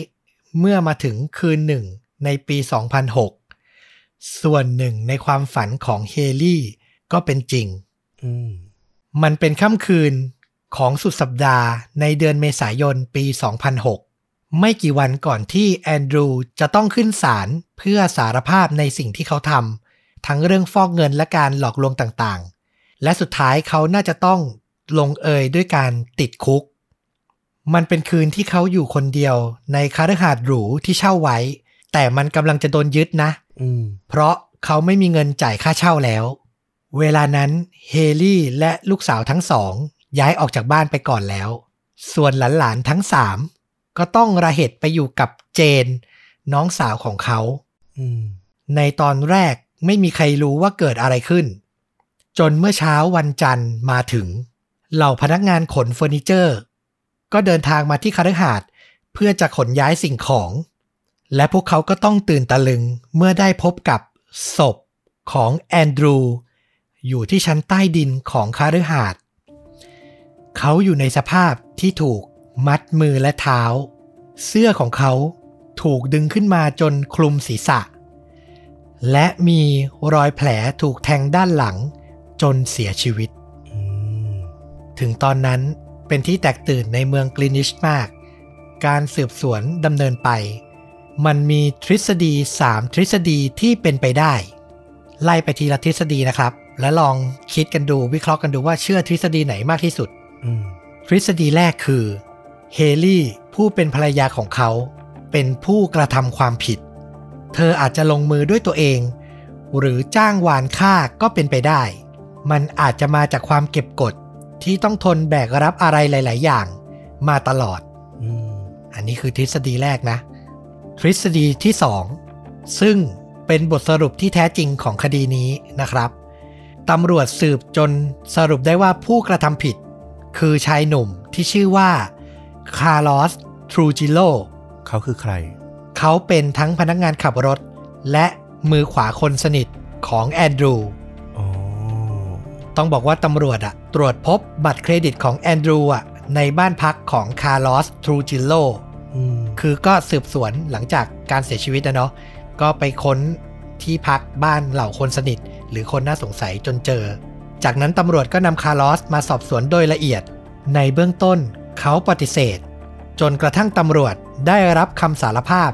เมื่อมาถึงคืนหนึ่งในปี 2006 ส่วนหนึ่งในความฝันของเฮลี่ก็เป็นจริงอืมมันเป็นค่ำคืนของสุดสัปดาห์ในเดือนเมษายนปี 2006 ไม่กี่วันก่อนที่แอนดรูจะต้องขึ้นศาลเพื่อสารภาพในสิ่งที่เขาทำทั้งเรื่องฟอกเงินและการหลอกลวงต่างๆ และสุดท้ายเขาน่าจะต้องลงเอยด้วยการติดคุก มันเป็นคืนที่เขาอยู่คนเดียวในคาฤหาสน์หรูที่เช่าไว้ แต่มันกำลังจะโดนยึดนะ อืม เพราะเขาไม่มีเงินจ่ายค่าเช่าแล้ว เวลานั้นเฮลี่และลูกสาวทั้งสอง ย้ายออกจากบ้านไปก่อนแล้ว ส่วนหลานๆทั้งสามก็ต้องระเหตุไปอยู่กับเจน น้องสาวของเขาอืมในตอนแรกไม่มีใครรู้ว่าเกิดอะไรขึ้น จนเมื่อเช้าวันจันทร์มาถึง เหล่าพนักงานขนเฟอร์นิเจอร์ ก็เดินทางมาที่คฤหาสน์เพื่อจะขนย้ายสิ่งของ และพวกเขาก็ต้องตื่นตะลึงเมื่อได้พบกับศพของแอนดรู อยู่ที่ชั้นใต้ดินของคฤหาสน์เขาอยู่ในสภาพที่ถูกมัดมือและเท้า เสื้อของเขาถูกดึงขึ้นมาจนคลุมศีรษะ และมีรอยแผลถูกแทงด้านหลังจนเสียชีวิต ถึงตอนนั้น เป็นที่แตกตื่นในเมืองกลินิชมาก การสืบสวนดำเนินไป มันมีทฤษฎี 3 ทฤษฎีที่เป็นไปได้ ไล่ไปทีละทฤษฎีนะครับ แล้วลองคิดกันดูวิเคราะห์กันดูว่าเชื่อทฤษฎีไหนมากที่สุดอืมทฤษฎีแรกคือเฮลี่ผู้เป็นภรรยาของเขา เป็นผู้กระทำความผิด เธออาจจะลงมือด้วยตัวเอง หรือจ้างวานฆ่าก็เป็นไปได้ มันอาจจะมาจากความเก็บกด ที่ต้องทนแบกรับอะไรหลาย ๆ อย่างมาตลอดอืมอันนี้คือทฤษฎีแรกนะ ทฤษฎีที่สองซึ่งเป็นบทสรุปที่แท้จริงของคดีนี้นะครับตำรวจสืบจนสรุปได้ว่าผู้กระทำผิด คือชายหนุ่มที่ชื่อว่าคาร์ลอสทรูจิโลเขาคือใคร เขาเป็นทั้งพนักงานขับรถ และมือขวาคนสนิทของแอนดรูอ๋อ ต้องบอกว่าตำรวจอะตรวจพบบัตรเครดิตของแอนดรูอะในบ้านพักของคาร์ลอสทรูจิโลอืมคือก็สืบสวนหลังจากการเสียชีวิตนะเนาะก็ไปค้นที่พักบ้านเหล่าคนสนิท หรือคนน่าสงสัยจนเจอ จากนั้นตำรวจก็นำคาร์ลอสมาสอบสวนโดยละเอียด ในเบื้องต้นเขาปฏิเสธ จนกระทั่งตำรวจได้รับคำสารภาพ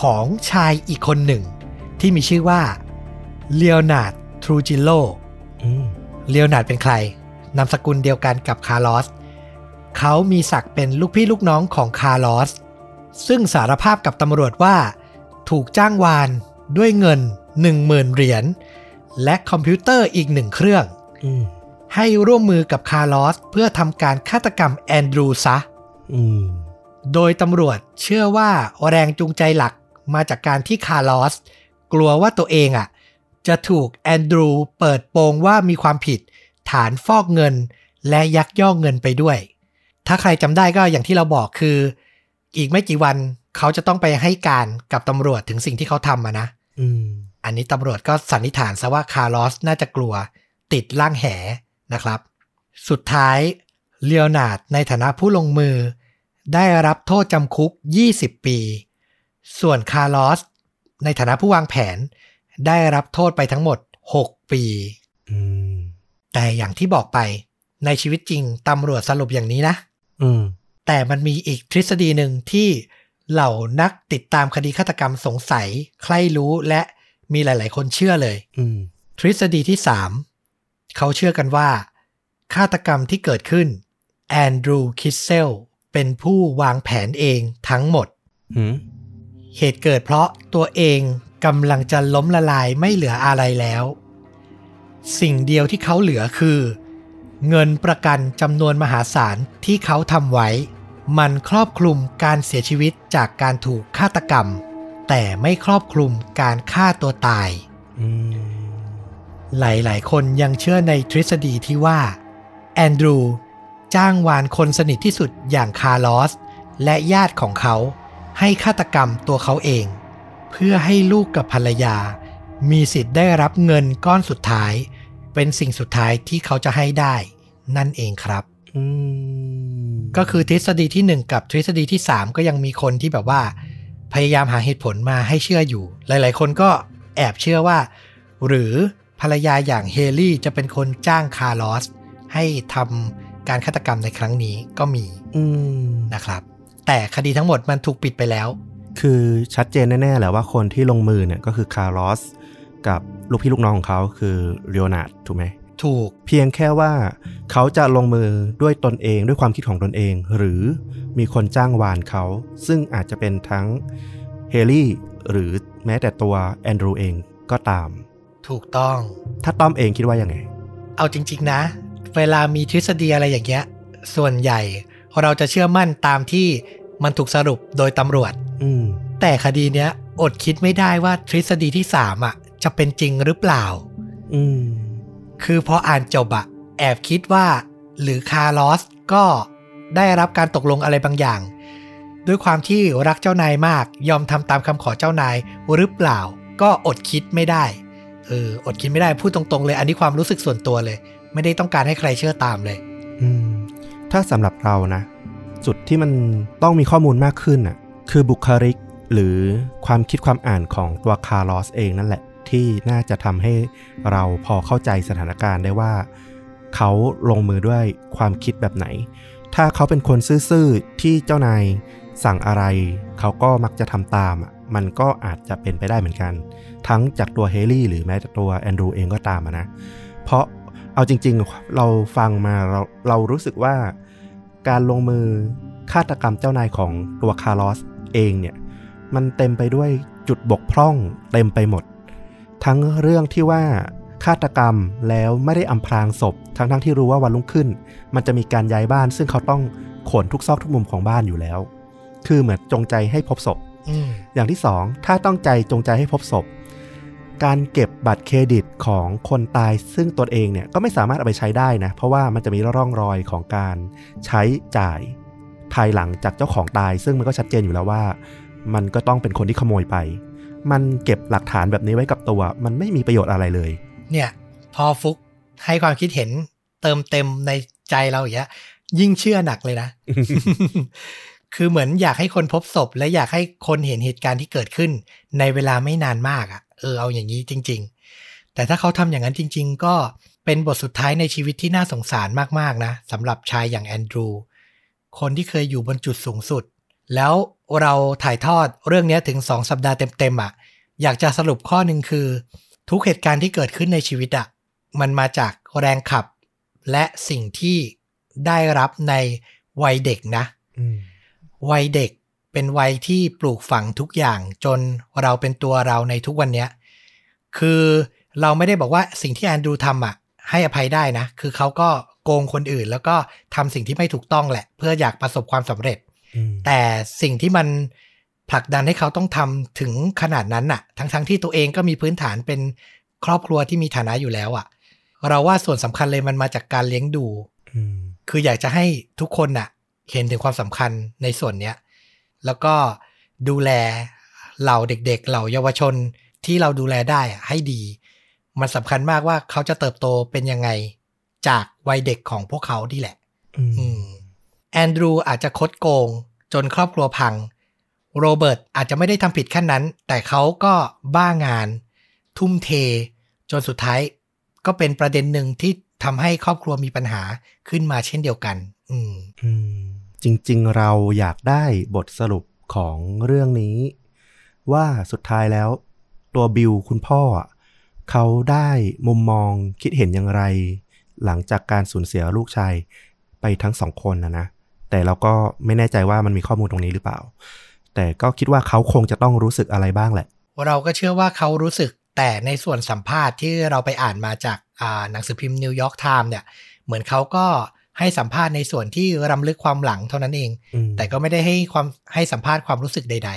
ของชายอีกคนหนึ่ง ที่มีชื่อว่าเล o โอนาร์ดทรูจิโลอืม เลโอนาร์ดเป็นใคร นามสกุลเดียวกันกับคาร์ลอส เขามีศักดิ์เป็นลูกพี่ลูกน้องของคาร์ลอส ซึ่งสารภาพกับตำรวจว่า ถูกจ้างวานด้วยเงิน 10,000 เหรียญและคอมพิวเตอร์อีกหนึ่งเครื่องอืมให้ร่วมมือกับคาร์ลอส เพื่อทำการฆาตกรรมแอนดรูซะอืมโดยตำรวจเชื่อว่าแรงจูงใจหลักมาจากการที่คาร์ลอส กลัวว่าตัวเองอะ จะถูกแอนดรูเปิดโปงว่ามีความผิด ฐานฟอกเงิน และยักยอกเงินไปด้วย ถ้าใครจำได้ก็อย่างที่เราบอกคือ อีกไม่กี่วันเขาจะต้องไปให้การกับตำรวจถึงสิ่งที่เขาทำอะนะอืมอันนี้ตำรวจก็สันนิษฐานซะว่าคาร์ลอสน่าจะกลัว ติดร่างแหน่ะครับ สุดท้ายเล o โอนาร์ดในฐานะผู้ลงมือ ได้รับโทษจำคุก 20 ปี ส่วนคาร์ลอสในฐานะผู้วางแผน ได้รับโทษไปทั้งหมด 6 ปีอืมแต่อย่างที่บอกไปในชีวิตจริงตำรวจสรุปอย่างนี้นะอืมแต่มันมีอีกทฤษฎีหนึ่งที่เหล่านักติดตามคดีฆาตกรรมสงสัย ใครรู้และมีหลาย ๆ คนเชื่อเลยอืมทฤษฎีที่3เขาเชื่อกันว่า ฆาตกรรมที่เกิดขึ้นแอนดรูคิสเซลเป็นผู้วางแผนเองทั้งหมดหืมเหตุเกิดเพราะตัวเอง กำลังจะล้มละลายไม่เหลืออะไรแล้ว สิ่งเดียวที่เขาเหลือคือ เงินประกันจำนวนมหาศาลที่เขาทำไว้ มันครอบคลุมการเสียชีวิตจากการถูกฆาตกรรม แต่ไม่ครอบคลุมการฆ่าตัวตายหลาย ๆ คนยังเชื่อในทฤษฎีที่ว่าแอนดรูจ้างวานคนสนิทที่สุดอย่างคาร์ลอส และญาติของเขาให้ฆาตกรรมตัวเขาเอง พื่อให้ลูกกับภรรยา มีสิทธิ์ได้รับเงินก้อนสุดท้าย เป็นสิ่งสุดท้ายที่เขาจะให้ได้ นั่นเองครับอืมก็คือทฤษฎีที่ 1 กับทฤษฎีที่ 3 ก็ยังมีคนที่แบบว่า พยายามหาเหตุผลมาให้เชื่ออยู่ หลาย ๆ คนก็แอบเชื่อว่า หรือภรรยาอย่างเฮลี่จะเป็นคนจ้างคาร์ลอสให้ทำการฆาตกรรมในครั้งนี้ก็มีอืมนะครับ แต่คดีทั้งหมดมันถูกปิดไปแล้ว คือชัดเจนแน่ๆแหละว่าคนที่ลงมือเนี่ยก็คือคาร์ลอสกับลูกพี่ลูกน้องของเขาคือเลโอนาร์ดถูกไหมถูกเพียงแค่ว่าเขาจะลงมือด้วยตนเองด้วยความคิดของตนเอง หรือมีคนจ้างวานเขา ซึ่งอาจจะเป็นทั้งเฮลี่หรือแม้แต่ตัวแอนดรูเองก็ตาม ถูกต้อง ถ้าต้อมเองคิดว่ายังไง เอาจริง ๆ นะ เวลามีทฤษฎีอะไรอย่างเงี้ย ส่วนใหญ่เราจะเชื่อมั่นตามที่มันถูกสรุปโดยตำรวจ อืมแต่คดีเนี้ย อดคิดไม่ได้ว่าทฤษฎีที่สามอะ จะเป็นจริงหรือเปล่า อืมคือพออ่านจบอะแอบคิดว่า หรือคาร์ลอสก็ได้รับการตกลงอะไรบางอย่าง ด้วยความที่รักเจ้านายมากยอมทำตามคำขอเจ้านายหรือเปล่า ก็อดคิดไม่ได้เอออดคิดไม่ได้พูดตรงๆเลย อันนี้ความรู้สึกส่วนตัวเลย ไม่ได้ต้องการให้ใครเชื่อตามเลย อืม ถ้าสำหรับเรานะ จุดที่มันต้องมีข้อมูลมากขึ้นน่ะ คือบุคลิกหรือความคิดความอ่านของตัวคาร์ลอสเองนั่นแหละ ที่น่าจะทำให้เราพอเข้าใจสถานการณ์ได้ว่า เขาลงมือด้วยความคิดแบบไหน ถ้าเขาเป็นคนซื่อๆที่เจ้านายสั่งอะไร เขาก็มักจะทำตามอะมันก็อาจจะเป็นไปได้เหมือนกัน ทั้งจากตัวเฮลี่หรือแม้แต่ตัวแอนดรูเองก็ตามนะ เพราะเอาจริงๆ เราฟังมาเราเรารู้สึกว่า การลงมือฆาตกรรมเจ้านายของตัวคาร์ลอส เองเนี่ยมันเต็มไปด้วยจุดบกพร่องเต็มไปหมด ทั้งเรื่องที่ว่าฆาตกรรมแล้วไม่ได้อำพรางศพ ทั้งๆทที่รู้ว่าวันรุ่งขึ้น มันจะมีการย้ายบ้าน ซึ่งเขาต้องขนทุกซอกทุกมุมของบ้านอยู่แล้ว คือเหมือนจงใจให้พบศพอืมอย่างที่สองถ้าต้องใจจงใจให้พบศพ การเก็บบัตรเครดิตของคนตายซึ่งตนเองเนี่ยก็ไม่สามารถเอาไปใช้ได้นะ เพราะว่ามันจะมีร่องรอยของการใช้จ่าย ภายหลังจากเจ้าของตาย ซึ่งมันก็ชัดเจนอยู่แล้วว่า มันก็ต้องเป็นคนที่ขโมยไป มันเก็บหลักฐานแบบนี้ไว้กับตัว มันไม่มีประโยชน์อะไรเลย เนี่ย พอฟุกให้ความคิดเห็นเติมเต็มในใจเราอย่างเงี้ยยิ่งเชื่อหนักเลยนะ คือเหมือนอยากให้คนพบศพ และอยากให้คนเห็นเหตุการณ์ที่เกิดขึ้น ในเวลาไม่นานมากอะ่ะ เออเอาอย่างนี้จริง ๆ แต่ถ้าเขาทำอย่างนั้นจริง ๆ ก็เป็นบทสุดท้ายในชีวิตที่น่าสงสารมากๆนะสำหรับชายอย่างแอนดรู คนที่เคยอยู่บนจุดสูงสุด แล้วเราถ่ายทอดเรื่องเนี้ยถึงสองสัปดาห์เต็มๆอะ่ะ อยากจะสรุปข้อหนึ่งคือ ทุกเหตุการณ์ที่เกิดขึ้นในชีวิตอะ่ะ มันมาจากแรงขับ และสิ่งที่ได้รับในวัยเด็กนะอืมวัยเด็กเป็นวัยที่ปลูกฝังทุกอย่างจนเราเป็นตัวเราในทุกวันเนี้ย คือเราไม่ได้บอกว่าสิ่งที่แอนดรูทำอะให้อภัยได้นะ คือเขาก็ โกงคนอื่น แล้วก็ทำสิ่งที่ไม่ถูกต้องแหละ เพื่ออยากประสบความสำเร็จอืมแต่สิ่งที่มันผลักดันให้เขาต้องทำถึงขนาดนั้นน่ะ ทั้งๆที่ตัวเองก็มีพื้นฐานเป็นครอบครัวที่มีฐานะอยู่แล้วอะ เราว่าส่วนสำคัญเลยมันมาจากการเลี้ยงดูอืมคืออยากจะให้ทุกคนน่ะ เห็นถึงความสำคัญในส่วนเนี้ย แล้วก็ดูแลเหล่าเด็ก ๆ เหล่าเยาวชนที่เราดูแลได้อะให้ดี มันสำคัญมากว่าเขาจะเติบโตเป็นยังไง จากวัยเด็กของพวกเขาที่แหละอืมอืมแอนดรูอาจจะคดโกง จนครอบครัวพัง โรเบิร์ตอาจจะไม่ได้ทำผิดขั้นนั้น แต่เขาก็บ้างาน ทุ่มเท จนสุดท้าย ก็เป็นประเด็นหนึ่งที่ทำให้ครอบครัวมีปัญหาขึ้นมาเช่นเดียวกัน อืมอืมจริง ๆ เราอยากได้บทสรุปของเรื่องนี้ ว่าสุดท้ายแล้ว ตัวบิลคุณพ่ออะเขาได้มุมมองคิดเห็นอย่างไร หลังจากการสูญเสียลูกชายไปทั้งสองคนนะนะ แต่เราก็ไม่แน่ใจว่ามันมีข้อมูลตรงนี้หรือเปล่า แต่ก็คิดว่าเขาคงจะต้องรู้สึกอะไรบ้างแหละ เราก็เชื่อว่าเขารู้สึกแต่ในส่วนสัมภาษณ์ที่เราไปอ่านมาจากอ่าหนังสือพิมพ์นิวยอร์กไทม์เนี่ย เหมือนเขาก็ให้สัมภาษณ์ในส่วนที่รำลึกความหลังเท่านั้นเองอืมแต่ก็ไม่ได้ให้ความให้สัมภาษณ์ความรู้สึกใด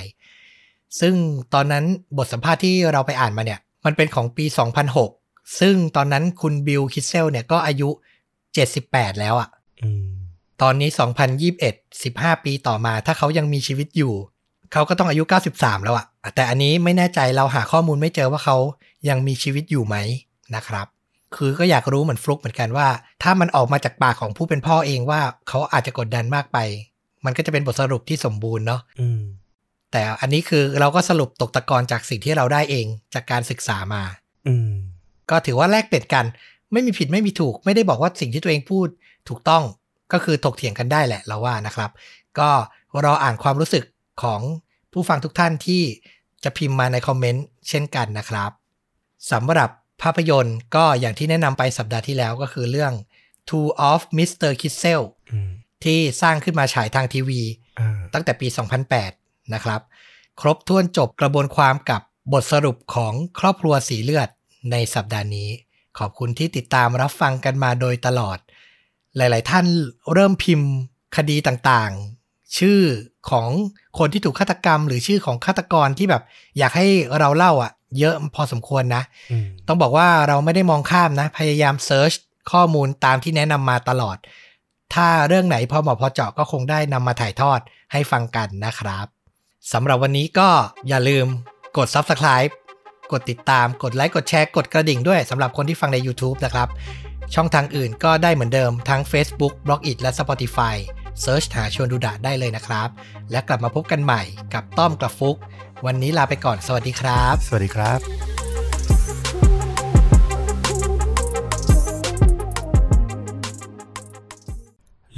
ๆ ซึ่งตอนนั้นบทสัมภาษณ์ที่เราไปอ่านมาเนี่ย มันเป็นของปี 2006 ซึ่งตอนนั้นคุณบิลคิสเซลเนี่ยก็อายุ 78 แล้วอะอืมตอนนี้ 2021 15 ปีต่อมาถ้าเขายังมีชีวิตอยู่ เขาก็ต้องอายุ 93 แล้วอะแต่อันนี้ไม่แน่ใจเราหาข้อมูลไม่เจอว่าเขายังมีชีวิตอยู่ไหมนะครับ คือก็อยากรู้เหมือนฟลุกเหมือนกันว่า ถ้ามันออกมาจากปากของผู้เป็นพ่อเองว่าเขาอาจจะกดดันมากไป มันก็จะเป็นบทสรุปที่สมบูรณ์เนาะอืมแต่อันนี้คือเราก็สรุปตกตะกอนจากสิ่งที่เราได้เองจากการศึกษามา อืม ก็ถือว่าแลกเปลี่ยนกัน ไม่มีผิดไม่มีถูก ไม่ได้บอกว่าสิ่งที่ตัวเองพูดถูกต้องก็คือถกเถียงกันได้แหละเราว่านะครับ ก็รออ่านความรู้สึกของผู้ฟังทุกท่านที่จะพิมพ์มาในคอมเมนต์เช่นกันนะครับสำหรับภาพยนตร์ก็อย่างที่แนะนำไปสัปดาห์ที่แล้วก็คือเรื่อง Two of Mr. Kissel อืมที่สร้างขึ้นมาฉายทางทีวีอ่าตั้งแต่ปี 2008 นะครับ ครบถ้วนจบกระบวนความกับบทสรุปของครอบครัวสีเลือด ในสัปดาห์นี้ ขอบคุณที่ติดตามรับฟังกันมาโดยตลอด หลาย ๆ ท่านเริ่มพิมพ์คดีต่างๆ ชื่อของคนที่ถูกฆาตกรรม หรือชื่อของฆาตกรที่แบบ อยากให้เราเล่าอะ เยอะพอสมควรนะอืมต้องบอกว่าเราไม่ได้มองข้ามนะ พยายาม search ข้อมูลตามที่แนะนำมาตลอด ถ้าเรื่องไหนพอเหมาะพอเจาะก็คงได้นำมาถ่ายทอดให้ฟังกันนะครับสำหรับวันนี้ก็อย่าลืมกด Subscribe กดติดตามกดไลค์กดแชร์กดกระดิ่งด้วยสำหรับคนที่ฟังใน YouTube นะครับ ช่องทางอื่นก็ได้เหมือนเดิมทั้ง Facebook Blockdit และ Spotify search หาชวนดูดะได้เลยนะครับ และกลับมาพบกันใหม่กับต้อมกับฟุก วันนี้ลาไปก่อนสวัสดีครับ สวัสดีครับ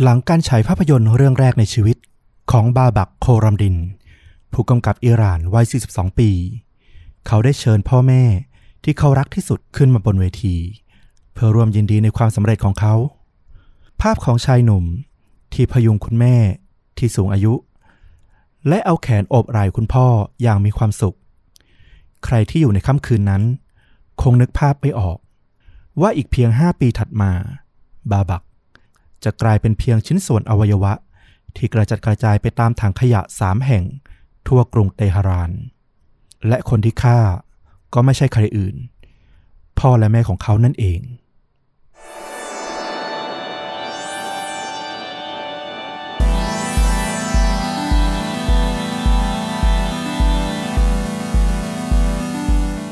หลังการฉายภาพยนตร์เรื่องแรกในชีวิตของบาบักโครัมดิน ผู้กำกับอิหร่านวัย 42 ปี เขาได้เชิญพ่อแม่ที่เขารักที่สุดขึ้นมาบนเวที เพื่อร่วมยินดีในความสำเร็จของเขา ภาพของชายหนุ่มที่พยุงคุณแม่ที่สูงอายุ และเอาแขนโอบไหล่คุณพ่ออย่างมีความสุข ใครที่อยู่ในค่ำคืนนั้น คงนึกภาพไม่ออก ว่าอีกเพียงห้าปีถัดมา บาบัก จะกลายเป็นเพียงชิ้นส่วนอวัยวะ ที่กระจัดกระจายไปตามถังขยะสามแห่ง ทั่วกรุงเตหะราน และคนที่ฆ่าก็ไม่ใช่ใครอื่น พ่อและแม่ของเขานั่นเอง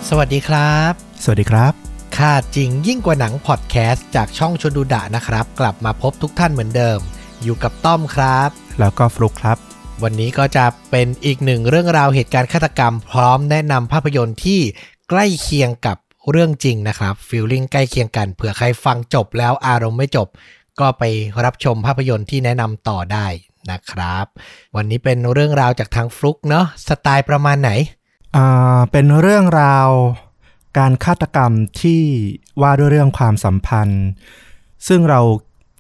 สวัสดีครับ สวัสดีครับค่าจริงยิ่งกว่าหนังพอดแคสต์จากช่องชนดูดะนะครับ กลับมาพบทุกท่านเหมือนเดิม อยู่กับต้อมครับ แล้วก็ฟลุกครับ วันนี้ก็จะเป็นอีกหนึ่งเรื่องราวเหตุการณ์ฆาตกรรม พร้อมแนะนำภาพยนตร์ที่ใกล้เคียงกับเรื่องจริงนะครับฟีลลิ่งใกล้เคียงกันเผื่อใครฟังจบแล้วอารมณ์ไม่จบ ก็ไปรับชมภาพยนตร์ที่แนะนำต่อได้นะครับ วันนี้เป็นเรื่องราวจากทางฟลุกเนาะสไตล์ประมาณไหนอ่าเป็นเรื่องราวการฆาตกรรมที่ว่าด้วยเรื่องความสัมพันธ์ ซึ่งเรา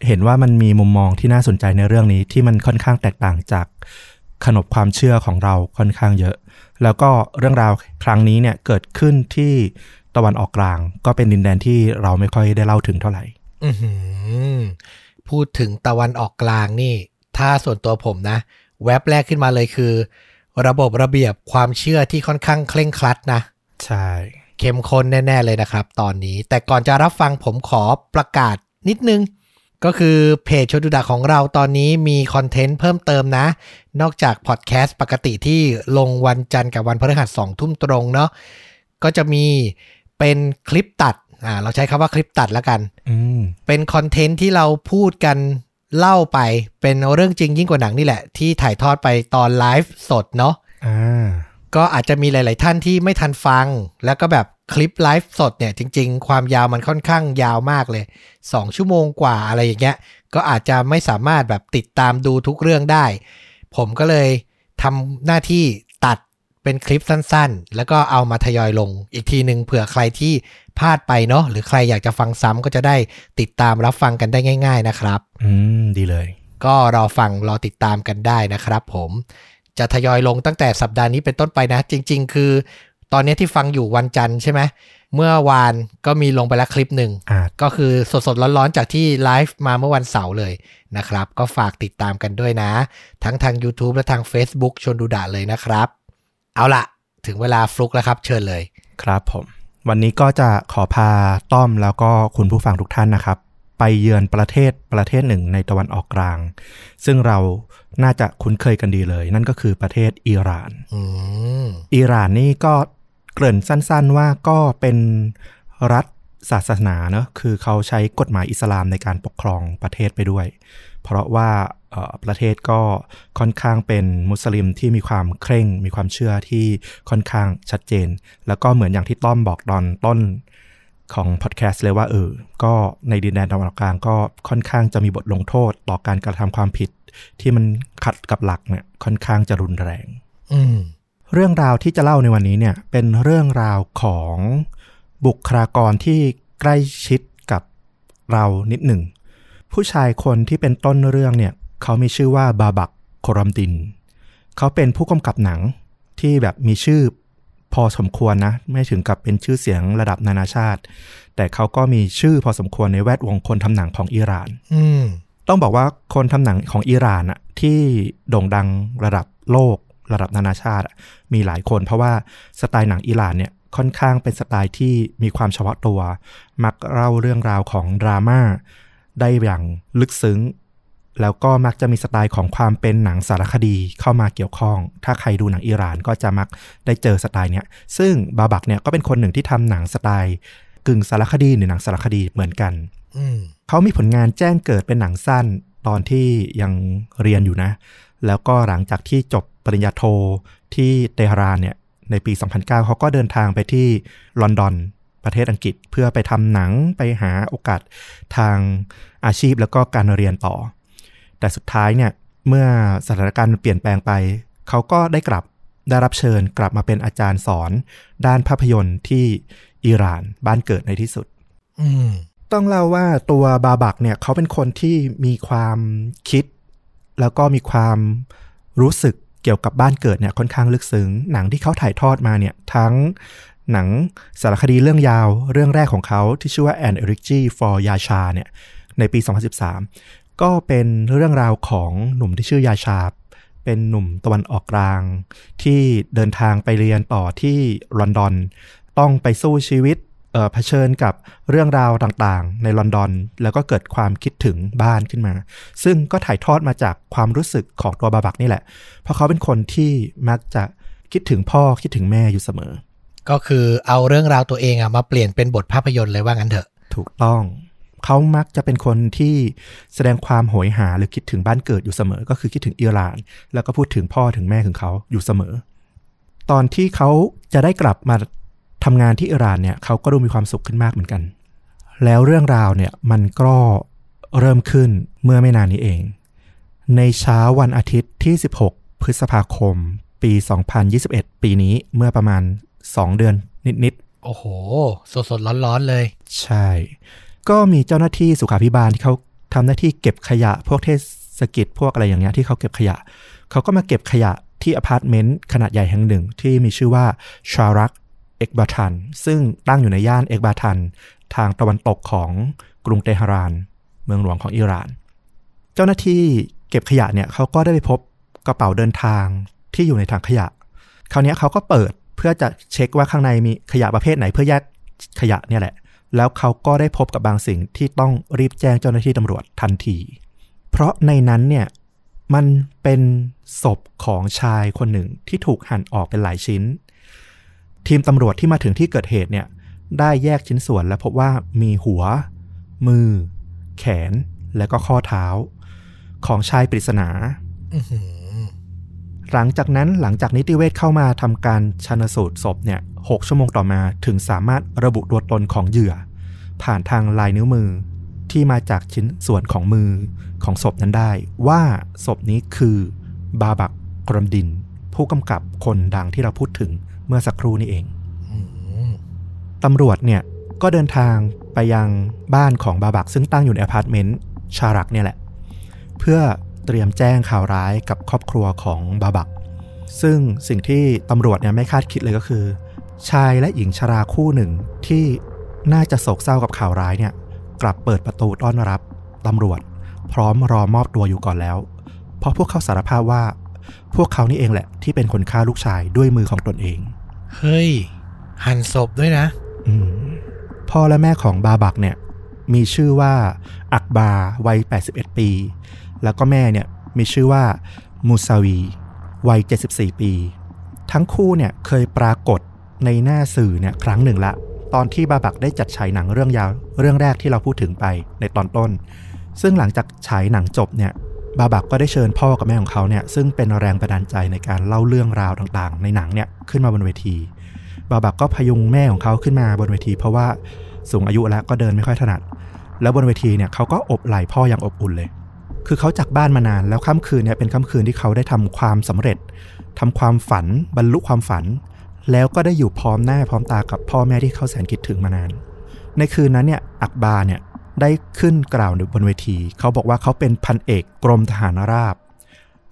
เห็นว่ามันมีมุมมองที่น่าสนใจในเรื่องนี้ที่มันค่อนข้างแตกต่างจากขนบความเชื่อของเราค่อนข้างเยอะ แล้วก็เรื่องราวครั้งนี้เนี่ยเกิดขึ้นที่ตะวันออกกลาง ก็เป็นดินแดนที่เราไม่ค่อยได้เล่าถึงเท่าไหร่อือหือพูดถึงตะวันออกกลางนี่ ถ้าส่วนตัวผมนะ แว็บแรกขึ้นมาเลยคือ ระบบระเบียบความเชื่อที่ค่อนข้างเคร่งครัดนะ ใช่ เข้มข้นแน่ ๆ เลยนะครับ ตอนนี้ แต่ก่อนจะรับฟังผมขอประกาศนิดนึง ก็คือเพจชนดูดะของเราตอนนี้มีคอนเทนต์เพิ่มเติมนะ นอกจากพอดแคสต์ปกติที่ลงวันจันทร์กับวันพฤหัสสองทุ่มตรงเนาะก็จะมีเป็นคลิปตัดอ่าเราใช้คำว่าคลิปตัดแล้วกันอืมเป็นคอนเทนต์ที่เราพูดกันเล่าไปเป็นเรื่องจริงยิ่งกว่าหนังนี่แหละ ที่ถ่ายทอดไปตอนไลฟ์สดเนาะอ่าก็อาจจะมีหลาย ๆ ท่านที่ไม่ทันฟัง แล้วก็แบบ คลิปไลฟ์สดเนี่ยจริง ๆ ความยาวมันค่อนข้างยาวมากเลย 2 ชั่วโมงกว่าอะไรอย่างเงี้ย ก็อาจจะไม่สามารถแบบติดตามดูทุกเรื่องได้ ผมก็เลยทำหน้าที่ตัดเป็นคลิปสั้นๆ แล้วก็เอามาทยอยลงอีกทีหนึ่งเผื่อใครที่พลาดไปเนาะหรือใครอยากจะฟังซ้ำก็จะได้ติดตามรับฟังกันได้ง่าย ๆ นะครับ อืม ดีเลย ก็รอฟังรอติดตามกันได้นะครับ ผมจะทยอยลงตั้งแต่สัปดาห์นี้เป็นต้นไปนะ จริง ๆ คือ ตอนนี้ที่ฟังอยู่วันจันทร์ใช่ไหมเมื่อวานก็มีลงไปแล้วคลิปหนึ่งอ่าก็คือสดๆ ร้อนๆ จากที่ไลฟ์มาเมื่อวันเสาร์เลยนะครับ ก็ฝากติดตามกันด้วยนะ ทั้งทาง YouTube และทาง Facebook ชวนดูดะเลยนะครับ เอาละถึงเวลาฟลุกแล้วครับ เชิญเลย ครับผม วันนี้ก็จะขอพาต้อมแล้วก็คุณผู้ฟังทุกท่านนะครับ ไปเยือนประเทศประเทศหนึ่งในตะวันออกกลาง ซึ่งเราน่าจะคุ้นเคยกันดีเลย นั่นก็คือประเทศอิหร่านอืมอิหร่านนี่ก็ เกริ่นสั้นๆว่าก็เป็นรัฐศาสนาเนอะคือเขาใช้กฎหมายอิสลามในการปกครองประเทศไปด้วย เพราะว่าประเทศก็ค่อนข้างเป็นมุสลิมที่มีความเคร่ง มีความเชื่อที่ค่อนข้างชัดเจน แล้วก็เหมือนอย่างที่ต้อมบอกตอนต้นของพอดแคสต์เลยว่าเออ ก็ในดินแดนตะวันออกกลางก็ค่อนข้างจะมีบทลงโทษต่อการกระทำความผิด ที่มันขัดกับหลักเนี่ยค่อนข้างจะรุนแรง อืม เรื่องราวที่จะเล่าในวันนี้เนี่ยเป็นเรื่องราวของบุคลากรที่ใกล้ชิดกับเรานิดหนึ่ง ผู้ชายคนที่เป็นต้นเรื่องเนี่ยเขามีชื่อว่าบาบักโครัมดิน เขาเป็นผู้กำกับหนังที่แบบมีชื่อพอสมควรนะ ไม่ถึงกับเป็นชื่อเสียงระดับนานาชาติ แต่เขาก็มีชื่อพอสมควรในแวดวงคนทำหนังของอิหร่านอืมต้องบอกว่าคนทำหนังของอิหร่านอะที่โด่งดังระดับโลก ระดับนานาชาติอะมีหลายคน เพราะว่าสไตล์หนังอิหร่านเนี่ยค่อนข้างเป็นสไตล์ที่มีความเฉพาะตัว มักเล่าเรื่องราวของดราม่าได้อย่างลึกซึ้ง แล้วก็มักจะมีสไตล์ของความเป็นหนังสารคดีเข้ามาเกี่ยวข้อง ถ้าใครดูหนังอิหร่านก็จะมักได้เจอสไตล์เนี้ย ซึ่งบาบักเนี่ยก็เป็นคนหนึ่งที่ทำหนังสไตล์กึ่งสารคดีหรือหนังสารคดีเหมือนกันอืมเขามีผลงานแจ้งเกิดเป็นหนังสั้นตอนที่ยังเรียนอยู่นะ แล้วก็หลังจากที่จบ ปริญญาโทที่เตหะรานเนี่ยในปี 2009 เขาก็เดินทางไปที่ลอนดอนประเทศอังกฤษเพื่อไปทำหนังไปหาโอกาสทางอาชีพแล้วก็การเรียนต่อ แต่สุดท้ายเนี่ยเมื่อสถานการณ์เปลี่ยนแปลงไป เขาก็ได้กลับได้รับเชิญกลับมาเป็นอาจารย์สอน ด้านภาพยนตร์ที่อิหร่านบ้านเกิดในที่สุดต้องเล่าว่าตัวบาบักเนี่ยเขาเป็นคนที่มีความคิด แล้วก็มีความรู้สึก เกี่ยวกับบ้านเกิดเนี่ยค่อนข้างลึกซึ้ง หนังที่เขาถ่ายทอดมาเนี่ยทั้งหนังสารคดีเรื่องยาวเรื่องแรกของเขาที่ชื่อว่า An Elegy for Yasha เนี่ยในปี 2013 ก็เป็นเรื่องราวของหนุ่มที่ชื่อยาชา เป็นหนุ่มตะวันออกกลาง ที่เดินทางไปเรียนต่อที่ลอนดอน ต้องไปสู้ชีวิต เผชิญกับเรื่องราวต่างๆ ในลอนดอน แล้วก็เกิดความคิดถึงบ้านขึ้นมา ซึ่งก็ถ่ายทอดมาจากความรู้สึกของตัวบาบักนี่แหละ เพราะเขาเป็นคนที่มักจะคิดถึงพ่อคิดถึงแม่อยู่เสมอ ก็คือเอาเรื่องราวตัวเองอะมาเปลี่ยนเป็นบทภาพยนตร์เลยว่างั้นเถอะ ถูกต้อง เขามักจะเป็นคนที่แสดงความโหยหาหรือคิดถึงบ้านเกิดอยู่เสมอ ก็คือคิดถึงอิหร่าน แล้วก็พูดถึงพ่อถึงแม่ของเขาอยู่เสมอ ตอนที่เขาจะได้กลับมา ทำงานที่อิหร่านเนี่ยเขาก็ดูมีความสุขขึ้นมากเหมือนกัน แล้วเรื่องราวเนี่ยมันก็เริ่มขึ้นเมื่อไม่นานนี้เอง ในเช้าวันอาทิตย์ที่ 16 พฤษภาคม ปี 2021 ปีนี้เมื่อประมาณ 2 เดือนนิดๆ โอ้โห สดสดร้อนร้อนๆเลย ใช่ ก็มีเจ้าหน้าที่สุขาภิบาลที่เขาทำหน้าที่เก็บขยะ พวกเทศกิจพวกอะไรอย่างเงี้ยที่เขาเก็บขยะ เขาก็มาเก็บขยะที่อพาร์ตเมนต์ขนาดใหญ่แห่งหนึ่งที่มีชื่อว่าชารัก เอกบาทัน ซึ่งตั้งอยู่ในย่านเอกบาทัน ทางตะวันตกของกรุงเตหะราน เมืองหลวงของอิหร่าน เจ้าหน้าที่เก็บขยะเนี่ยเขาก็ได้ไปพบกระเป๋าเดินทางที่อยู่ในถังขยะ คราวนี้เขาก็เปิดเพื่อจะเช็คว่าข้างในมีขยะประเภทไหนเพื่อแยกขยะเนี่ยแหละ แล้วเขาก็ได้พบกับบางสิ่งที่ต้องรีบแจ้งเจ้าหน้าที่ตำรวจทันที เพราะในนั้นเนี่ยมันเป็นศพของชายคนหนึ่งที่ถูกหั่นออกเป็นหลายชิ้น ทีมตำรวจที่มาถึงที่เกิดเหตุเนี่ย ได้แยกชิ้นส่วนและพบว่ามีหัว มือ แขนและก็ข้อเท้า ของชายปริศนาอื้อหือหลังจากนั้นหลังจากนิติเวชเข้ามาทำการชันสูตรศพเนี่ยหกชั่วโมงต่อมาถึงสามารถระบุตัวตนของเหยื่อ ผ่านทางลายนิ้วมือที่มาจากชิ้นส่วนของมือของศพนั้นได้ ว่าศพนี้คือบาบักกรมดิน ผู้กำกับคนดังที่เราพูดถึง เมื่อสักครู่นี้เองอืมตำรวจเนี่ยก็เดินทางไปยังบ้านของบาบักซึ่งตั้งอยู่ในอพาร์ตเมนต์ชารักเนี่ยแหละ เพื่อเตรียมแจ้งข่าวร้ายกับครอบครัวของบาบัก ซึ่งสิ่งที่ตำรวจเนี่ยไม่คาดคิดเลยก็คือ ชายและหญิงชราคู่หนึ่งที่น่าจะโศกเศร้ากับข่าวร้ายเนี่ย กลับเปิดประตูต้อนรับตำรวจ พร้อมรอมอบตัวอยู่ก่อนแล้ว เพราะพวกเขาสารภาพว่า พวกเขานี่เองแหละ ที่เป็นคนฆ่าลูกชายด้วยมือของตนเอง เฮ้ย หั่นศพด้วยนะอืมพ่อและแม่ของบาบักเนี่ย มีชื่อว่าอักบาวัย 81 ปี แล้วก็แม่เนี่ยมีชื่อว่ามูซาวีวัย 74 ปี ทั้งคู่เนี่ยเคยปรากฏในหน้าสื่อเนี่ยครั้งหนึ่งละ ตอนที่บาบักได้จัดฉายหนังเรื่องยาวเรื่องแรกที่เราพูดถึงไปในตอนต้น ซึ่งหลังจากฉายหนังจบเนี่ย บาบักก็ได้เชิญพ่อกับแม่ของเขาเนี่ยซึ่งเป็นแรงบันดาลใจในการเล่าเรื่องราวต่างๆ ในหนังเนี่ยขึ้นมาบนเวที บาบักก็พยุงแม่ของเขาขึ้นมาบนเวที เพราะว่าสูงอายุแล้วก็เดินไม่ค่อยถนัด แล้วบนเวทีเนี่ยเขาก็อบไหล่พ่ออย่างอบอุ่นเลย คือเขาจากบ้านมานานแล้วค่ำคืนเนี่ยเป็นค่ำคืนที่เขาได้ทำความสำเร็จทำความฝันบรรลุความฝัน แล้วก็ได้อยู่พร้อมหน้าพร้อมตากับพ่อแม่ที่เขาแสนคิดถึงมานาน ในคืนนั้นเนี่ยอักบาเนี่ย ได้ขึ้นกล่าวบนเวที เขาบอกว่าเขาเป็นพันเอกกรมทหารราบ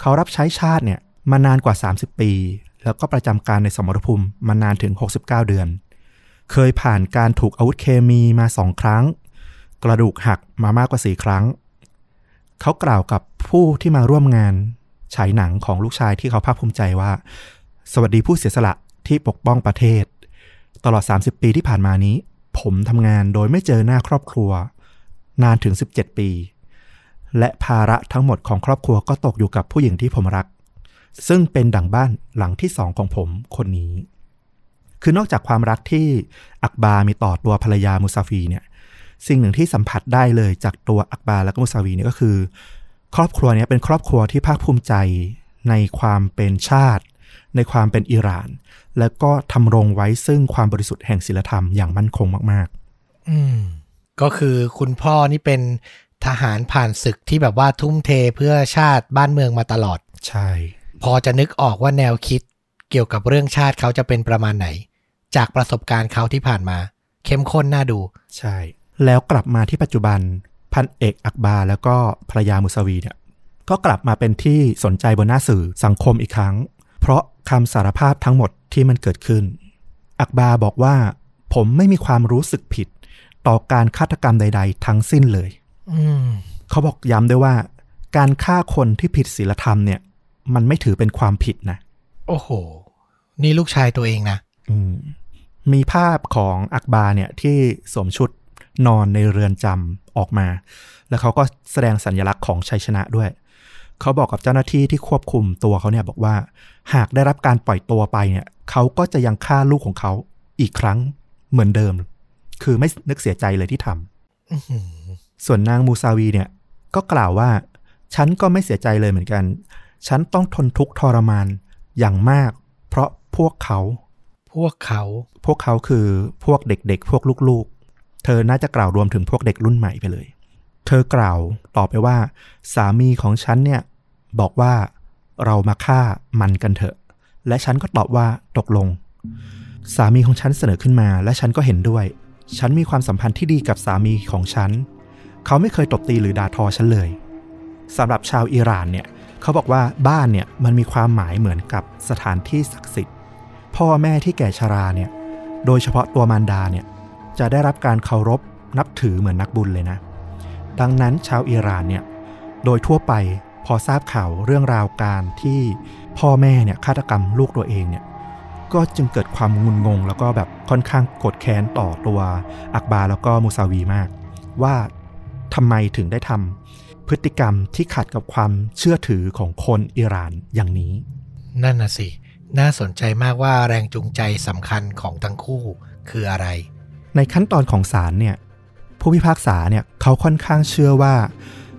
เขารับใช้ชาติเนี่ยมานานกว่า 30 ปี แล้วก็ประจำการในสมรภูมิมานานถึง 69 เดือน เคยผ่านการถูกอาวุธเคมีมาสองครั้ง กระดูกหักมามากกว่าสี่ครั้ง เขากล่าวกับผู้ที่มาร่วมงานฉายหนังของลูกชายที่เขาภาคภูมิใจว่า สวัสดีผู้เสียสละที่ปกป้องประเทศ ตลอด 30 ปีที่ผ่านมานี้ ผมทำงานโดยไม่เจอหน้าครอบครัว นานถึง 17 ปี และภาระทั้งหมดของครอบครัวก็ตกอยู่กับผู้หญิงที่ผมรัก ซึ่งเป็นดั่งบ้านหลังที่สองของผมคนนี้ คือนอกจากความรักที่อักบามีต่อตัวภรรยามุซาฟีเนี่ยสิ่งหนึ่งที่สัมผัสได้เลยจากตัวอักบาและก็มุซาวีเนี่ยก็คือ ครอบครัวเนี้เป็นครอบครัวที่ภาคภูมิใจในความเป็นชาติ ในความเป็นอิหร่าน แล้วก็ทำรงไว้ซึ่งความบริสุทธิ์แห่งศีลธรรมอย่างมั่นคงมากอืม ก็คือคุณพ่อนี่เป็นทหารผ่านศึกที่แบบว่าทุ่มเทเพื่อชาติบ้านเมืองมาตลอด ใช่ พอจะนึกออกว่าแนวคิดเกี่ยวกับเรื่องชาติเขาจะเป็นประมาณไหน จากประสบการณ์เขาที่ผ่านมา เข้มข้นน่าดู ใช่ แล้วกลับมาที่ปัจจุบันพันเอกอักบาแล้วก็ภรรยามุสวีเนี่ยก็กลับมาเป็นที่สนใจบนหน้าสื่อสังคมอีกครั้ง เพราะคำสารภาพทั้งหมดที่มันเกิดขึ้น อักบาบอกว่า ผมไม่มีความรู้สึกผิด ต่อการฆาตกรรมใด ๆ ทั้งสิ้นเลยอืมเขาบอกย้ำด้วยว่า การฆ่าคนที่ผิดศีลธรรมเนี่ย มันไม่ถือเป็นความผิดนะ โอ้โห นี่ลูกชายตัวเองนะอืมมีภาพของอักบาเนี่ยที่สวมชุดนอนในเรือนจำออกมา แล้วเขาก็แสดงสัญลักษณ์ของชัยชนะด้วย เขาบอกกับเจ้าหน้าที่ที่ควบคุมตัวเขาเนี่ยบอกว่า หากได้รับการปล่อยตัวไปเนี่ย เขาก็จะยังฆ่าลูกของเขาอีกครั้งเหมือนเดิม คือไม่นึกเสียใจเลยที่ทำอื้อหือส่วนนางมูซาวีเนี่ย ก็กล่าวว่า ฉันก็ไม่เสียใจเลยเหมือนกัน ฉันต้องทนทุกข์ทรมานอย่างมาก เพราะพวกเขา พวกเขา พวกเขาคือพวกเด็กๆ พวกลูกๆ เธอน่าจะกล่าวรวมถึงพวกเด็กรุ่นใหม่ไปเลย เธอกล่าวต่อไปว่า สามีของฉันเนี่ยบอกว่าเรามาฆ่ามันกันเถอะ และฉันก็ตอบว่าตกลง สามีของฉันเสนอขึ้นมา และฉันก็เห็นด้วย ฉันมีความสัมพันธ์ที่ดีกับสามีของฉัน เขาไม่เคยตบตีหรือด่าทอฉันเลยสำหรับชาวอิหร่านเนี่ยเขาบอกว่าบ้านเนี่ยมันมีความหมายเหมือนกับสถานที่ศักดิ์สิทธิ์ พ่อแม่ที่แก่ชราเนี่ยโดยเฉพาะตัวมารดาเนี่ยจะได้รับการเคารพนับถือเหมือนนักบุญเลยนะ ดังนั้นชาวอิหร่านเนี่ยโดยทั่วไปพอทราบข่าวเรื่องราวการที่พ่อแม่เนี่ยฆาตกรรมลูกตัวเองเนี่ย ก็จึงเกิดความงุนงง แล้วก็แบบค่อนข้างโกรธแค้นต่อตัวอักบาแล้วก็มูซาวีมาก ว่าทำไมถึงได้ทำพฤติกรรมที่ขัดกับความเชื่อถือของคนอิหร่านอย่างนี้ นั่นน่ะสิ น่าสนใจมากว่าแรงจูงใจสำคัญของทั้งคู่คืออะไร ในขั้นตอนของศาลเนี่ยผู้พิพากษาเนี่ยเขาค่อนข้างเชื่อว่า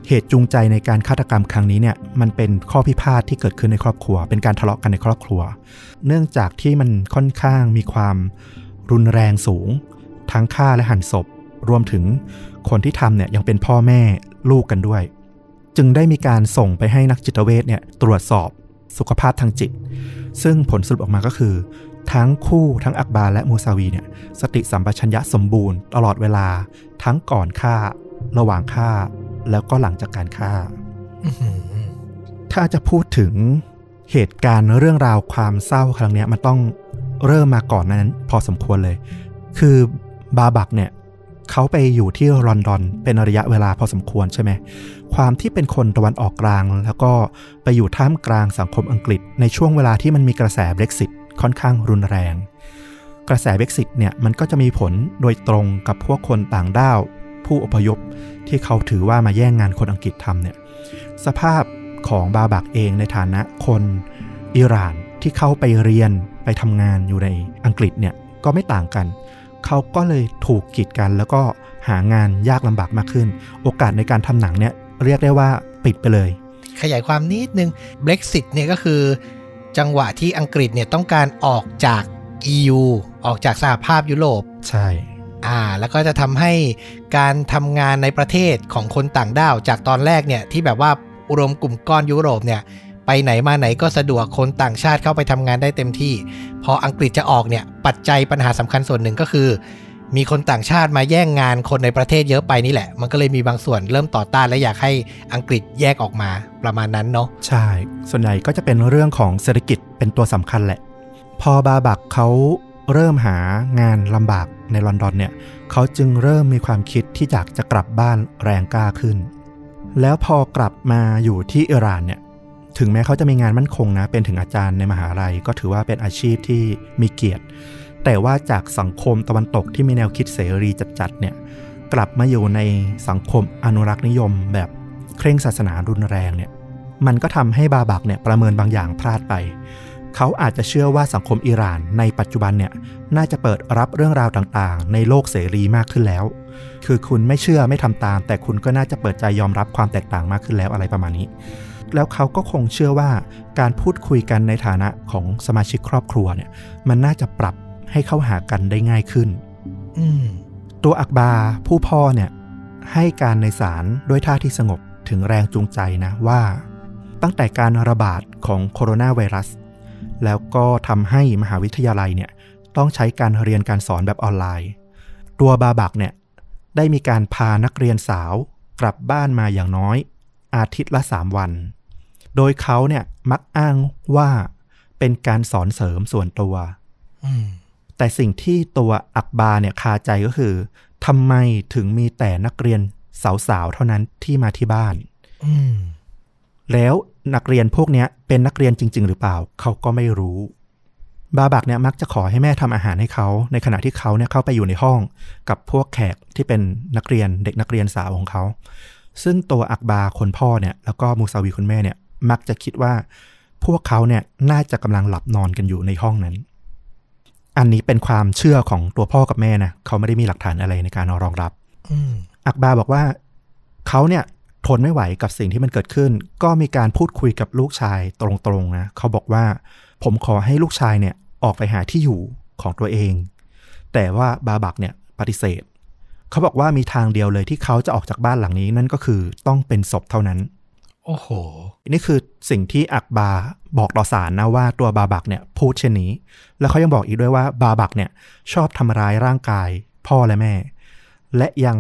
เหตุจูงใจในการฆาตกรรมครั้งนี้เนี่ยมันเป็นข้อพิพาทที่เกิดขึ้นในครอบครัว เป็นการทะเลาะกันในครอบครัว เนื่องจากที่มันค่อนข้างมีความรุนแรงสูง ทั้งฆ่าและหั่นศพ รวมถึงคนที่ทำเนี่ยยังเป็นพ่อแม่ลูกกันด้วย จึงได้มีการส่งไปให้นักจิตเวชเนี่ยตรวจสอบสุขภาพทางจิต ซึ่งผลสรุปออกมาก็คือ ทั้งคู่ทั้งอักบาและมูซาวีเนี่ยสติสัมปชัญญะสมบูรณ์ตลอดเวลา ทั้งก่อนฆ่า ระหว่างฆ่า แล้วก็หลังจากการฆ่าอื้อหือถ้าจะพูดถึงเหตุการณ์เรื่องราวความเศร้าครั้งเนี้ยมันต้องเริ่มมาก่อนนั้น พอสมควรเลย คือบาบักเนี่ยเขาไปอยู่ที่ลอนดอนเป็นระยะเวลาพอสมควรใช่ไหม ความที่เป็นคนตะวันออกกลาง แล้วก็ไปอยู่ท่ามกลางสังคมอังกฤษ ในช่วงเวลาที่มันมีกระแส Brexit ค่อนข้างรุนแรง กระแส Brexit เนี่ยมันก็จะมีผลโดยตรงกับพวกคนต่างด้าว ผู้อพยพที่เขาถือว่ามาแย่งงานคนอังกฤษทำเนี่ยสภาพของบาบักเองในฐานะคนอิหร่านที่เข้าไปเรียนไปทำงานอยู่ในอังกฤษเนี่ยก็ไม่ต่างกัน เขาก็เลยถูกกีดกันแล้วก็หางานยากลำบากมากขึ้น โอกาสในการทำหนังเนี่ยเรียกได้ว่าปิดไปเลย ขยายความนิดนึง Brexit เนี่ยก็คือ จังหวะที่อังกฤษเนี่ยต้องการออกจาก EU ออกจากสหภาพยุโรป ใช่ อ่าแล้วก็จะทำให้การทำงานในประเทศของคนต่างด้าวจากตอนแรกเนี่ยที่แบบว่ารวมกลุ่มก้อนยุโรปเนี่ยไปไหนมาไหนก็สะดวกคนต่างชาติเข้าไปทำงานได้เต็มที่ พออังกฤษจะออกเนี่ยปัจจัยปัญหาสำคัญส่วนหนึ่งก็คือ มีคนต่างชาติมาแย่งงานคนในประเทศเยอะไปนี่แหละ มันก็เลยมีบางส่วนเริ่มต่อต้านและอยากให้อังกฤษแยกออกมาประมาณนั้นเนาะใช่ ส่วนใหญ่ก็จะเป็นเรื่องของเศรษฐกิจเป็นตัวสำคัญแหละ พอบาบักเขาเริ่มหางานลำบาก ในลอนดอนเนี่ยเขาจึงเริ่มมีความคิดที่อยากจะกลับบ้านแรงกล้าขึ้น แล้วพอกลับมาอยู่ที่อิหร่านเนี่ยถึงแม้เขาจะมีงานมั่นคงนะ เป็นถึงอาจารย์ในมหาลัย ก็ถือว่าเป็นอาชีพที่มีเกียรติ แต่ว่าจากสังคมตะวันตกที่มีแนวคิดเสรีจัดๆเนี่ยกลับมาอยู่ในสังคมอนุรักษ์นิยม แบบเคร่งศาสนารุนแรงเนี่ยมันก็ทำให้บาบักเนี่ยประเมินบางอย่างพลาดไป เขาอาจจะเชื่อว่าสังคมอิหร่านในปัจจุบันเนี่ยน่าจะเปิดรับเรื่องราวต่างๆ ในโลกเสรีมากขึ้นแล้ว คือคุณไม่เชื่อไม่ทำตาม แต่คุณก็น่าจะเปิดใจยอมรับความแตกต่างมากขึ้นแล้วอะไรประมาณนี้ แล้วเขาก็คงเชื่อว่าการพูดคุยกันในฐานะของสมาชิกครอบครัวเนี่ยมันน่าจะปรับให้เข้าหากันได้ง่ายขึ้นอืมตัวอักบาผู้พ่อเนี่ยให้การในศาลด้วยท่าที่สงบถึงแรงจูงใจนะว่า ตั้งแต่การระบาดของโคโรนาไวรัส แล้วก็ทำให้มหาวิทยาลัยเนี่ยต้องใช้การเรียนการสอนแบบออนไลน์ ตัวบาบักเนี่ยได้มีการพานักเรียนสาวกลับบ้านมาอย่างน้อย อาทิตย์ละ 3 วัน โดยเขาเนี่ยมักอ้างว่าเป็นการสอนเสริมส่วนตัวอืมแต่สิ่งที่ตัวอักบาเนี่ยคาใจก็คือทำไมถึงมีแต่นักเรียนสาวๆเท่านั้นที่มาที่บ้านอืมแล้ว นักเรียนพวกเนี้ยเป็นนักเรียนจริง ๆ หรือเปล่า เขาก็ไม่รู้ บาบักเนี่ยมักจะขอให้แม่ทำอาหารให้เขา ในขณะที่เขาเนี่ยเข้าไปอยู่ในห้องกับพวกแขกที่เป็นนักเรียนเด็กนักเรียนสาวของเขา ซึ่งตัวอักบาคนพ่อเนี่ยแล้วก็มูซาวีคุณแม่เนี่ยมักจะคิดว่า พวกเขาเนี่ยน่าจะกำลังหลับนอนกันอยู่ในห้องนั้น อันนี้เป็นความเชื่อของตัวพ่อกับแม่นะเขาไม่ได้มีหลักฐานอะไรในการรองรับอืมอักบาบอกว่าเขาเนี่ย ทนไม่ไหวกับสิ่งที่มันเกิดขึ้น ก็มีการพูดคุยกับลูกชายตรงๆนะเขาบอกว่า ผมขอให้ลูกชายเนี่ยออกไปหาที่อยู่ของตัวเอง แต่ว่าบาบักเนี่ยปฏิเสธ เขาบอกว่ามีทางเดียวเลยที่เขาจะออกจากบ้านหลังนี้นั่นก็คือต้องเป็นศพเท่านั้น โอ้โห นี่คือสิ่งที่อักบาบอกต่อสารนะว่าตัวบาบักเนี่ยพูดเช่นนี้ แล้วเขายังบอกอีกด้วยว่าบาบักเนี่ยชอบทำร้ายร่างกายพ่อและแม่ และยัง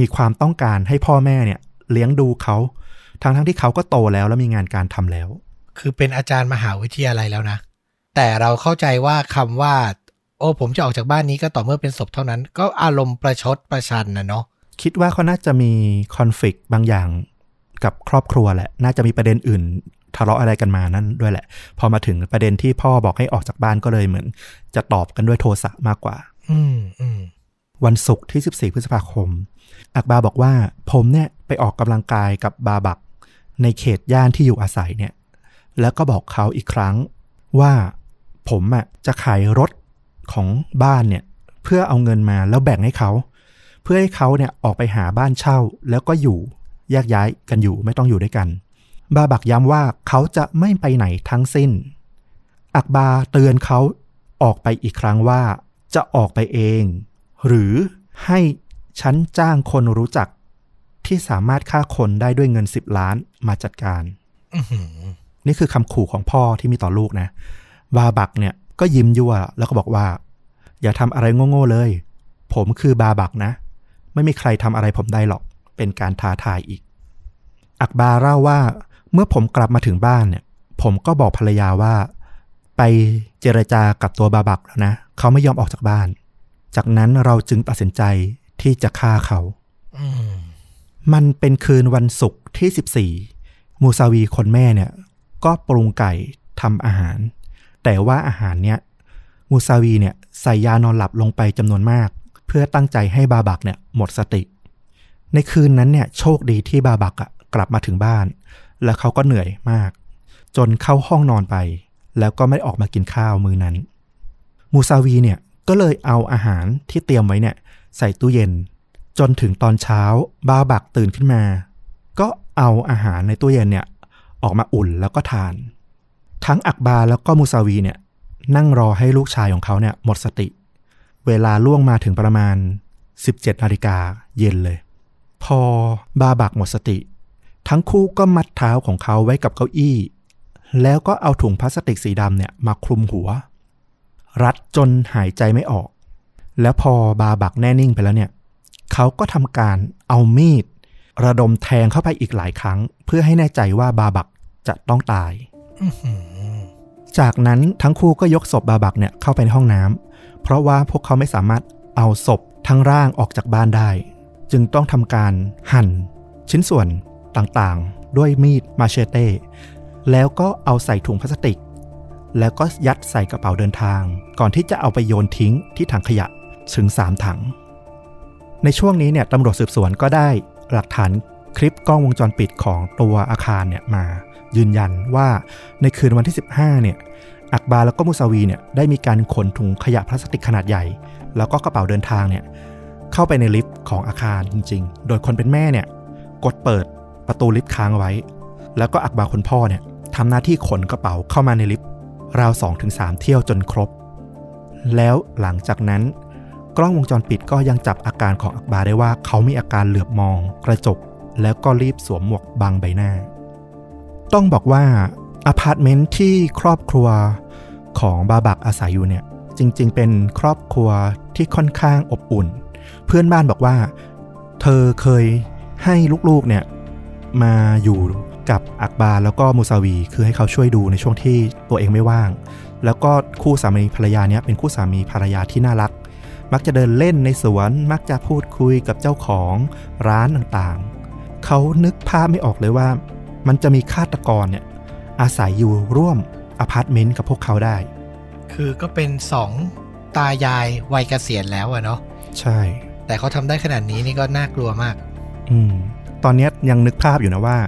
มีความต้องการให้พ่อแม่เนี่ย เลี้ยงดูเขา ทั้งทั้งๆที่เขาก็โตแล้วแล้วมีงานการทำแล้ว คือเป็นอาจารย์มหาวิทยาลัยแล้วนะ แต่เราเข้าใจว่าคำว่า โอ้ผมจะออกจากบ้านนี้ก็ต่อเมื่อเป็นศพเท่านั้น ก็อารมณ์ประชดประชันนะเนาะคิดว่าเขาน่าจะมีคอนฟ lict บางอย่างกับครอบครัวแหละ น่าจะมีประเด็นอื่นทะเลาะอะไรกันมานั่นด้วยแหละ พอมาถึงประเด็นที่พ่อบอกให้ออกจากบ้านก็เลยเหมือน จะตอบกันด้วยโทสะมากกว่า อืมอืมวันศุกร์ที่ 14 พฤษภาคม อักบาบอกว่าผมเนี่ยไปออกกำลังกายกับบาบักในเขตย่านที่อยู่อาศัยเนี่ย แล้วก็บอกเขาอีกครั้งว่าผมอะจะขายรถของบ้านเนี่ย เพื่อเอาเงินมาแล้วแบ่งให้เขา เพื่อให้เขาเนี่ยออกไปหาบ้านเช่า แล้วก็อยู่แยกย้ายกันอยู่ไม่ต้องอยู่ด้วยกัน บาบักย้ำว่าเขาจะไม่ไปไหนทั้งสิ้น อักบาเตือนเขาออกไปอีกครั้งว่าจะออกไปเอง หรือให้ ฉันจ้างคนรู้จักที่สามารถฆ่าคนได้ด้วยเงิน10ล้านมาจัดการอื้อหือนี่คือคำขู่ของพ่อที่มีต่อลูกนะบาบักเนี่ยก็ยิ้มยั่วแล้วก็บอกว่า อย่าทำอะไรโง่ๆเลย ผมคือบาบักนะ ไม่มีใครทำอะไรผมได้หรอก เป็นการท้าทายอีก อักบาเล่าว่า เมื่อผมกลับมาถึงบ้านเนี่ย ผมก็บอกภรรยาว่า ไปเจรจากับตัวบาบักแล้วนะ เขาไม่ยอมออกจากบ้าน จากนั้นเราจึงตัดสินใจ ที่จะฆ่าเขาอืมมันเป็นคืนวันศุกร์ที่ 14 มูซาวีคนแม่เนี่ย ก็ปรุงไก่ทำอาหาร แต่ว่าอาหารเนี้ยมูซาวีเนี่ยใส่ยานอนหลับลงไปจำนวนมาก เพื่อตั้งใจให้บาบักเนี่ยหมดสติ ในคืนนั้นเนี่ยโชคดีที่บาบักอะกลับมาถึงบ้าน แล้วเขาก็เหนื่อยมาก จนเข้าห้องนอนไป แล้วก็ไม่ออกมากินข้าวมื้อนั้น มูซาวีเนี่ยก็เลยเอาอาหารที่เตรียมไว้เนี่ย ใส่ตู้เย็น จนถึงตอนเช้าบาบักตื่นขึ้นมา ก็เอาอาหารในตู้เย็นเนี่ยออกมาอุ่นแล้วก็ทาน ทั้งอักบาแล้วก็มูซาวีเนี่ยนั่งรอให้ลูกชายของเขาเนี่ยหมดสติ เวลาล่วงมาถึงประมาณ 17นาฬิกาเย็นเลย พอบาบักหมดสติ ทั้งคู่ก็มัดเท้าของเขาไว้กับเก้าอี้ แล้วก็เอาถุงพลาสติกสีดำเนี่ยมาคลุมหัว รัดจนหายใจไม่ออก แล้วพอบาบักแน่นิ่งไปแล้วเนี่ยเขาก็ทำการเอามีด ระดมแทงเข้าไปอีกหลายครั้ง เพื่อให้แน่ใจว่าบาบักจะต้องตายอื้อหือจากนั้นทั้งคู่ก็ยกศพบาบักเนี่ยเข้าไปในห้องน้ำเพราะว่าพวกเขาไม่สามารถเอาศพทั้งร่างออกจากบ้านได้ จึงต้องทำการหั่น ชิ้นส่วนต่างๆ ด้วยมีดมาเชเต้แล้วก็เอาใส่ถุงพลาสติก แล้วก็ยัดใส่กระเป๋าเดินทาง ก่อนที่จะเอาไปโยนทิ้งที่ถังขยะ ถึง 3 ถัง ในช่วงนี้เนี่ยตำรวจสืบสวนก็ได้หลักฐานคลิปกล้องวงจรปิดของตัวอาคารเนี่ยมายืนยันว่าในคืนวันที่ 15 เนี่ย อักบาแล้วก็มุซาวีเนี่ยได้มีการขนถุงขยะพลาสติกขนาดใหญ่ แล้วก็กระเป๋าเดินทางเนี่ยเข้าไปในลิฟต์ของอาคารจริง ๆ โดยคนเป็นแม่เนี่ยกดเปิดประตูลิฟต์ค้างเอาไว้ แล้วก็อักบาคนพ่อเนี่ยทำหน้าที่ขนกระเป๋าเข้ามาในลิฟต์ราว2-3 เที่ยวจนครบ แล้วหลังจากนั้น กล้องวงจรปิดก็ยังจับอาการของอักบาได้ว่าเขามีอาการเหลือบมอง กระจก แล้วก็รีบสวมหมวกบังใบหน้า ต้องบอกว่าอพาร์ตเมนต์ที่ครอบครัวของบาบักอาศัยอยู่เนี่ยจริงๆ เป็นครอบครัวที่ค่อนข้างอบอุ่น เพื่อนบ้านบอกว่า เธอเคยให้ลูกๆเนี่ยมาอยู่กับอักบาแล้วก็มูซาวี คือให้เขาช่วยดูในช่วงที่ตัวเองไม่ว่าง แล้วก็คู่สามีภรรยาเนี้ยเป็นคู่สามีภรรยาที่น่ารัก มักจะเดินเล่นในสวนมักจะพูดคุยกับเจ้าของร้านต่างๆ เขานึกภาพไม่ออกเลยว่า มันจะมีฆาตกรเนี่ยอาศัยอยู่ร่วมอพาร์ตเมนต์กับพวกเขาได้ คือก็เป็นสองตายายวัยเกษียณแล้วอะเนาะใช่ แต่เขาทำได้ขนาดนี้นี่ก็น่ากลัวมาก อืมตอนเนี้ยยังนึกภาพอยู่นะว่า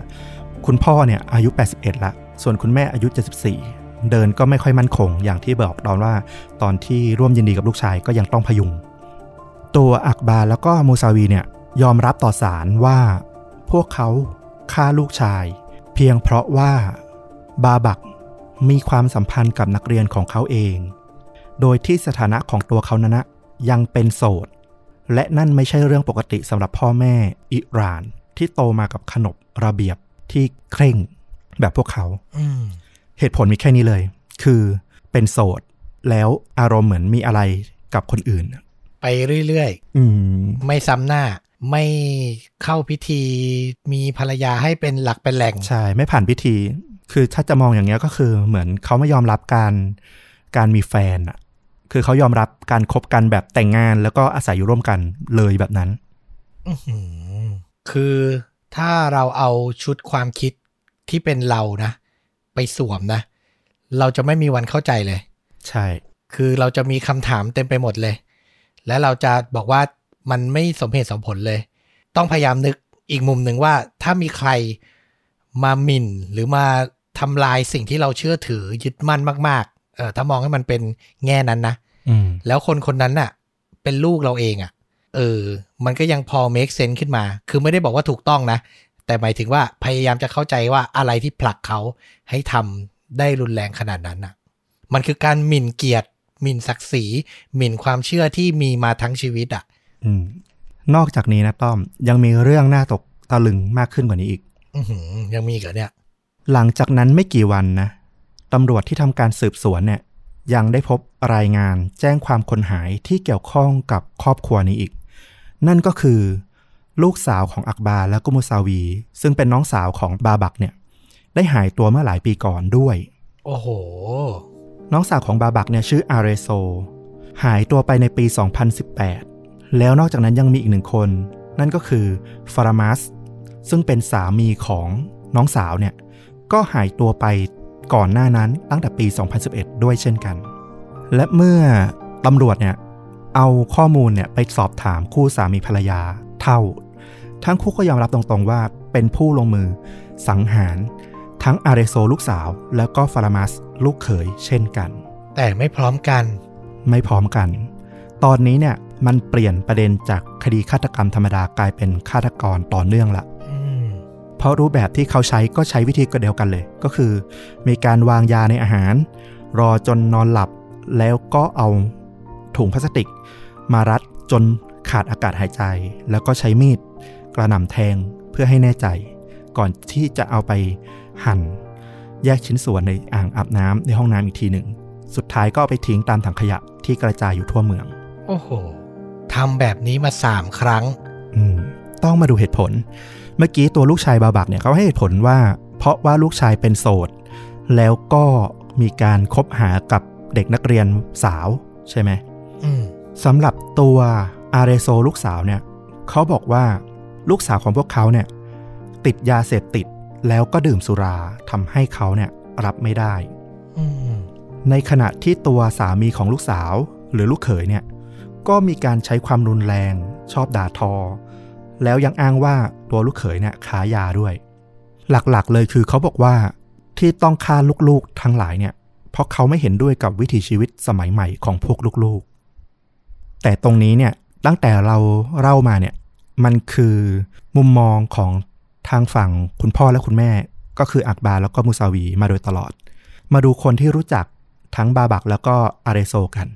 คุณพ่อเนี่ยอายุ 81ละส่วนคุณแม่อายุ 74 เดินก็ไม่ค่อยมั่นคง อย่างที่บอกตอนว่าตอนที่ร่วมยินดีกับลูกชายก็ยังต้องพยุง ตัวอักบาแล้วก็มูซาวีเนี่ยยอมรับต่อศาลว่า พวกเขาฆ่าลูกชาย เพียงเพราะว่าบาบักมีความสัมพันธ์กับนักเรียนของเขาเอง โดยที่สถานะของตัวเขานั้นนะยังเป็นโสด และนั่นไม่ใช่เรื่องปกติสำหรับพ่อแม่อิหร่านที่โตมากับขนบระเบียบที่เคร่งแบบพวกเขา เหตุผลมีแค่นี้เลย คือเป็นโสดแล้วอารมณ์เหมือนมีอะไรกับคนอื่น ไปเรื่อยอืมๆไม่ซ้ำหน้า ไม่เข้าพิธีมีภรรยาให้เป็นหลักเป็นแหล่ง ใช่ ไม่ผ่านพิธี คือถ้าจะมองอย่างเงี้ยก็คือเหมือนเขาไม่ยอมรับการการมีแฟนอะคือเขายอมรับการคบกันแบบแต่งงาน แล้วก็อาศัยอยู่ร่วมกันเลยแบบนั้นอื้อหือคือถ้าเราเอาชุดความคิดที่เป็นเรานะ ไปสวมนะ เราจะไม่มีวันเข้าใจเลย ใช่ คือเราจะมีคำถามเต็มไปหมดเลย และเราจะบอกว่ามันไม่สมเหตุสมผลเลย ต้องพยายามนึกอีกมุมหนึ่งว่าถ้ามีใครมาหมิ่นหรือมาทำลายสิ่งที่เราเชื่อถือยึดมั่นมาก ๆ เออถ้ามองให้มันเป็นแง่นั้นนะอืมแล้วคนคนนั้นน่ะ เป็นลูกเราเองอะ่ะ เออ มันก็ยังพอ make sense ขึ้นมา คือไม่ได้บอกว่าถูกต้องนะ แต่หมายถึงว่าพยายามจะเข้าใจว่าอะไรที่ผลักเขาให้ทำได้รุนแรงขนาดนั้นน่ะ มันคือการหมิ่นเกียรติหมิ่นศักดิ์ศรีหมิ่นความเชื่อที่มีมาทั้งชีวิตอะอืมนอกจากนี้นะต้อมยังมีเรื่องน่าตกตะลึงมากขึ้นกว่านี้อีกอือหือยังมีอีกเหรอเนี่ย หลังจากนั้นไม่กี่วันนะตำรวจที่ทำการสืบสวนเนี่ย ยังได้พบรายงานแจ้งความคนหายที่เกี่ยวข้องกับครอบครัวนี้อีก นั่นก็คือ ลูกสาวของอักบาและกุมุซาวี ซึ่งเป็นน้องสาวของบาบักเนี่ย ได้หายตัวเมื่อหลายปีก่อนด้วย โอ้โห น้องสาวของบาบักเนี่ยชื่ออาเรโซ หายตัวไปในปี 2018 แล้วนอกจากนั้นยังมีอีกหนึ่งคน นั่นก็คือฟารามัสซึ่งเป็นสามีของน้องสาวเนี่ย ก็หายตัวไปก่อนหน้านั้นตั้งแต่ปี 2011 ด้วยเช่นกัน และเมื่อตำรวจเนี่ยเอาข้อมูลเนี่ยไปสอบถามคู่สามีภรรยาเท่า ทั้งคู่ก็ยอมรับตรงๆว่าเป็นผู้ลงมือ สังหาร ทั้งอาเรโซลูกสาว แล้วก็ฟารามัสลูกเขยเช่นกัน แต่ไม่พร้อมกัน ไม่พร้อมกัน ตอนนี้เนี่ยมันเปลี่ยนประเด็นจากคดีฆาตกรรมธรรมดากลายเป็นฆาตกรต่อเนื่องละอืมเพราะรูปแบบที่เขาใช้ก็ใช้วิธีเดียวกันเลย ก็คือ มีการวางยาในอาหาร รอจนนอนหลับ แล้วก็เอาถุงพลาสติก มารัดจนขาดอากาศหายใจ แล้วก็ใช้มีด กระหน่ำแทงเพื่อให้แน่ใจ ก่อนที่จะเอาไปหั่น แยกชิ้นส่วนในอ่างอาบน้ำในห้องน้ำอีกทีหนึ่ง สุดท้ายก็เอาไปทิ้งตามถังขยะที่กระจายอยู่ทั่วเมือง โอ้โหทำแบบนี้มาสามครั้ง อืม ต้องมาดูเหตุผล เมื่อกี้ตัวลูกชายบาบักเนี่ยเขาให้เหตุผลว่า เพราะว่าลูกชายเป็นโสด แล้วก็มีการคบหากับเด็กนักเรียนสาวใช่ไหมอืมสำหรับตัวอาเรโซลูกสาวเนี่ยเขาบอกว่า ลูกสาวของพวกเขาเนี่ยติดยาเสพติดแล้วก็ดื่มสุราทำให้เขาเนี่ยรับไม่ได้อืมในขณะที่ตัวสามีของลูกสาวหรือลูกเขยเนี่ย ก็มีการใช้ความรุนแรง ชอบด่าทอ แล้วยังอ้างว่าตัวลูกเขยเนี่ยขายาด้วย หลักๆเลยคือเขาบอกว่าที่ต้องฆ่าลูกๆทั้งหลายเนี่ย เพราะเขาไม่เห็นด้วยกับวิถีชีวิตสมัยใหม่ของพวกลูกๆ แต่ตรงนี้เนี่ยตั้งแต่เราเล่ามาเนี่ย มันคือมุมมองของทางฝั่งคุณพ่อและคุณแม่ ก็คืออักบาแล้วก็มูซาวีมาโดยตลอด มาดูคนที่รู้จักทั้งบาบักแล้วก็อาเรโซกัน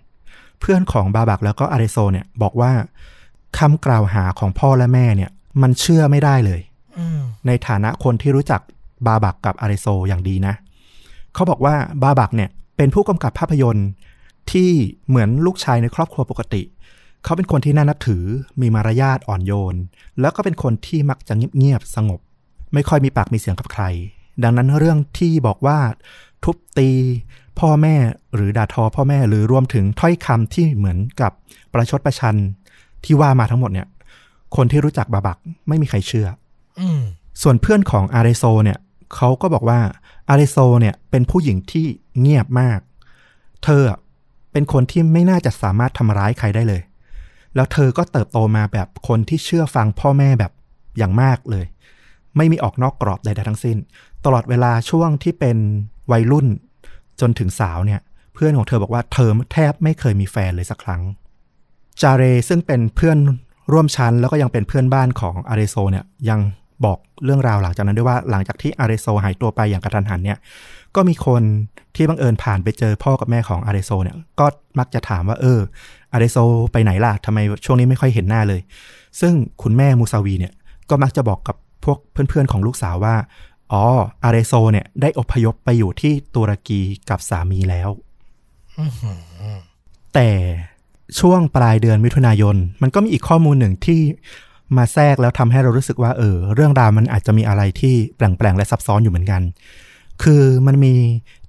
เพื่อนของบาบักแล้วก็อาริโซเนี่ยบอกว่าคำกล่าวหาของพ่อและแม่เนี่ย มันเชื่อไม่ได้เลยอืมในฐานะคนที่รู้จักบาบักกับอาริโซอย่างดีนะ เขาบอกว่าบาบักเนี่ยเป็นผู้กำกับภาพยนตร์ที่เหมือนลูกชายในครอบครัวปกติ เขาเป็นคนที่น่านับถือ มีมารยาทอ่อนโยน แล้วก็เป็นคนที่มักจะเงียบๆสงบ ไม่ค่อยมีปากมีเสียงกับใคร ดังนั้นเรื่องที่บอกว่า ทุบตี พ่อแม่หรือด่าทอพ่อแม่หรือรวมถึงถ้อยคำที่เหมือนกับประชดประชัน ที่ว่ามาทั้งหมดเนี่ย คนที่รู้จักบาบักไม่มีใครเชื่อ อืมส่วนเพื่อนของอาริโซเนี่ยเขาก็บอกว่าอาริโซเนี่ยเป็นผู้หญิงที่เงียบมาก เธออะเป็นคนที่ไม่น่าจะสามารถทำร้ายใครได้เลย แล้วเธอก็เติบโตมาแบบคนที่เชื่อฟังพ่อแม่แบบอย่างมากเลย ไม่มีออกนอกกรอบใดๆทั้งสิ้น ตลอดเวลาช่วงที่เป็นวัยรุ่นจนถึงสาวเนี่ย เพื่อนของเธอบอกว่าเธอแทบไม่เคยมีแฟนเลยสักครั้ง จาเรซึ่งเป็นเพื่อนร่วมชั้นแล้วก็ยังเป็นเพื่อนบ้านของอารโซเนี่ยยังบอกเรื่องราวหลังจากนั้นด้วยว่าหลังจากที่อารโซหายตัวไปอย่างกระทันหันเนี่ย ก็มีคนที่บังเอิญผ่านไปเจอพ่อกับแม่ของอาริโซเนี่ย ก็มักจะถามว่าเอออาริโซไปไหนล่ะทำไมช่วงนี้ไม่ค่อยเห็นหน้าเลย ซึ่งคุณแม่มูซาวีเนี่ยก็มักจะบอกกับพวกเพื่อนๆของลูกสาวว่า อ๋ออาริโซเนี่ยได้อพยพไปอยู่ที่ตุรกีกับสามีแล้ว แต่ช่วงปลายเดือนมิถุนายน มันก็มีอีกข้อมูลหนึ่งที่มาแทรกแล้วทำให้เรารู้สึกว่าเออ เรื่องราวมันอาจจะมีอะไรที่แปลงๆและซับซ้อนอยู่เหมือนกัน คือมันมี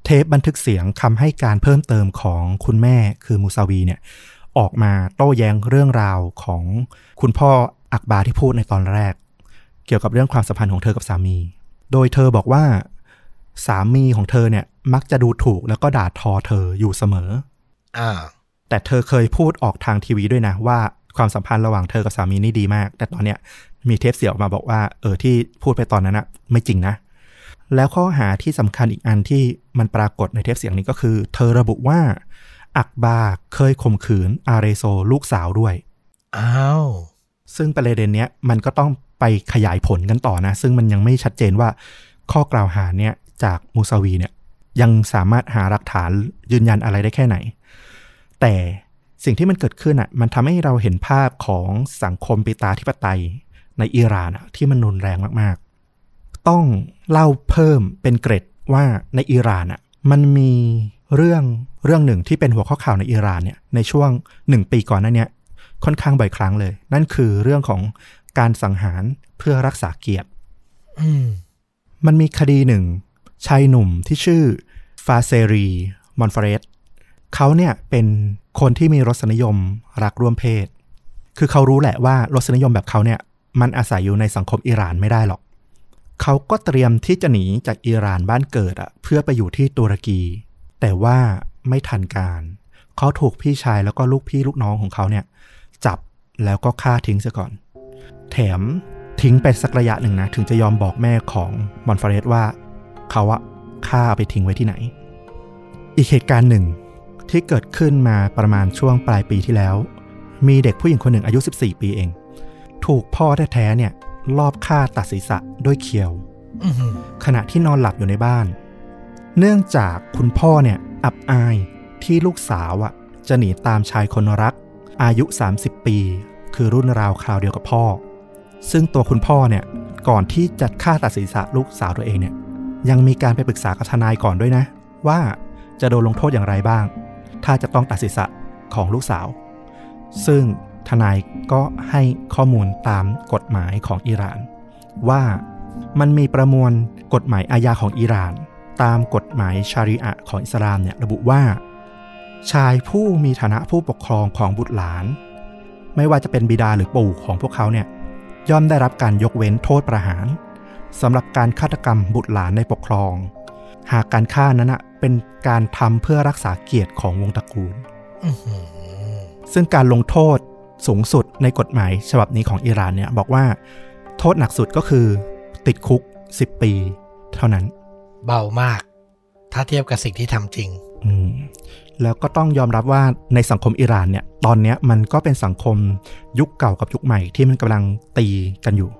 เทปบันทึกเสียงคำให้การเพิ่มเติมของคุณแม่คือมูซาวีเนี่ยออกมาโต้แย้งเรื่องราวของคุณพ่ออักบาที่พูดในตอนแรก เกี่ยวกับเรื่องความสัมพันธ์ของเธอกับสามี โดยเธอบอกว่าสามีของเธอเนี่ยมักจะดูถูกแล้วก็ด่าทอเธออยู่เสมอ อ่า แต่เธอเคยพูดออกทางทีวีด้วยนะว่าความสัมพันธ์ระหว่างเธอกับสามีนี่ดีมาก แต่ตอนเนี้ยมีเทปเสียงออกมาบอกว่าเออที่พูดไปตอนนั้นอะไม่จริงนะ แล้วข้อหาที่สำคัญอีกอันที่มันปรากฏในเทปเสียงนี้ก็คือ เธอระบุว่า อักบาเคยข่มขืนอาเรโซลูกสาวด้วย อ้าว ซึ่งประเด็นเนี้ยมันก็ต้องไปขยายผลกันต่อนะ ซึ่งมันยังไม่ชัดเจนว่า ข้อกล่าวหาเนี่ยจากมูซาวีเนี่ยยังสามารถหาหลักฐานยืนยันอะไรได้แค่ไหน แต่สิ่งที่มันเกิดขึ้นอะมันทำให้เราเห็นภาพของสังคมปิตาธิปไตยในอิหร่านอะที่มันรุนแรงมากๆ ต้องเล่าเพิ่มเป็นเกร็ดว่าในอิหร่านอะมันมีเรื่องเรื่องหนึ่งที่เป็นหัวข้อข่าวในอิหร่านเนี่ยในช่วงหนึ่งปีก่อนหนั้นเนี่ยค่อนข้างบ่อยครั้งเลย นั่นคือเรื่องของการสังหารเพื่อรักษาเกียรติอืมมันมีคดีหนึ่งชายหนุ่มที่ชื่อฟาเซรีมอนฟเรสเขาเนี่ยเป็นคนที่มีรสนิยมรักร่วมเพศ คือเขารู้แหละว่ารสนิยมแบบเขาเนี่ย มันอาศัยอยู่ในสังคมอิหร่านไม่ได้หรอก เขาก็เตรียมที่จะหนีจากอิหร่านบ้านเกิดอะเพื่อไปอยู่ที่ตุรกี แต่ว่าไม่ทันการ เขาถูกพี่ชายแล้วก็ลูกพี่ลูกน้องของเขาเนี่ย จับแล้วก็ฆ่าทิ้งซะก่อน แถมทิ้งไปสักระยะหนึ่งนะ ถึงจะยอมบอกแม่ของมอนฟาเรสว่า เขาอะฆ่าเอาไปทิ้งไว้ที่ไหน อีกเหตุการณ์หนึ่งที่เกิดขึ้นมาประมาณช่วงปลายปีที่แล้ว มีเด็กผู้หญิงคนหนึ่งอายุ 14 ปีเอง ถูกพ่อแท้ๆเนี่ย ลอบฆ่าตัดศีรษะด้วยเคียวอือหือขณะที่นอนหลับอยู่ในบ้าน เนื่องจากคุณพ่อเนี่ย อับอายที่ลูกสาวอะ จะหนีตามชายคนรัก อายุ 30 ปี คือรุ่นราวคราวเดียวกับพ่อ ซึ่งตัวคุณพ่อเนี่ย ก่อนที่จะฆ่าตัดศีรษะลูกสาวตัวเองเนี่ย ยังมีการไปปรึกษากับทนายก่อนด้วยนะ ว่าจะโดนลงโทษอย่างไรบ้าง ถ้าจะต้องตัดศีรษะของลูกสาว ซึ่ง ทนายก็ให้ข้อมูลตามกฎหมายของอิหร่าน ว่ามันมีประมวลกฎหมายอาญาของอิหร่าน ตามกฎหมายชาริอะห์ของอิสลามเนี่ยระบุว่า ชายผู้มีฐานะผู้ปกครองของบุตรหลาน ไม่ว่าจะเป็นบิดาหรือปู่ของพวกเขาเนี่ยย่อมได้รับการยกเว้นโทษประหารสำหรับการฆาตกรรมบุตรหลานในปกครอง หากการฆ่านั้นนะเป็นการทำเพื่อรักษาเกียรติของวงตระกูลอื้อหือซึ่งการลงโทษ สูงสุดในกฎหมายฉบับนี้ของอิหร่านเนี่ยบอกว่าโทษหนักสุดก็คือ ติดคุก 10 ปี เท่านั้น เบามาก ถ้าเทียบกับสิ่งที่ทำจริงอืมแล้วก็ต้องยอมรับว่าในสังคมอิหร่านเนี่ย ตอนเนี้ยมันก็เป็นสังคมยุคเก่ากับยุคใหม่ที่มันกำลังตีกันอยู่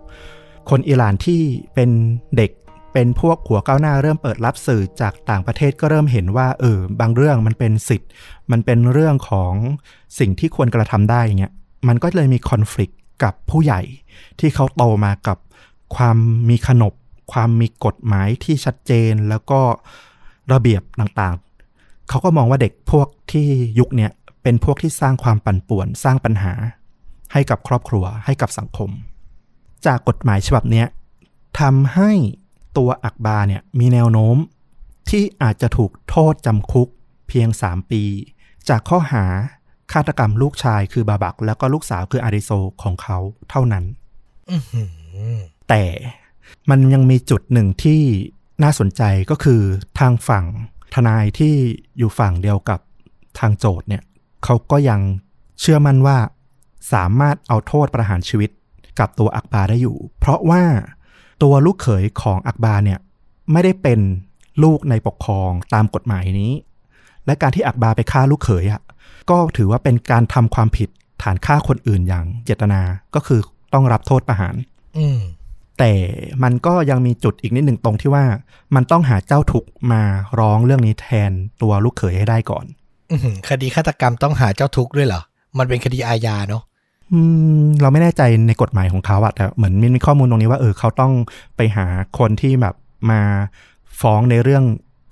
คนอิหร่านที่เป็นเด็กเป็นพวกหัวก้าวหน้าเริ่มเปิดรับสื่อจากต่างประเทศก็เริ่มเห็นว่าเออบางเรื่องมันเป็นสิทธิ์ มันเป็นเรื่องของสิ่งที่ควรกระทำได้อย่างเงี้ย มันก็เลยมีคอน FLICT กับผู้ใหญ่ที่เขาโตมากับความมีขนบ ความมีกฎหมายที่ชัดเจนแล้วก็ระเบียบต่างๆ เขาก็มองว่าเด็กพวกที่ยุคเนี้ยเป็นพวกที่สร้างความปั่นป่วน สร้างปัญหา ให้กับครอบครัวให้กับสังคม จากกฎหมายฉบับเนี้ยทำให้ตัวอักบาเนี่ยมีแนวโน้มที่อาจจะถูกโทษจำคุกเพียง 3 ปี จากข้อหา ฆาตกรรมลูกชายคือบาบัก แล้วก็ลูกสาวคืออาริโซของเขาเท่านั้นอื้อหือแต่มันยังมีจุดหนึ่งที่น่าสนใจก็คือทางฝั่งทนายที่อยู่ฝั่งเดียวกับทางโจทย์เนี่ยเขาก็ยังเชื่อมั่นว่าสามารถเอาโทษประหารชีวิตกับตัวอักบาได้อยู่ เพราะว่าตัวลูกเขยของอักบาเนี่ยไม่ได้เป็นลูกในปกครองตามกฎหมายนี้ และการที่อักบาไปฆ่าลูกเขยอะ ก็ถือว่าเป็นการทำความผิดฐานฆ่าคนอื่นอย่างเจตนาก็คือต้องรับโทษประหารอืมแต่มันก็ยังมีจุดอีกนิดหนึ่งตรงที่ว่า มันต้องหาเจ้าทุกข์มาร้องเรื่องนี้แทนตัวลูกเขยให้ได้ก่อนอื้อหือคดีฆาตกรรมต้องหาเจ้าทุกข์ด้วยเหรอ มันเป็นคดีอาญาเนาะอืมเราไม่แน่ใจในกฎหมายของเขาอะแต่เหมือนมีข้อมูลตรงนี้ว่าเออเขาต้องไปหาคนที่แบบมาฟ้องในเรื่อง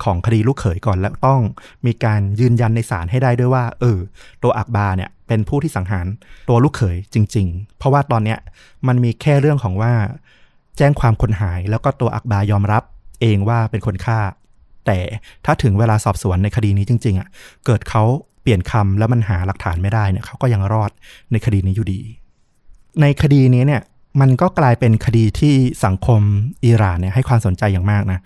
ของคดีลูกเขยก่อนแล้วต้องมีการยืนยันในศาลให้ได้ด้วยว่า เออ ตัวอักบาเนี่ยเป็นผู้ที่สังหารตัวลูกเขยจริง ๆ เพราะว่าตอนเนี้ยมันมีแค่เรื่องของว่า แจ้งความคนหายแล้วก็ตัวอักบายอมรับเองว่าเป็นคนฆ่า แต่ถ้าถึงเวลาสอบสวนในคดีนี้จริง ๆอะ่ะเกิดเขาเปลี่ยนคำแล้วมันหาหลักฐานไม่ได้เนี่ยเขาก็ยังรอดในคดีนี้อยู่ดี ในคดีนี้เนี่ยมันก็กลายเป็นคดีที่สังคมอิหร่านเนี่ยให้ความสนใจอย่างมากนะ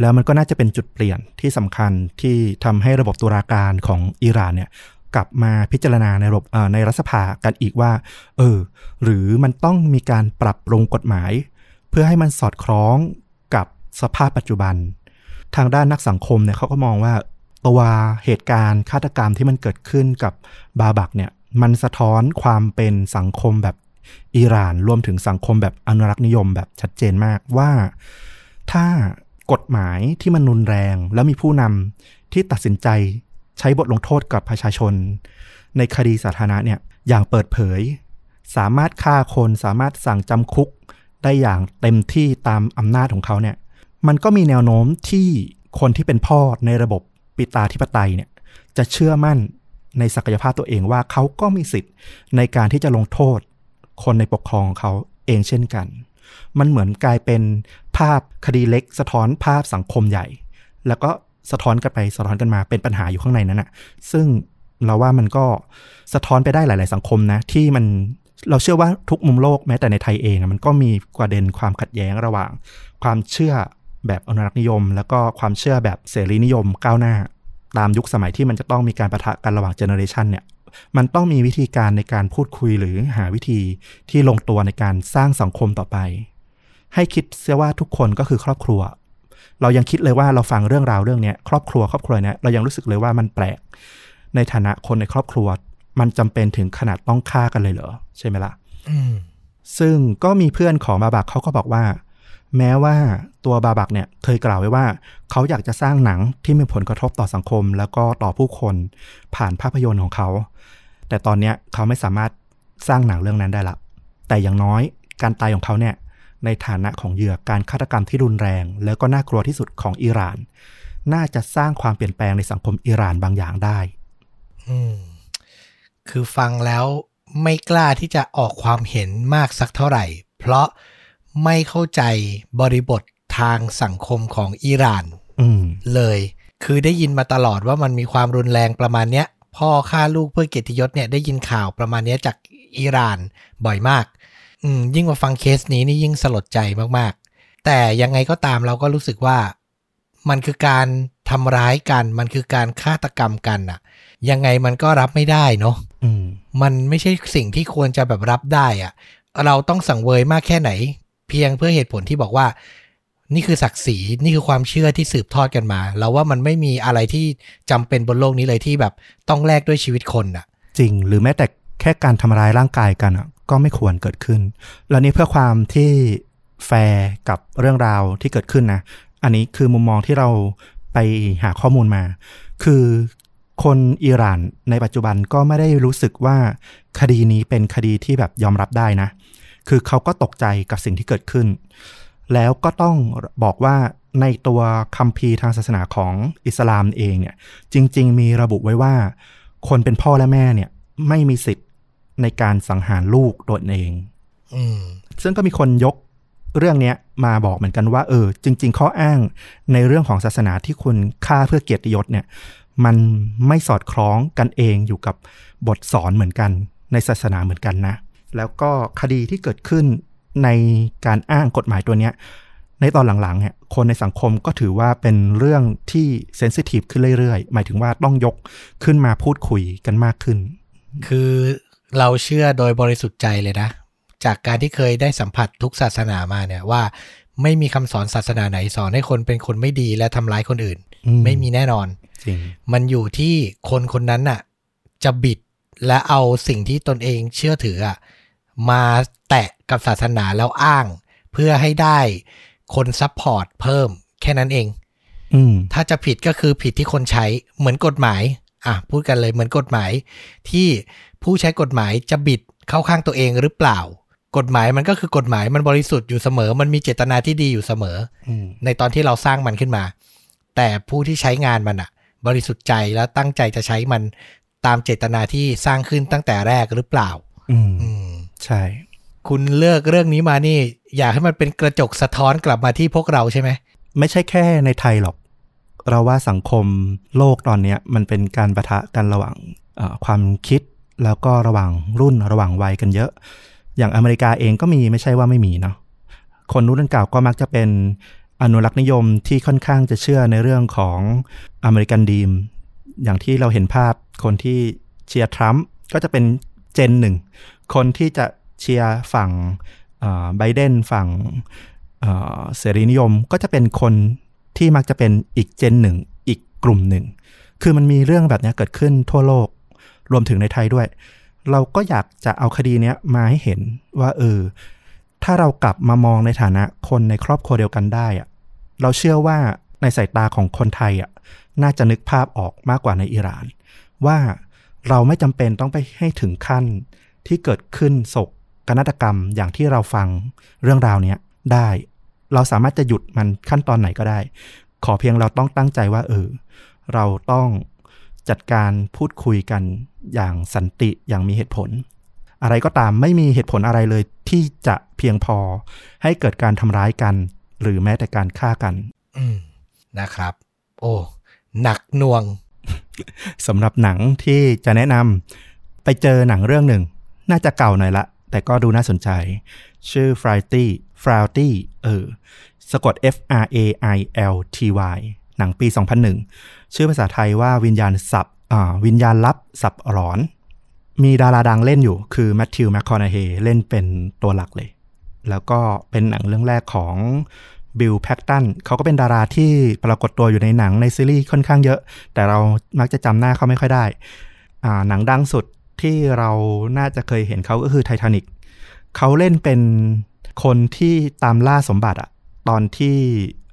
แล้วมันก็น่าจะเป็นจุดเปลี่ยนที่สำคัญที่ทำให้ระบบตุลาการของอิหร่านเนี่ยกลับมาพิจารณาในระบบในรัฐสภากันอีกว่า เออ หรือมันต้องมีการปรับปรุงกฎหมาย เพื่อให้มันสอดคล้องกับสภาพปัจจุบัน ทางด้านนักสังคมเนี่ยเขาก็มองว่าตัวเหตุการณ์ฆาตกรรมที่มันเกิดขึ้นกับบาบักเนี่ยมันสะท้อนความเป็นสังคมแบบอิหร่าน รวมถึงสังคมแบบอนุรักษ์นิยมแบบชัดเจนมากว่าถ้า กฎหมายที่มันรุนแรง แล้วมีผู้นำที่ตัดสินใจใช้บทลงโทษกับประชาชน ในคดีสาธารณะเนี่ยอย่างเปิดเผย สามารถฆ่าคนสามารถสั่งจำคุกได้อย่างเต็มที่ตามอำนาจของเขาเนี่ยมันก็มีแนวโน้มที่คนที่เป็นพ่อในระบบปิตาธิปไตยเนี่ยจะเชื่อมั่นในศักยภาพตัวเองว่าเขาก็มีสิทธิ์ในการที่จะลงโทษ คนในปกครองของเขาเองเช่นกัน มันเหมือนกลายเป็นภาพคดีเล็ก สะท้อนภาพสังคมใหญ่ แล้วก็สะท้อนกันไปสะท้อนกันมาเป็นปัญหาอยู่ข้างในนั้นอะซึ่งเราว่ามันก็สะท้อนไปได้หลาย ๆ สังคมนะ ที่มันเราเชื่อว่าทุกมุมโลกแม้แต่ในไทยเอง มันก็มีประเด็นความขัดแย้งระหว่าง ความเชื่อแบบอนุรักษ์นิยม แล้วก็ความเชื่อแบบเสรีนิยมก้าวหน้า ตามยุคสมัยที่มันจะต้องมีการประทะกันระหว่างเจเนอเรชันเนี่ย มันต้องมีวิธีการในการพูดคุยหรือหาวิธีที่ลงตัวในการสร้างสังคมต่อไป ให้คิดเสียว่าทุกคนก็คือครอบครัว เรายังคิดเลยว่าเราฟังเรื่องราวเรื่องเนี้ยครอบครัวครอบครัวเนี้ยเรายังรู้สึกเลยว่ามันแปลก ในฐานะคนในครอบครัว มันจำเป็นถึงขนาดต้องฆ่ากันเลยเหรอใช่ไหมล่ะอืมซึ่งก็มีเพื่อนของบาบักเขาก็บอกว่า แม้ว่าตัวบาบักเนี่ยเคยกล่าวไว้ว่า เขาอยากจะสร้างหนังที่มีผลกระทบต่อสังคม แล้วก็ต่อผู้คนผ่านภาพยนตร์ของเขา แต่ตอนนี้เขาไม่สามารถสร้างหนังเรื่องนั้นได้ละแต่อย่างน้อยการตายของเขาเนี่ยในฐานะของเหยื่อการฆาตกรรมที่รุนแรง แล้วก็น่ากลัวที่สุดของอิหร่าน น่าจะสร้างความเปลี่ยนแปลงในสังคมอิหร่านบางอย่างได้ อืม คือฟังแล้วไม่กล้าที่จะออกความเห็นมากสักเท่าไหร่ เพราะ ไม่เข้าใจบริบททางสังคมของอิหร่านอืมเลย คือได้ยินมาตลอดว่ามันมีความรุนแรงประมาณเนี้ย พ่อฆ่าลูกเพื่อเกียรติยศเนี่ยได้ยินข่าวประมาณเนี้ยจากอิหร่านบ่อยมาก อืมยิ่งมาฟังเคสนี้นี่ยิ่งสลดใจมากๆ แต่ยังไงก็ตามเราก็รู้สึกว่า มันคือการทำร้ายกัน มันคือการฆาตกรรมกันอะยังไงมันก็รับไม่ได้เนาะอืมมันไม่ใช่สิ่งที่ควรจะแบบรับได้อะเราต้องสังเวยมากแค่ไหน เพียงเพื่อเหตุผลที่บอกว่า นี่คือศักดิ์ศรีนี่คือความเชื่อที่สืบทอดกันมาเราว่ามันไม่มีอะไรที่จำเป็นบนโลกนี้เลยที่แบบต้องแลกด้วยชีวิตคนอะจริงหรือแม้แต่แค่การทำร้ายร่างกายกันอะก็ไม่ควรเกิดขึ้น แล้วนี่เพื่อความที่แฟร์กับเรื่องราวที่เกิดขึ้นนะอันนี้คือมุมมองที่เราไปหาข้อมูลมา คือคนอิหร่านในปัจจุบันก็ไม่ได้รู้สึกว่าคดีนี้เป็นคดีที่แบบยอมรับได้นะ คือเขาก็ตกใจกับสิ่งที่เกิดขึ้น แล้วก็ต้องบอกว่าในตัวคัมภีร์ทางศาสนาของอิสลามเองเนี่ย จริง ๆ มีระบุไว้ว่า คนเป็นพ่อและแม่เนี่ย ไม่มีสิทธิ์ในการสังหารลูกตัวเองอืมซึ่งก็มีคนยกเรื่องเนี้ยมาบอกเหมือนกันว่า เออ จริง ๆ ข้ออ้างในเรื่องของศาสนาที่คุณฆ่าเพื่อเกียรติยศเนี่ย มันไม่สอดคล้องกันเองอยู่กับบทสอนเหมือนกัน ในศาสนาเหมือนกันนะ แล้วก็คดีที่เกิดขึ้นในการอ้างกฎหมายตัวเนี้ยในตอนหลังๆเนี่ยคนในสังคมก็ถือว่าเป็นเรื่องที่เซนซิทีฟขึ้นเรื่อยๆ หมายถึงว่าต้องยกขึ้นมาพูดคุยกันมากขึ้น คือเราเชื่อโดยบริสุทธิ์ใจเลยนะ จากการที่เคยได้สัมผัสทุกศาสนามาเนี่ยว่าไม่มีคำสอนศาสนาไหนสอนให้คนเป็นคนไม่ดีและทำร้ายคนอื่นอืมไม่มีแน่นอนจริงมันอยู่ที่คนคนนั้นน่ะ จะบิดและเอาสิ่งที่ตนเองเชื่อถืออะ มาแตะกับศาสนาแล้วอ้าง เพื่อให้ได้คน support เพิ่มแค่นั้นเองอืมถ้าจะผิดก็คือผิดที่คนใช้เหมือนกฎหมาย อะ พูดกันเลยเหมือนกฎหมาย ที่ผู้ใช้กฎหมายจะบิดเข้าข้างตัวเองหรือเปล่า กฎหมายมันก็คือกฎหมายมันบริสุทธิ์อยู่เสมอ มันมีเจตนาที่ดีอยู่เสมออืมในตอนที่เราสร้างมันขึ้นมา แต่ผู้ที่ใช้งานมันอะบริสุทธิ์ใจแล้วตั้งใจจะใช้มันตามเจตนาที่สร้างขึ้นตั้งแต่แรกหรือเปล่า อืมอืม ใช่ คุณเลือกเรื่องนี้มานี่ อยากให้มันเป็นกระจกสะท้อนกลับมาที่พวกเราใช่ไหม ไม่ใช่แค่ในไทยหรอก เราว่าสังคมโลกตอนนี้มันเป็นการประทะกันระหว่างความคิดแล้วก็ระหว่างรุ่นระหว่างวัยกันเยอะ อย่างอเมริกาเองก็มีไม่ใช่ว่าไม่มีเนาะคนรุ่นเก่าก็มักจะเป็นอนุรักษ์นิยมที่ค่อนข้างจะเชื่อในเรื่องของอเมริกันดีม อย่างที่เราเห็นภาพคนที่เชียร์ทรัมป์ก็จะเป็นเจนหนึ่ง คนที่จะเชียร์ฝั่งไบเดนฝั่งเสรีนิยมก็จะเป็นคนที่มักจะเป็นอีกเจนหนึ่ง อีกกลุ่มหนึ่ง คือมันมีเรื่องแบบนี้เกิดขึ้นทั่วโลก รวมถึงในไทยด้วย เราก็อยากจะเอาคดีนี้มาให้เห็นว่าเออ ถ้าเรากลับมามองในฐานะคนในครอบครัวเดียวกันได้อะเราเชื่อว่าในสายตาของคนไทยอะน่าจะนึกภาพออกมากกว่าในอิหร่าน ว่าเราไม่จำเป็นต้องไปให้ถึงขั้น ที่เกิดขึ้นโศกนาฏกรรมอย่างที่เราฟังเรื่องราวเนี้ยได้ เราสามารถจะหยุดมันขั้นตอนไหนก็ได้ ขอเพียงเราต้องตั้งใจว่า เออ เราต้องจัดการพูดคุยกันอย่างสันติอย่างมีเหตุผล อะไรก็ตามไม่มีเหตุผลอะไรเลยที่จะเพียงพอให้เกิดการทำร้ายกัน หรือแม้แต่การฆ่ากันอืมนะครับ โอ้หนักหน่วงสำหรับหนังที่จะแนะนำไปเจอหนังเรื่องหนึ่ง น่าจะเก่าหน่อยละ แต่ก็ดูน่าสนใจ ชื่อ f r i t y f r i t y เออ สะกด F R A I L T Y หนังปี 2001 ชื่อภาษาไทยว่าวิญญาณสับอ่าวิญญาณลับสับหลอน มีดาราดังเล่นอยู่คือแมทธิวแมคคอนาเฮเล่นเป็นตัวหลักเลย แล้วก็เป็นหนังเรื่องแรกของบิลแพ็กตันเขาก็เป็นดาราที่ปรากฏตัวอยู่ในหนังในซีรีส์ค่อนข้างเยอะ แต่เรามักจะจำหน้าเขาไม่ค่อยได้อ่าหนังดังสุด ที่เราน่าจะเคยเห็นเขาก็คือไททานิกเขาเล่นเป็นคนที่ตามล่าสมบัติอะตอนที่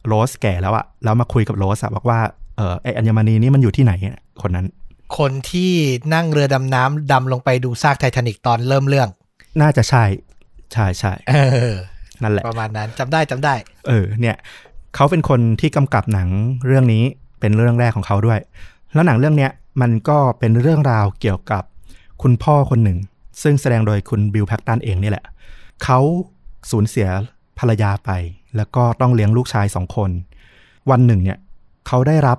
โรสแก่แล้วอะแล้วมาคุยกับโรสอะบอกว่าเออไออัญมณีนี่มันอยู่ที่ไหนอะคนนั้น คนที่นั่งเรือดำน้ำดำลงไปดูซากไททานิกตอนเริ่มเรื่อง น่าจะใช่ ใช่ใช่เออนั่นแหละ ประมาณนั้นจำได้จำได้ เออ เนี่ยเขาเป็นคนที่กำกับหนังเรื่องนี้เป็นเรื่องแรกของเขาด้วย แล้วหนังเรื่องเนี้ยมันก็เป็นเรื่องราวเกี่ยวกับ คุณพ่อคนหนึ่ง ซึ่งแสดงโดยคุณบิลแพ็กตันเองนี่แหละ เขาสูญเสียภรรยาไป แล้วก็ต้องเลี้ยงลูกชายสองคน วันหนึ่งเนี่ยเขาได้รับ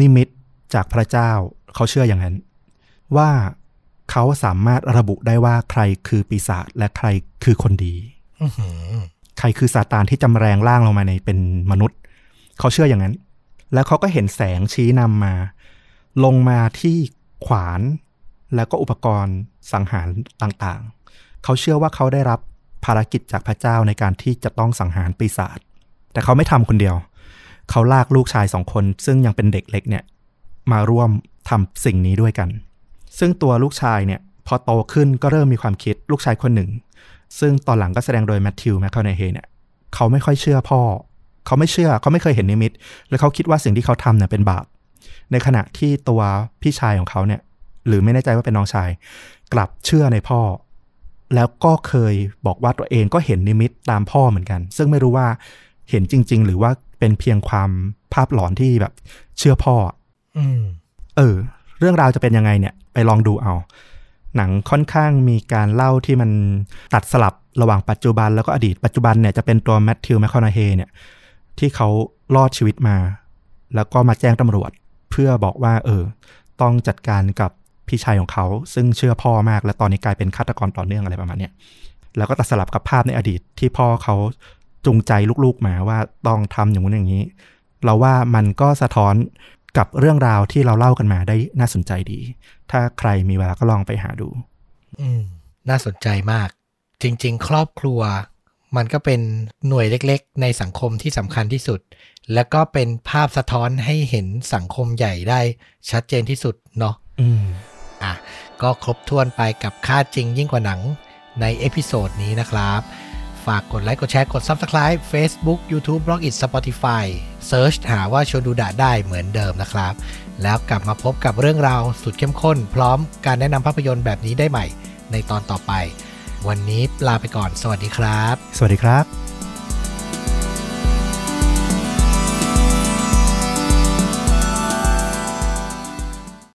นิมิตจากพระเจ้า เขาเชื่ออย่างนั้น ว่าเขาสามารถระบุได้ว่าใครคือปีศาจและใครคือคนดีใครคือซาตานที่จำแรงร่างลงมาในเป็นมนุษย์ เขาเชื่ออย่างนั้น แล้วเขาก็เห็นแสงชี้นำมา ลงมาที่ขวาน แล้วก็อุปกรณ์สังหารต่างๆ เขาเชื่อว่าเขาได้รับภารกิจจากพระเจ้าในการที่จะต้องสังหารปีศาจ แต่เขาไม่ทำคนเดียว เขาลากลูกชายสองคน ซึ่งยังเป็นเด็กเล็กเนี่ยมาร่วมทำสิ่งนี้ด้วยกัน ซึ่งตัวลูกชายเนี่ยพอโตขึ้นก็เริ่มมีความคิดลูกชายคนหนึ่ง ซึ่งตอนหลังก็แสดงโดยแมทธิวแมคคอนเฮเนี่ยเขาไม่ค่อยเชื่อพ่อ เขาไม่เชื่อเขาไม่เคยเห็นนิมิต แล้วเขาคิดว่าสิ่งที่เขาทำเนี่ยเป็นบาป ในขณะที่ตัวพี่ชายของเขาเนี่ย หรือไม่แน่ใจว่าเป็นน้องชาย กลับเชื่อในพ่อ แล้วก็เคยบอกว่าตัวเองก็เห็นนิมิตตามพ่อเหมือนกัน ซึ่งไม่รู้ว่าเห็นจริง ๆ หรือว่าเป็นเพียงความภาพหลอนที่แบบ เชื่อพ่อ อืม เออ เรื่องราวจะเป็นยังไงเนี่ย ไปลองดูเอา หนังค่อนข้างมีการเล่าที่มันตัดสลับระหว่างปัจจุบันแล้วก็อดีตปัจจุบันเนี่ยจะเป็นตัวแมทธิวแมคคอนเฮเนี่ย ที่เขารอดชีวิตมา แล้วก็มาแจ้งตำรวจ เพื่อบอกว่า เออ ต้องจัดการกับ พี่ชายของเขา ซึ่งเชื่อพ่อมาก และตอนนี้กลายเป็นฆาตกรต่อเนื่องอะไรประมาณเนี้ยแล้วก็ตัดสลับกับภาพในอดีตที่พ่อเขาจูงใจลูกๆมาว่าต้องทำอย่างนู้นอย่างนี้ เราว่ามันก็สะท้อนกับเรื่องราวที่เราเล่ากันมาได้น่าสนใจดี ถ้าใครมีเวลาก็ลองไปหาดู อืม น่าสนใจมาก จริง ๆ ครอบครัว มันก็เป็นหน่วยเล็ก ๆ ในสังคมที่สำคัญที่สุด แล้วก็เป็นภาพสะท้อนให้เห็นสังคมใหญ่ได้ชัดเจนที่สุดเนาะอืม อะก็ครบถ้วนไปกับฆ่าจริงยิ่งกว่าหนังใน episode นี้นะครับ ฝากกดไลค์กดแชร์กด Subscribe Facebook YouTube b l o g i t Spotify Search หาว่าชวนดูดะได้เหมือนเดิมนะครับ แล้วกลับมาพบกับเรื่องราวสุดเข้มข้น พร้อมการแนะนำภาพยนตร์แบบนี้ได้ใหม่ในตอนต่อไป วันนี้ลาไปก่อน สวัสดีครับ สวัสดีครับ